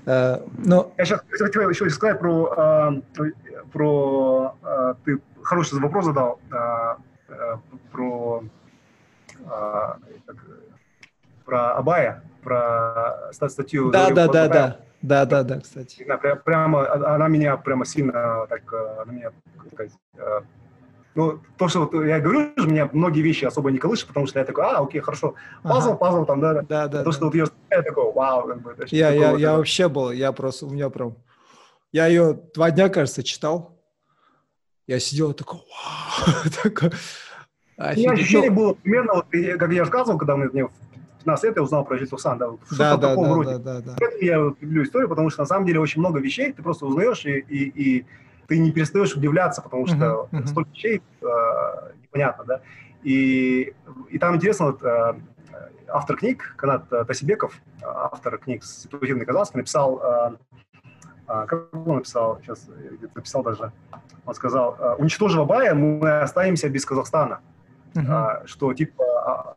Э, но... Я сейчас хотел еще сказать про, э, про э, ты хороший вопрос задал э, э, про э, про Абая, про статью. Да, да, да, да, да, да, да, кстати. Прямо она меня прямо сильно так, она меня, как сказать, ну, то, что вот я говорю, меня многие вещи особо не колышут, потому что я такой, а, окей, хорошо, пазл, ага. пазл там, да, да, да. То, да. что вот ее я такой, вау, как бы. Я, я, вот, я это... вообще был, я просто, у меня прям, я ее два дня, кажется, читал, я сидел такой, вау, такой, У меня ощущение ну было примерно, вот, как я рассказывал, когда мне, мне 15 лет я узнал про Жильцов Сан, да, да, да, да, вроде. да, да, да. Я люблю историю, потому что на самом деле очень много вещей ты просто узнаешь и, и, и ты не перестаешь удивляться, потому что uh-huh, столько вещей э, непонятно, да. И, и там интересно, вот, э, автор книг, Канат Тасибеков, автор книг «Ситуативный казахский», написал, э, э, как он написал, сейчас написал даже, он сказал, уничтожив Абая, мы останемся без Казахстана. Uh-huh. Э, что типа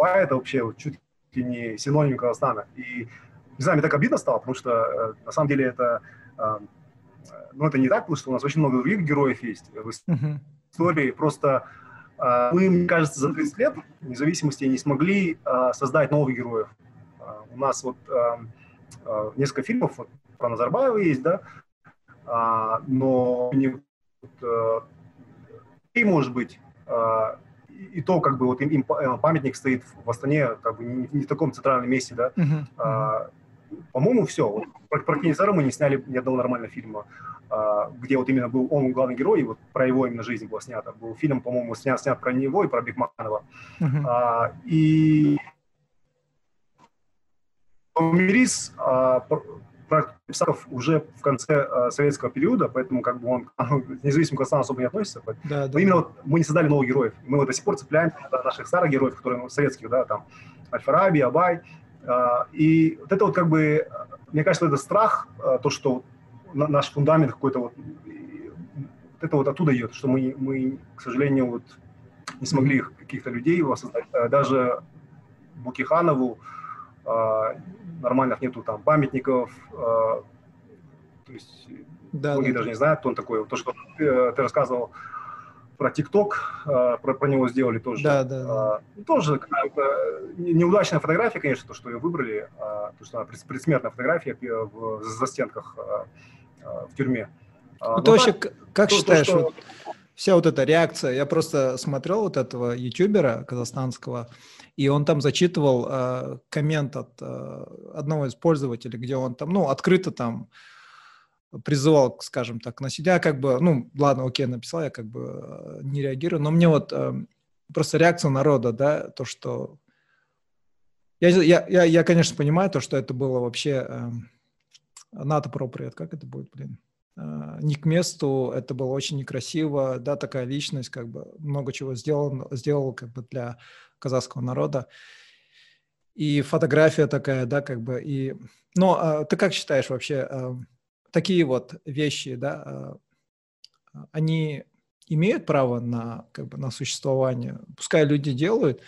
Абая это вообще чуть ли не синоним Казахстана. И не знаю, мне так обидно стало, потому что э, на самом деле это э, ну, это не так, потому что у нас очень много других героев есть в истории. Просто э, мы, мне кажется, за 30 лет независимости не смогли создать новых героев. У нас вот несколько фильмов вот, про Назарбаева есть, да, э, но не, может быть, и то, как бы вот им, им памятник стоит в Астане, как бы не, не в таком центральном месте, да. Uh-huh. Uh, по-моему, все. Вот, про, про Кеннисара мы не сняли ни одного нормального фильма, а, где вот именно был он главный герой, и вот про его именно жизнь было снято. Был фильм, по-моему, снят, снят про него и про Бекманова. Uh-huh. А, и Мирис а, Писаков уже в конце а, советского периода, поэтому как бы он независимо Казахстан особо не относится. Да, да. Но именно вот мы не создали новых героев. Мы вот до сих пор цепляем наших старых героев, которые ну, советских, да, там Аль-Фараби, Абай, а, и вот это вот как бы, мне кажется, это страх, а, то, что наш фундамент какой-то вот, это вот оттуда идет, что мы, мы, к сожалению, вот не смогли каких-то людей его создать. А даже Букиханову нормальных нету там памятников, то есть да, многие да. даже не знают, кто он такой. То, что ты, э, ты рассказывал, про ТикТок, а, про, про него сделали тоже. Да, да. да. А, тоже неудачная фотография, конечно, то, что ее выбрали, а, то, что она предсмертная фотография в застенках в тюрьме. Ну, ты вообще так, как то, считаешь, то, что... вот, вся вот эта реакция, я просто смотрел вот этого ютубера казахстанского, и он там зачитывал э, коммент от э, одного из пользователей, где он там, ну, открыто там призывал, скажем так, на себя, как бы, ну, ладно, окей, написал, я как бы э, не реагирую, но мне вот э, просто реакция народа, да, то, что... Я, я, я, я, конечно, понимаю то, что это было вообще э, not appropriate, как это будет, блин, не к месту, это было очень некрасиво, да, такая личность, как бы, много чего сделал, сделал, как бы, для казахского народа. И фотография такая, да, как бы, и... Но э, ты как считаешь вообще... Э, такие вот вещи, да, а, а, они имеют право на, как бы, на существование, пускай люди делают,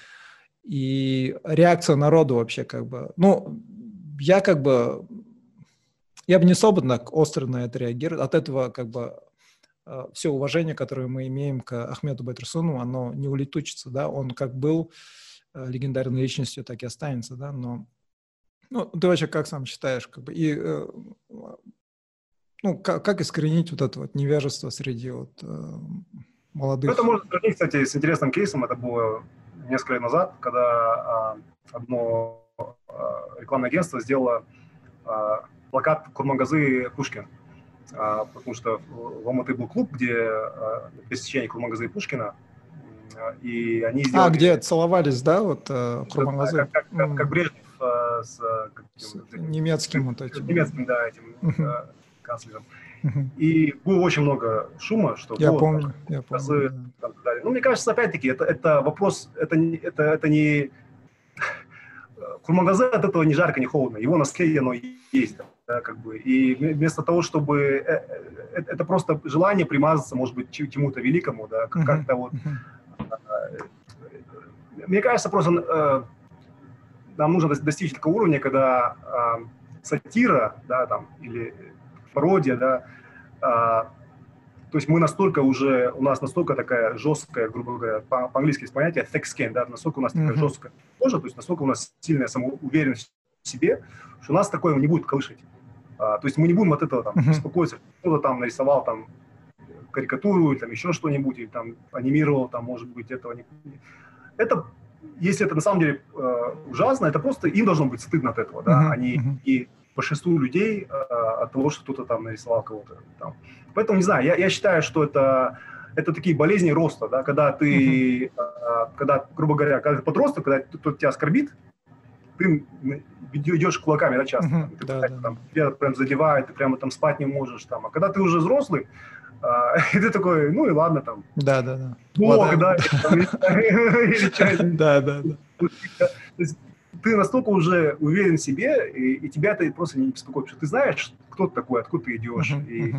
и реакция народа вообще как бы, ну, я как бы, я бы не особо так остро на это реагирую, от этого как бы а, все уважение, которое мы имеем к Ахмеду Байтурсуну, оно не улетучится, да, он как был легендарной личностью, так и останется, да, но ну, ты вообще как сам считаешь, как бы, и э, ну, как, как искоренить вот это вот невежество среди вот э, молодых? Это можно сравнить, кстати, с интересным кейсом. Это было несколько лет назад, когда э, одно э, рекламное агентство сделало э, плакат Курмангазы Пушкин. Э, потому что в Алматы был клуб, где э, пересечение Курмангазы и Пушкина, и они сделали... А, где целовались, да, вот э, Курмангазы? Да, как, как, как Брежнев э, с, как, с немецким вот этим. Немецким, да, этим канцлером. И было очень много шума, что я вот, помню, я помню. Да. так далее. Ну, мне кажется, опять-таки, это, это вопрос, это, не, это, это не... Курмангазы от этого ни жарко, ни холодно. Его на склее оно есть. Да, как бы. И вместо того, чтобы... Э, э, это просто желание примазаться, может быть, чему-то великому, да, как-то вот мне кажется, просто нам нужно достичь такого уровня, когда сатира, да, там, или пародия, да, то есть мы настолько уже, у нас настолько такая жесткая, грубо говоря, по- по-английски есть понятие thick skin, да, настолько у нас такая mm-hmm. жесткая кожа, то есть настолько у нас сильная самоуверенность в себе, что у нас такое не будет колышать. А, то есть мы не будем от этого там беспокоиться, кто-то там нарисовал там карикатуру или там еще что-нибудь, или там анимировал, там, может быть, этого не... Это, если это на самом деле э, ужасно, это просто им должно быть стыдно от этого, да, mm-hmm. они и большинству людей э, от того, что кто-то там нарисовал кого-то там. Поэтому, не знаю, я, я считаю, что это, это такие болезни роста, да, когда ты, mm-hmm. э, когда, грубо говоря, когда ты подросток, когда кто-то тебя оскорбит, ты идешь кулаками, да, часто. Mm-hmm. Ты, да, там, да. Тебя прям задевает, ты прямо там спать не можешь. Там. А когда ты уже взрослый, а, и ты такой, ну и ладно там. Да, да, да. Бог, да, Да, да, да ты настолько уже уверен в себе, и, и тебя это просто не беспокоит, что ты знаешь, кто ты такой, откуда ты идешь. Uh-huh, и, uh-huh.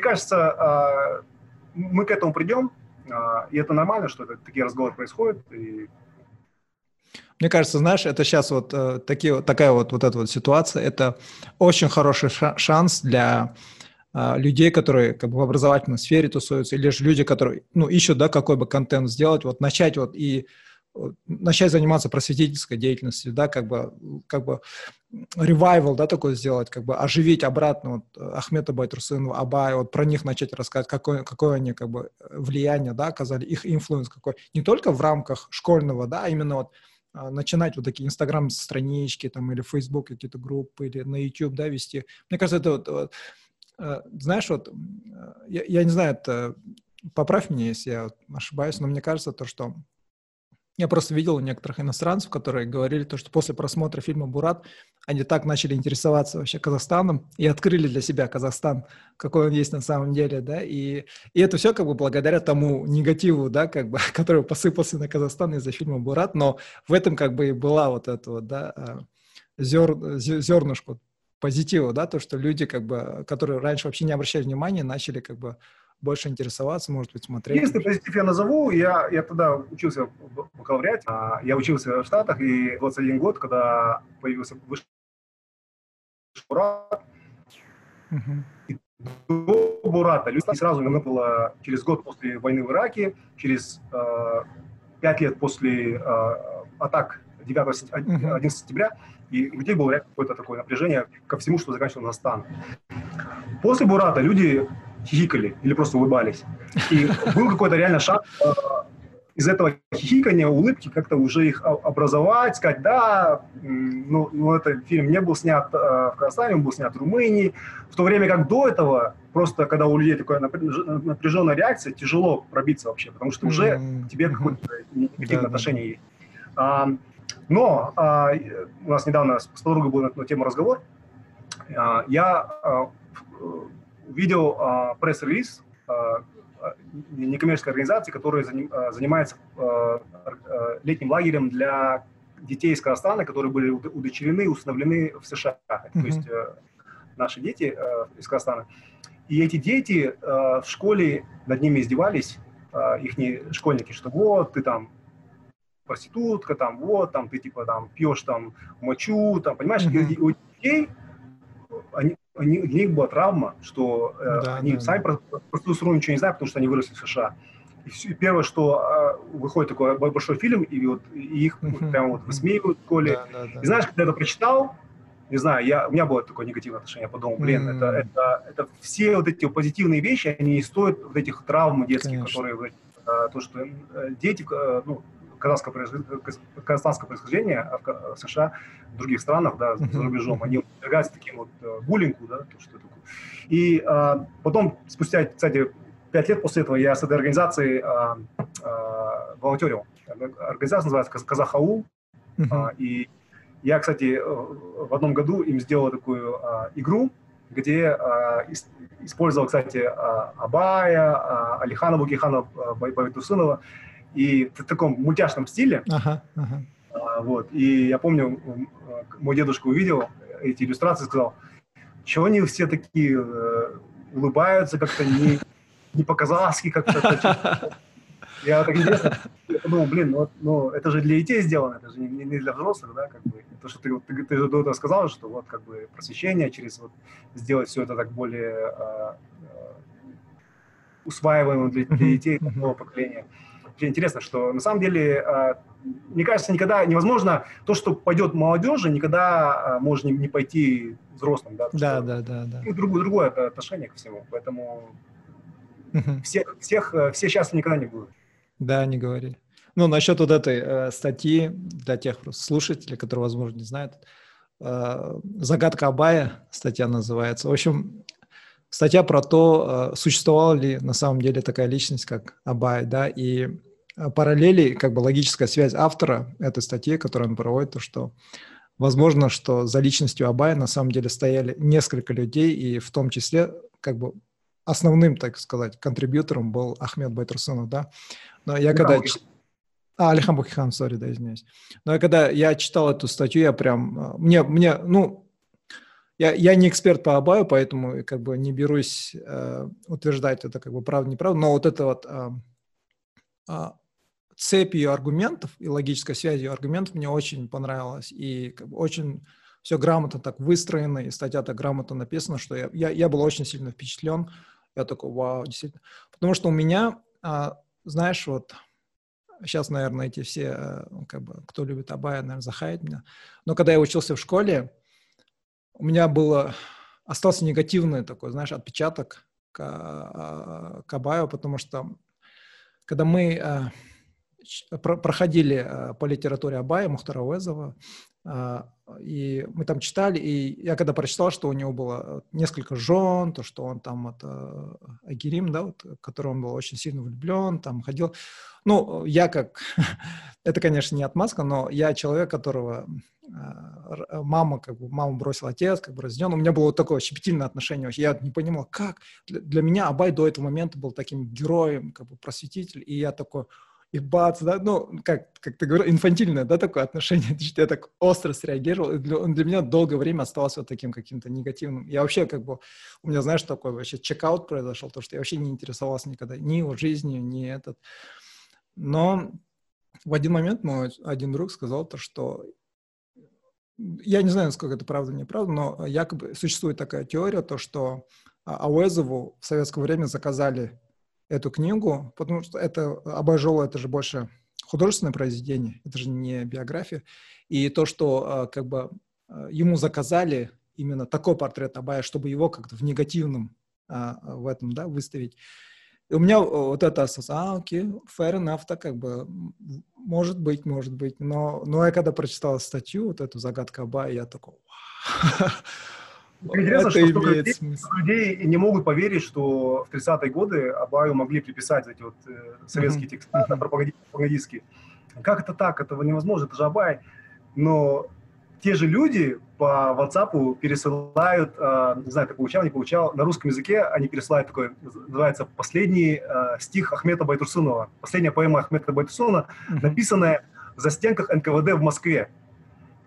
Мне кажется, а, мы к этому придем, а, и это нормально, что такие разговоры происходят. И... Мне кажется, знаешь, это сейчас вот э, такие, такая вот, вот эта вот ситуация, это очень хороший шанс для э, людей, которые как бы в образовательной сфере тусуются, или же люди, которые, ну, ищут, да, какой бы контент сделать, вот начать вот и начать заниматься просветительской деятельностью, да, как бы, как бы revival, да, такой сделать, как бы оживить обратно вот Ахмета Байтурсынова, Абай, вот про них начать рассказывать, какое, какое они как бы влияние, да, оказали, их influence какой, не только в рамках школьного, да, а именно вот начинать вот такие инстаграм-странички там или Facebook какие-то группы или на YouTube, да, вести. Мне кажется, это вот, вот э, знаешь, вот, э, я, я не знаю, это, поправь меня, если я ошибаюсь, но мне кажется то, что я просто видел у некоторых иностранцев, которые говорили то, что после просмотра фильма «Бурат» они так начали интересоваться вообще Казахстаном и открыли для себя Казахстан, какой он есть на самом деле, да, и, и это все как бы благодаря тому негативу, да, как бы, который посыпался на Казахстан из-за фильма «Бурат», но в этом как бы и была вот эта вот, да, а, зер, зернышко позитива, да, то, что люди, как бы, которые раньше вообще не обращали внимания, начали как бы больше интересоваться, может быть, смотреть. Единственный позитив я назову. Я, я тогда учился в бакалавриате, а, я учился в Штатах, и 21 год, когда появился высший Бурат, uh-huh. до Бурата, люди сразу у было через год после войны в Ираке, через э, 5 лет после э, атак 9 11 сентября, и у людей было какое-то такое напряжение ко всему, что заканчивал Назастан. После Бурата люди хихикали или просто улыбались. И был какой-то реально шаг э, из этого хихикания, улыбки как-то уже их образовать, сказать, да, ну, ну этот фильм не был снят э, в Казахстане, он был снят в Румынии, в то время как до этого, просто когда у людей такая напряженная реакция, тяжело пробиться вообще, потому что уже mm-hmm. тебе какое-то негативное да, отношение есть. А, но а, у нас недавно с подругой был на эту тему разговор, а, я а, увидел а, пресс-релиз а, некоммерческой организации, которая заним, а, занимается а, летним лагерем для детей из Казахстана, которые были удочерены и установлены в США. Mm-hmm. То есть а, наши дети а, из Казахстана. И эти дети а, в школе над ними издевались, а, их школьники, что вот, ты там проститутка, там, вот, там, ты, типа, там, пьешь, там, мочу, там, понимаешь, mm-hmm. у детей, они, у них была травма, что э, да, они да, сами да. про проститутуру ничего не знают, потому что они выросли в США. И, все, и первое, что э, выходит такой большой фильм, и вот и их uh-huh. прямо вот высмеивают в школе. Да, да, да. И знаешь, когда я это прочитал, не знаю, я, у меня было такое негативное отношение, я подумал, блин, это, это, это все вот эти позитивные вещи, они не стоят вот этих травм детских, Конечно. которые, э, то, что э, дети, э, ну, казахского, казахстанского происхождения а в США, в других странах, да, за рубежом, они подвергаются таким вот э, буллингу, да, то, что такое. И а, потом, спустя, кстати, пять лет после этого я с этой организацией а, а, волонтерил. Организация называется Казахау, uh-huh. а, и я, кстати, э, в одном году им сделал такую а, игру, где а, использовал, кстати, а, Абая, а, Алихана Букихана а, Байтусынова, и в таком мультяшном стиле. Ага, ага. А, вот. И я помню, мой дедушка увидел эти иллюстрации и сказал, чего они все такие э, улыбаются как-то не, не по-казахски как-то. Я так интересно подумал, блин, ну, ну это же для детей сделано, это же не, не для взрослых, да, как бы. То, что ты, ты, ты до этого сказал, что вот как бы просвещение через вот сделать все это так более а, усваиваемым для, для детей нового поколения. Очень интересно, что на самом деле, а, мне кажется, никогда невозможно то, что пойдет молодежи, никогда а, может не, не пойти взрослым, да. Да, да, да, да. Ну, другое, другое отношение ко всему, поэтому всех, всех, э, все счастливы никогда не будут. Да, не говорили. Ну, насчет вот этой э, статьи, для тех слушателей, которые, возможно, не знают, э, «Загадка Абая» статья называется. В общем, статья про то, э, существовала ли на самом деле такая личность, как Абай, да, и э, параллели, как бы логическая связь автора этой статьи, которую он проводит, то, что возможно, что за личностью Абая на самом деле стояли несколько людей, и в том числе, как бы, основным, так сказать, контрибьютором был Ахмед Байтурсунов, да. Но я когда... А, Алихан Бухихан, сори, да, извиняюсь. Но когда я читал эту статью, я прям... А, мне, мне ну, я, я не эксперт по Абаю, поэтому как бы не берусь э, утверждать, это как бы правда, неправда, но вот это вот э, э, цепь ее аргументов и логическая связь ее аргументов мне очень понравилась. И как бы, очень все грамотно так выстроено, и статья так грамотно написана, что я, я, я был очень сильно впечатлен. Я такой, вау, действительно. Потому что у меня, а, знаешь, вот Сейчас, наверное, эти все, э, как бы, кто любит Абая, наверное, захает меня. Но когда я учился в школе, у меня было, остался негативный такой, знаешь, отпечаток к, э, к Абаю, потому что когда мы э, проходили по литературе Абая, Мухтара Уэзова, и мы там читали, и я когда прочитал, что у него было несколько жен, то, что он там, это Агирим, да, вот, в которого он был очень сильно влюблен, там ходил. Ну, я как, это, конечно, не отмазка, но я человек, которого мама, как бы, маму бросил отец, как бы разнен. У меня было вот такое щепетильное отношение. Я не понимал, как. Для меня Абай до этого момента был таким героем, как бы просветитель, и я такой, и бац, да, ну, как, как ты говорил, инфантильное, да, такое отношение, я так остро среагировал, для, он для меня долгое время оставался вот таким каким-то негативным. Я вообще как бы, у меня, знаешь, такой вообще чекаут произошел, то, что я вообще не интересовался никогда ни его жизнью, ни этот. Но в один момент мой один друг сказал то, что я не знаю, насколько это правда или неправда, но якобы существует такая теория, то, что Ауэзову в советское время заказали эту книгу, потому что это Абажола, это же больше художественное произведение, это же не биография. И то, что а, как бы а, ему заказали именно такой портрет Абая, чтобы его как-то в негативном а, в этом, да, выставить. И у меня вот это ассоциация, а, окей, fair enough, так как бы, может быть, может быть. Но, но я когда прочитал статью, вот эту загадка Абая, я такой, Интересно, это что столько людей, людей не могут поверить, что в 30-е годы Абаю могли приписать эти вот э, советские mm-hmm. тексты, mm-hmm. пропагандистские. Как это так? Этого невозможно, это же Абай. Но те же люди по WhatsApp пересылают, э, не знаю, ты получал, не получал, на русском языке они пересылают такой, называется «Последний э, стих Ахмета Байтурсунова», последняя поэма Ахмета Байтурсунова, mm-hmm. написанная за стенках НКВД в Москве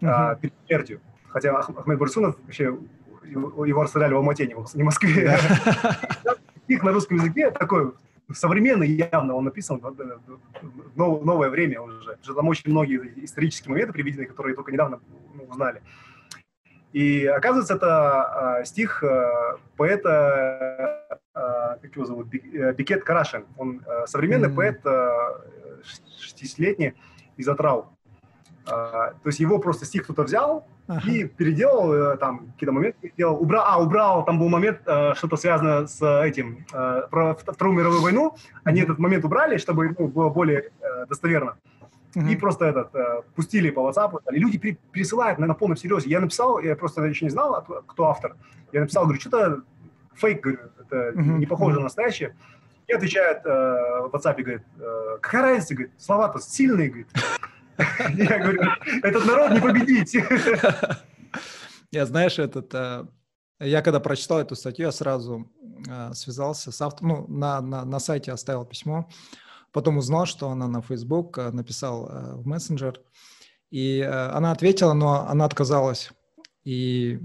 mm-hmm. э, перед смертью. Хотя Ахмед Байтурсунов вообще его расстреляли в Алмате, не в Москве. Их на русском языке такой современный явно, он написан в новое время уже. Там очень многие исторические моменты приведены, которые только недавно ну, узнали. И оказывается, это э, стих э, поэта, э, как его зовут, Бикет Карашин. Он э, современный mm-hmm. поэт, э, 60-летний, из Атрау. Э, то есть его просто стих кто-то взял, ага. и переделал э, там какие-то моменты, переделал, убрал, а, убрал, там был момент, э, что-то связано с этим, э, про Вторую мировую войну, они этот момент убрали, чтобы ну, было более э, достоверно. Uh-huh. И просто этот, э, пустили по WhatsApp, и люди при, присылают на, на полном серьезе. Я написал, я просто еще не знал, кто автор. Я написал, говорю, что-то фейк, говорю, это uh-huh. не похоже uh-huh. на настоящее. И отвечает э, в WhatsApp, говорит, э, какая разница, говорит, слова-то сильные, говорит. Я говорю, этот народ не победить. Я, знаешь, этот... Э, я когда прочитал эту статью, я сразу э, связался с автором, ну, на, на, на сайте оставил письмо, потом узнал, что она на Facebook э, написал в мессенджер, и она ответила, но она отказалась. И,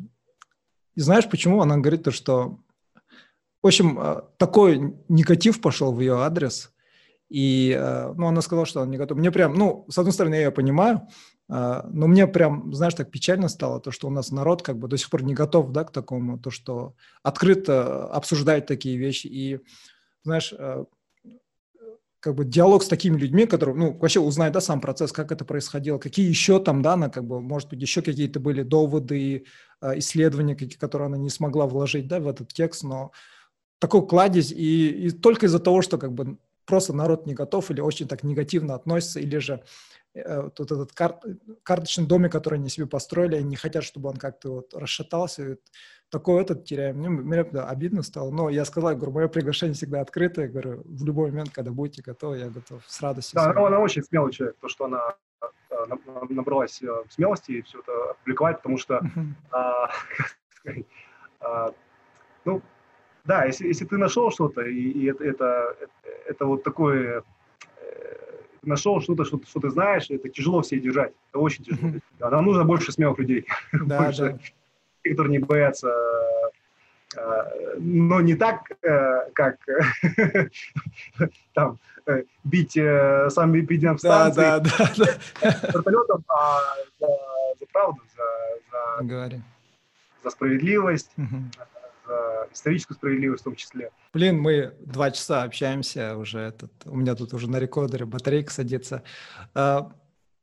и знаешь, почему? Она говорит то, что... В общем, такой негатив пошел в ее адрес – И, э, ну, она сказала, что она не готова. Мне прям, ну, с одной стороны, я ее понимаю, э, но мне прям, знаешь, так печально стало, то, что у нас народ как бы до сих пор не готов, да, к такому, то, что открыто обсуждать такие вещи. И, знаешь, э, как бы диалог с такими людьми, которые, ну, вообще узнать, да, сам процесс, как это происходило, какие еще там, да, она как бы, может быть, еще какие-то были доводы, исследования, которые она не смогла вложить, да, в этот текст, но такой кладезь, и, и только из-за того, что как бы просто народ не готов или очень так негативно относится, или же э, вот этот кар, карточный домик, который они себе построили, они не хотят, чтобы он как-то вот расшатался. Такой этот теряем. Мне, мне да, обидно стало. Но я сказал, говорю, мое приглашение всегда открыто. Я говорю, в любой момент, когда будете готовы, я готов с радостью. Да, она, она очень смелый человек, то, что она э, набралась э, смелости и все это опубликовать, потому что, а, а, ну, да, если, если ты нашел что-то, и, и это, это, это вот такое, э, нашел что-то, что, что ты знаешь, это тяжело все держать, это очень тяжело. Да, нам нужно больше смелых людей, да, больше, да. которые не боятся, э, но не так, э, как там бить сам эпидемстанции да, да, да, вертолетом, а за, за правду, за, за, за справедливость, за историческую справедливость в том числе. Блин, мы два часа общаемся уже. Этот, у меня тут уже на рекордере батарейка садится. А,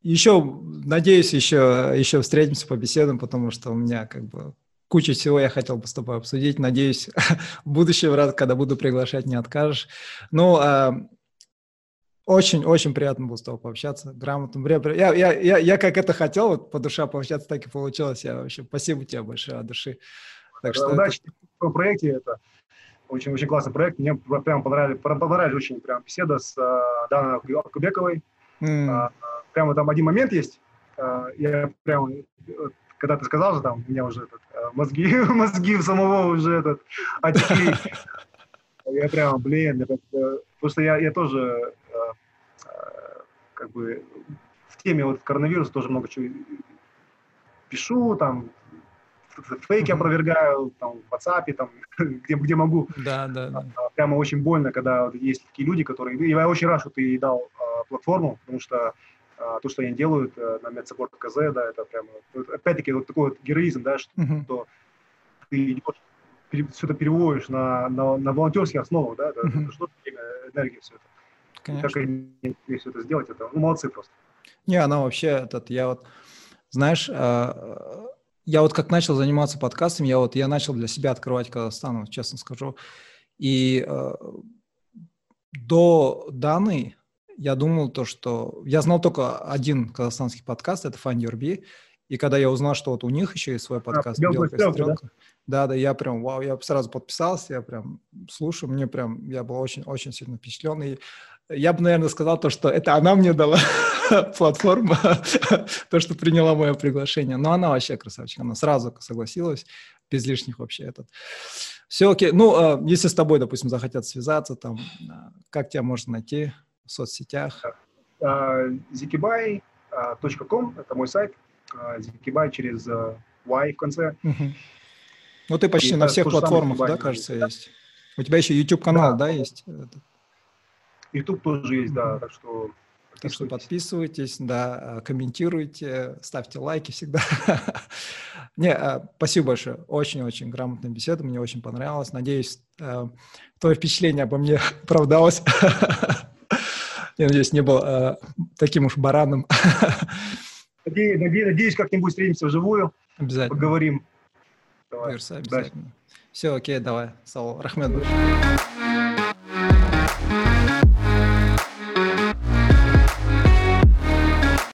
еще, надеюсь, еще, еще встретимся, по беседам, потому что у меня как бы куча всего я хотел бы с тобой обсудить. Надеюсь, в будущем раз, когда буду приглашать, не откажешь. Ну, очень-очень а, приятно было с тобой пообщаться, грамотно. Я, я, я, я как это хотел, вот по душе пообщаться, так и получилось. Я вообще спасибо тебе большое от души. Так что Удачи это... в проекте. Это очень-очень классный проект. Мне прям понравились, понравились очень прям беседа с uh, Даной Кубековой. Mm. Прямо там один момент есть. Uh, я прям, когда ты сказал, что там у меня уже этот, uh, мозги, мозги самого уже этот, отекли. Я прям, блин, это, потому что я, я тоже как бы в теме вот коронавируса тоже много чего пишу, там, фейки опровергаю, там, в WhatsApp, там, где, где могу. Да, да, да. А, прямо очень больно, когда есть такие люди, которые... Я очень рад, что ты дал а, платформу, потому что а, то, что они делают а, на медсаппорт КЗ, да, это прямо... Опять-таки, вот такой вот героизм, да, что, uh-huh. что ты идешь, все это переводишь на, на, на волонтерских основах, да, uh-huh. это что время, энергия, все это. Конечно. Как они все это сделать, это ну, молодцы просто. Не, она вообще, этот, я вот, знаешь, а, я вот как начал заниматься подкастами, я вот я начал для себя открывать Казахстан, вот, честно скажу. И э, до данной я думал то, что я знал только один казахстанский подкаст, это Find Your Bee. И когда я узнал, что вот у них еще есть свой а, подкаст а, «Белка стрелка», стрелка да? да, да, я прям, вау, я сразу подписался, я прям слушаю, мне прям, я был очень-очень сильно впечатлен. И я бы, наверное, сказал то, что это она мне дала платформу, то, что приняла мое приглашение. Но она вообще красавчик, она сразу согласилась, без лишних вообще этот. Все окей. Ну, а, если с тобой, допустим, захотят связаться, там, а, как тебя можно найти в соцсетях? zikibay.com, а, это мой сайт. Zikibay через Y в конце. Ну, ты почти на всех платформах, да, кажется, есть? У тебя еще YouTube-канал, да, есть? YouTube тоже есть, да, так что так что подписывайтесь, да, комментируйте, ставьте лайки всегда. Не, а, спасибо большое. Очень-очень грамотная беседа, мне очень понравилось. Надеюсь, э, твое впечатление обо мне оправдалось. Я надеюсь, не был таким уж бараном. Надеюсь, как-нибудь встретимся вживую. Обязательно. Поговорим. Давай. Обязательно. Все, окей, давай. Салам. Рахмет.